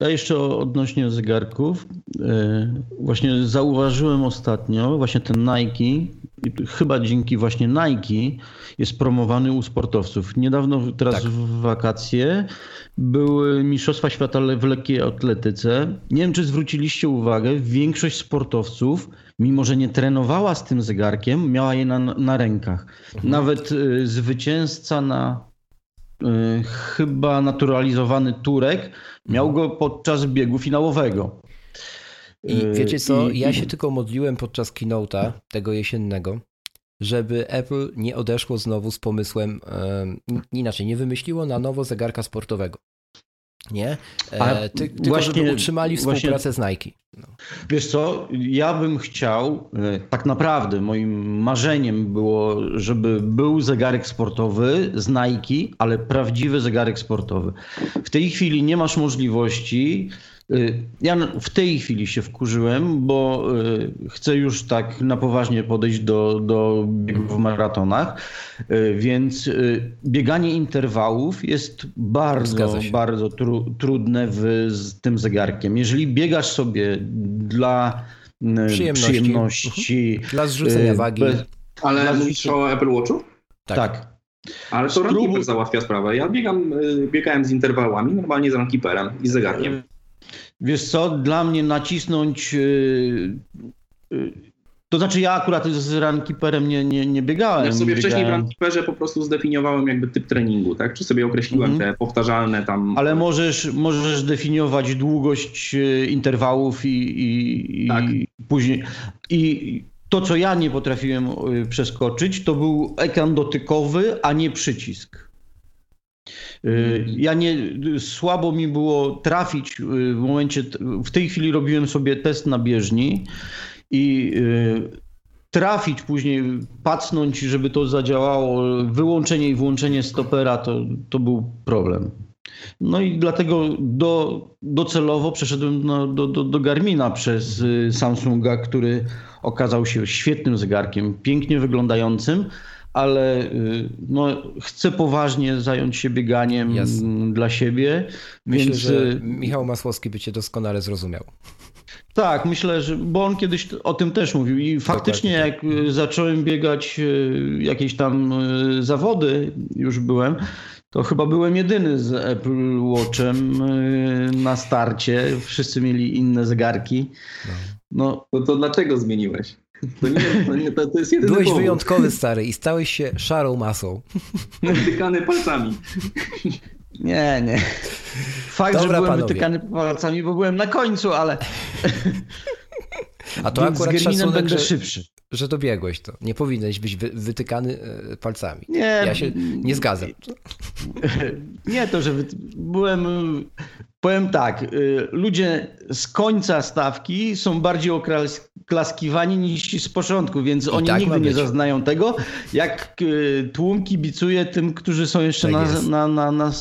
Ja jeszcze odnośnie zegarków. y, Właśnie zauważyłem ostatnio, właśnie ten Nike, chyba dzięki właśnie Nike jest promowany u sportowców. Niedawno, teraz Tak. w wakacje, były Mistrzostwa Świata w lekkiej atletyce. Nie wiem, czy zwróciliście uwagę, większość sportowców, mimo że nie trenowała z tym zegarkiem, miała je na, na rękach. Mhm. Nawet y, zwycięzca na chyba naturalizowany Turek miał go podczas biegu finałowego. I Y, wiecie co? Ja się tylko modliłem podczas keynote'a tego jesiennego, żeby Apple nie odeszło znowu z pomysłem, em, inaczej, nie wymyśliło na nowo zegarka sportowego. Nie? E, ty, tylko właśnie- żeby utrzymali właśnie- współpracę z Nike. No. Wiesz co, ja bym chciał, e, tak naprawdę moim marzeniem było, żeby był zegarek sportowy z Nike, ale prawdziwy zegarek sportowy. W tej chwili nie masz możliwości. E, Ja w tej chwili się wkurzyłem, bo e, chcę już tak na poważnie podejść do, do biegów w maratonach, e, więc bieganie interwałów jest bardzo, bardzo tru, trudne w, z tym zegarkiem. Jeżeli biegasz sobie dla Przyjemności. przyjemności Dla zrzucenia wagi. bez- Ale Dla- mówisz o Apple Watchu? Tak. tak. Ale to Spróbuj- Runkeeper załatwia sprawę. Ja biegam, y, biegałem z interwałami, normalnie z Runkeeperem i zegarkiem. Wiesz co, dla mnie nacisnąć y, y, To znaczy ja akurat z runkeeperem nie, nie, nie biegałem. Ja sobie biegałem... wcześniej w runkeeperze po prostu zdefiniowałem jakby typ treningu, tak? Czy sobie określiłem Mhm. te powtarzalne tam... Ale możesz, możesz definiować długość e, interwałów i, i, i Tak. później. I to, co ja nie potrafiłem przeskoczyć, to był ekran dotykowy, a nie przycisk. E, Ja nie, słabo mi było trafić e, w momencie, w tej chwili robiłem sobie test na bieżni i e, trafić później, pacnąć, żeby to zadziałało, wyłączenie i włączenie stopera, to, to był problem. No i dlatego do, docelowo przeszedłem no, do, do, do Garmina przez y, Samsunga, który okazał się świetnym zegarkiem, pięknie wyglądającym, ale y, no, chcę poważnie zająć się bieganiem Jasne. dla siebie. Myślę, więc, że y, Michał Masłowski by cię doskonale zrozumiał. tak, myślę, że, bo on kiedyś o tym też mówił i faktycznie jak y, zacząłem biegać jakieś tam zawody, już byłem, to chyba byłem jedyny z Apple Watchem na starcie. Wszyscy mieli inne zegarki. No, No to dlaczego zmieniłeś? To, nie, to, nie, to, to jest jedyny Byłeś powód. wyjątkowy stary i stałeś się szarą masą. Wytykany palcami. nie, nie. Fakt, Dobra, że byłem panowie. wytykany palcami, bo byłem na końcu, ale A to więc z akurat Garminem szacunek, będę że, szybszy. Że dobiegłeś to. Nie powinieneś być wy, wytykany e, palcami. Nie, Ja się nie zgadzam. Nie to, że byłem. Powiem tak, y, ludzie z końca stawki są bardziej oklaskiwani niż ci z początku, więc oni tak nigdy nie zaznają tego, jak y, tłum kibicuje tym, którzy są jeszcze Tak na, na, na, na,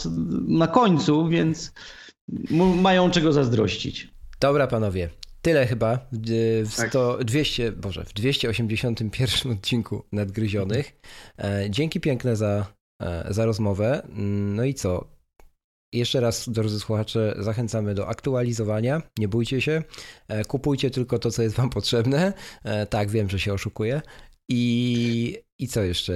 na końcu, więc mają czego zazdrościć. Dobra, panowie. Tyle chyba w, w Tak. 100, 200, Boże, w 281 odcinku Nadgryzionych. E, dzięki piękne za, e, za rozmowę. No i co? Jeszcze raz, drodzy słuchacze, zachęcamy do aktualizowania. Nie bójcie się. E, kupujcie tylko to, co jest Wam potrzebne. Tak, wiem, że się oszukuję. I, i co jeszcze?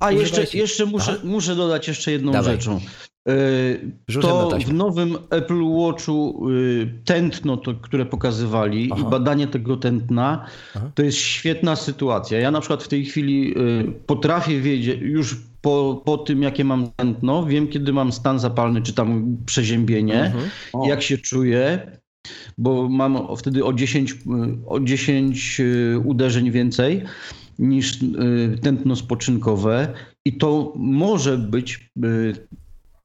A Używajcie- jeszcze, jeszcze muszę, Aha. muszę dodać jeszcze jedną Dawaj. rzeczą. Na To w nowym Apple Watchu y, tętno, to, które pokazywali Aha. i badanie tego tętna, Aha. to jest świetna sytuacja. Ja na przykład w tej chwili y, potrafię wiedzieć, już po, po tym jakie mam tętno, wiem kiedy mam stan zapalny, czy tam przeziębienie, Mhm. Jak się czuję, bo mam wtedy o 10, y, o 10 y, uderzeń więcej niż tętno spoczynkowe i to może być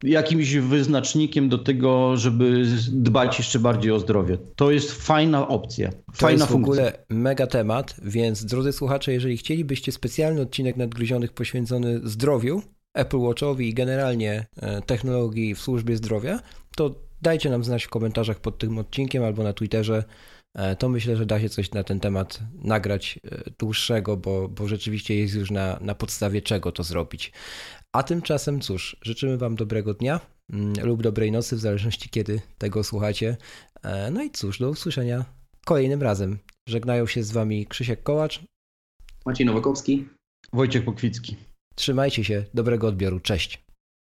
jakimś wyznacznikiem do tego, żeby dbać jeszcze bardziej o zdrowie. To jest fajna opcja, To fajna jest w funkcja. ogóle mega temat, więc drodzy słuchacze, jeżeli chcielibyście specjalny odcinek nadgryzionych poświęcony zdrowiu, Apple Watchowi i generalnie e, technologii w służbie zdrowia, to dajcie nam znać w komentarzach pod tym odcinkiem albo na Twitterze. E, To myślę, że da się coś na ten temat nagrać e, dłuższego, bo, bo rzeczywiście jest już na, na podstawie czego to zrobić. A tymczasem cóż, życzymy Wam dobrego dnia mm, lub dobrej nocy, w zależności kiedy tego słuchacie. E, No i cóż, do usłyszenia kolejnym razem. Żegnają się z Wami Krzysiek Kołacz. Maciej Nowakowski. Wojciech Pokwicki. Trzymajcie się, dobrego odbioru, cześć.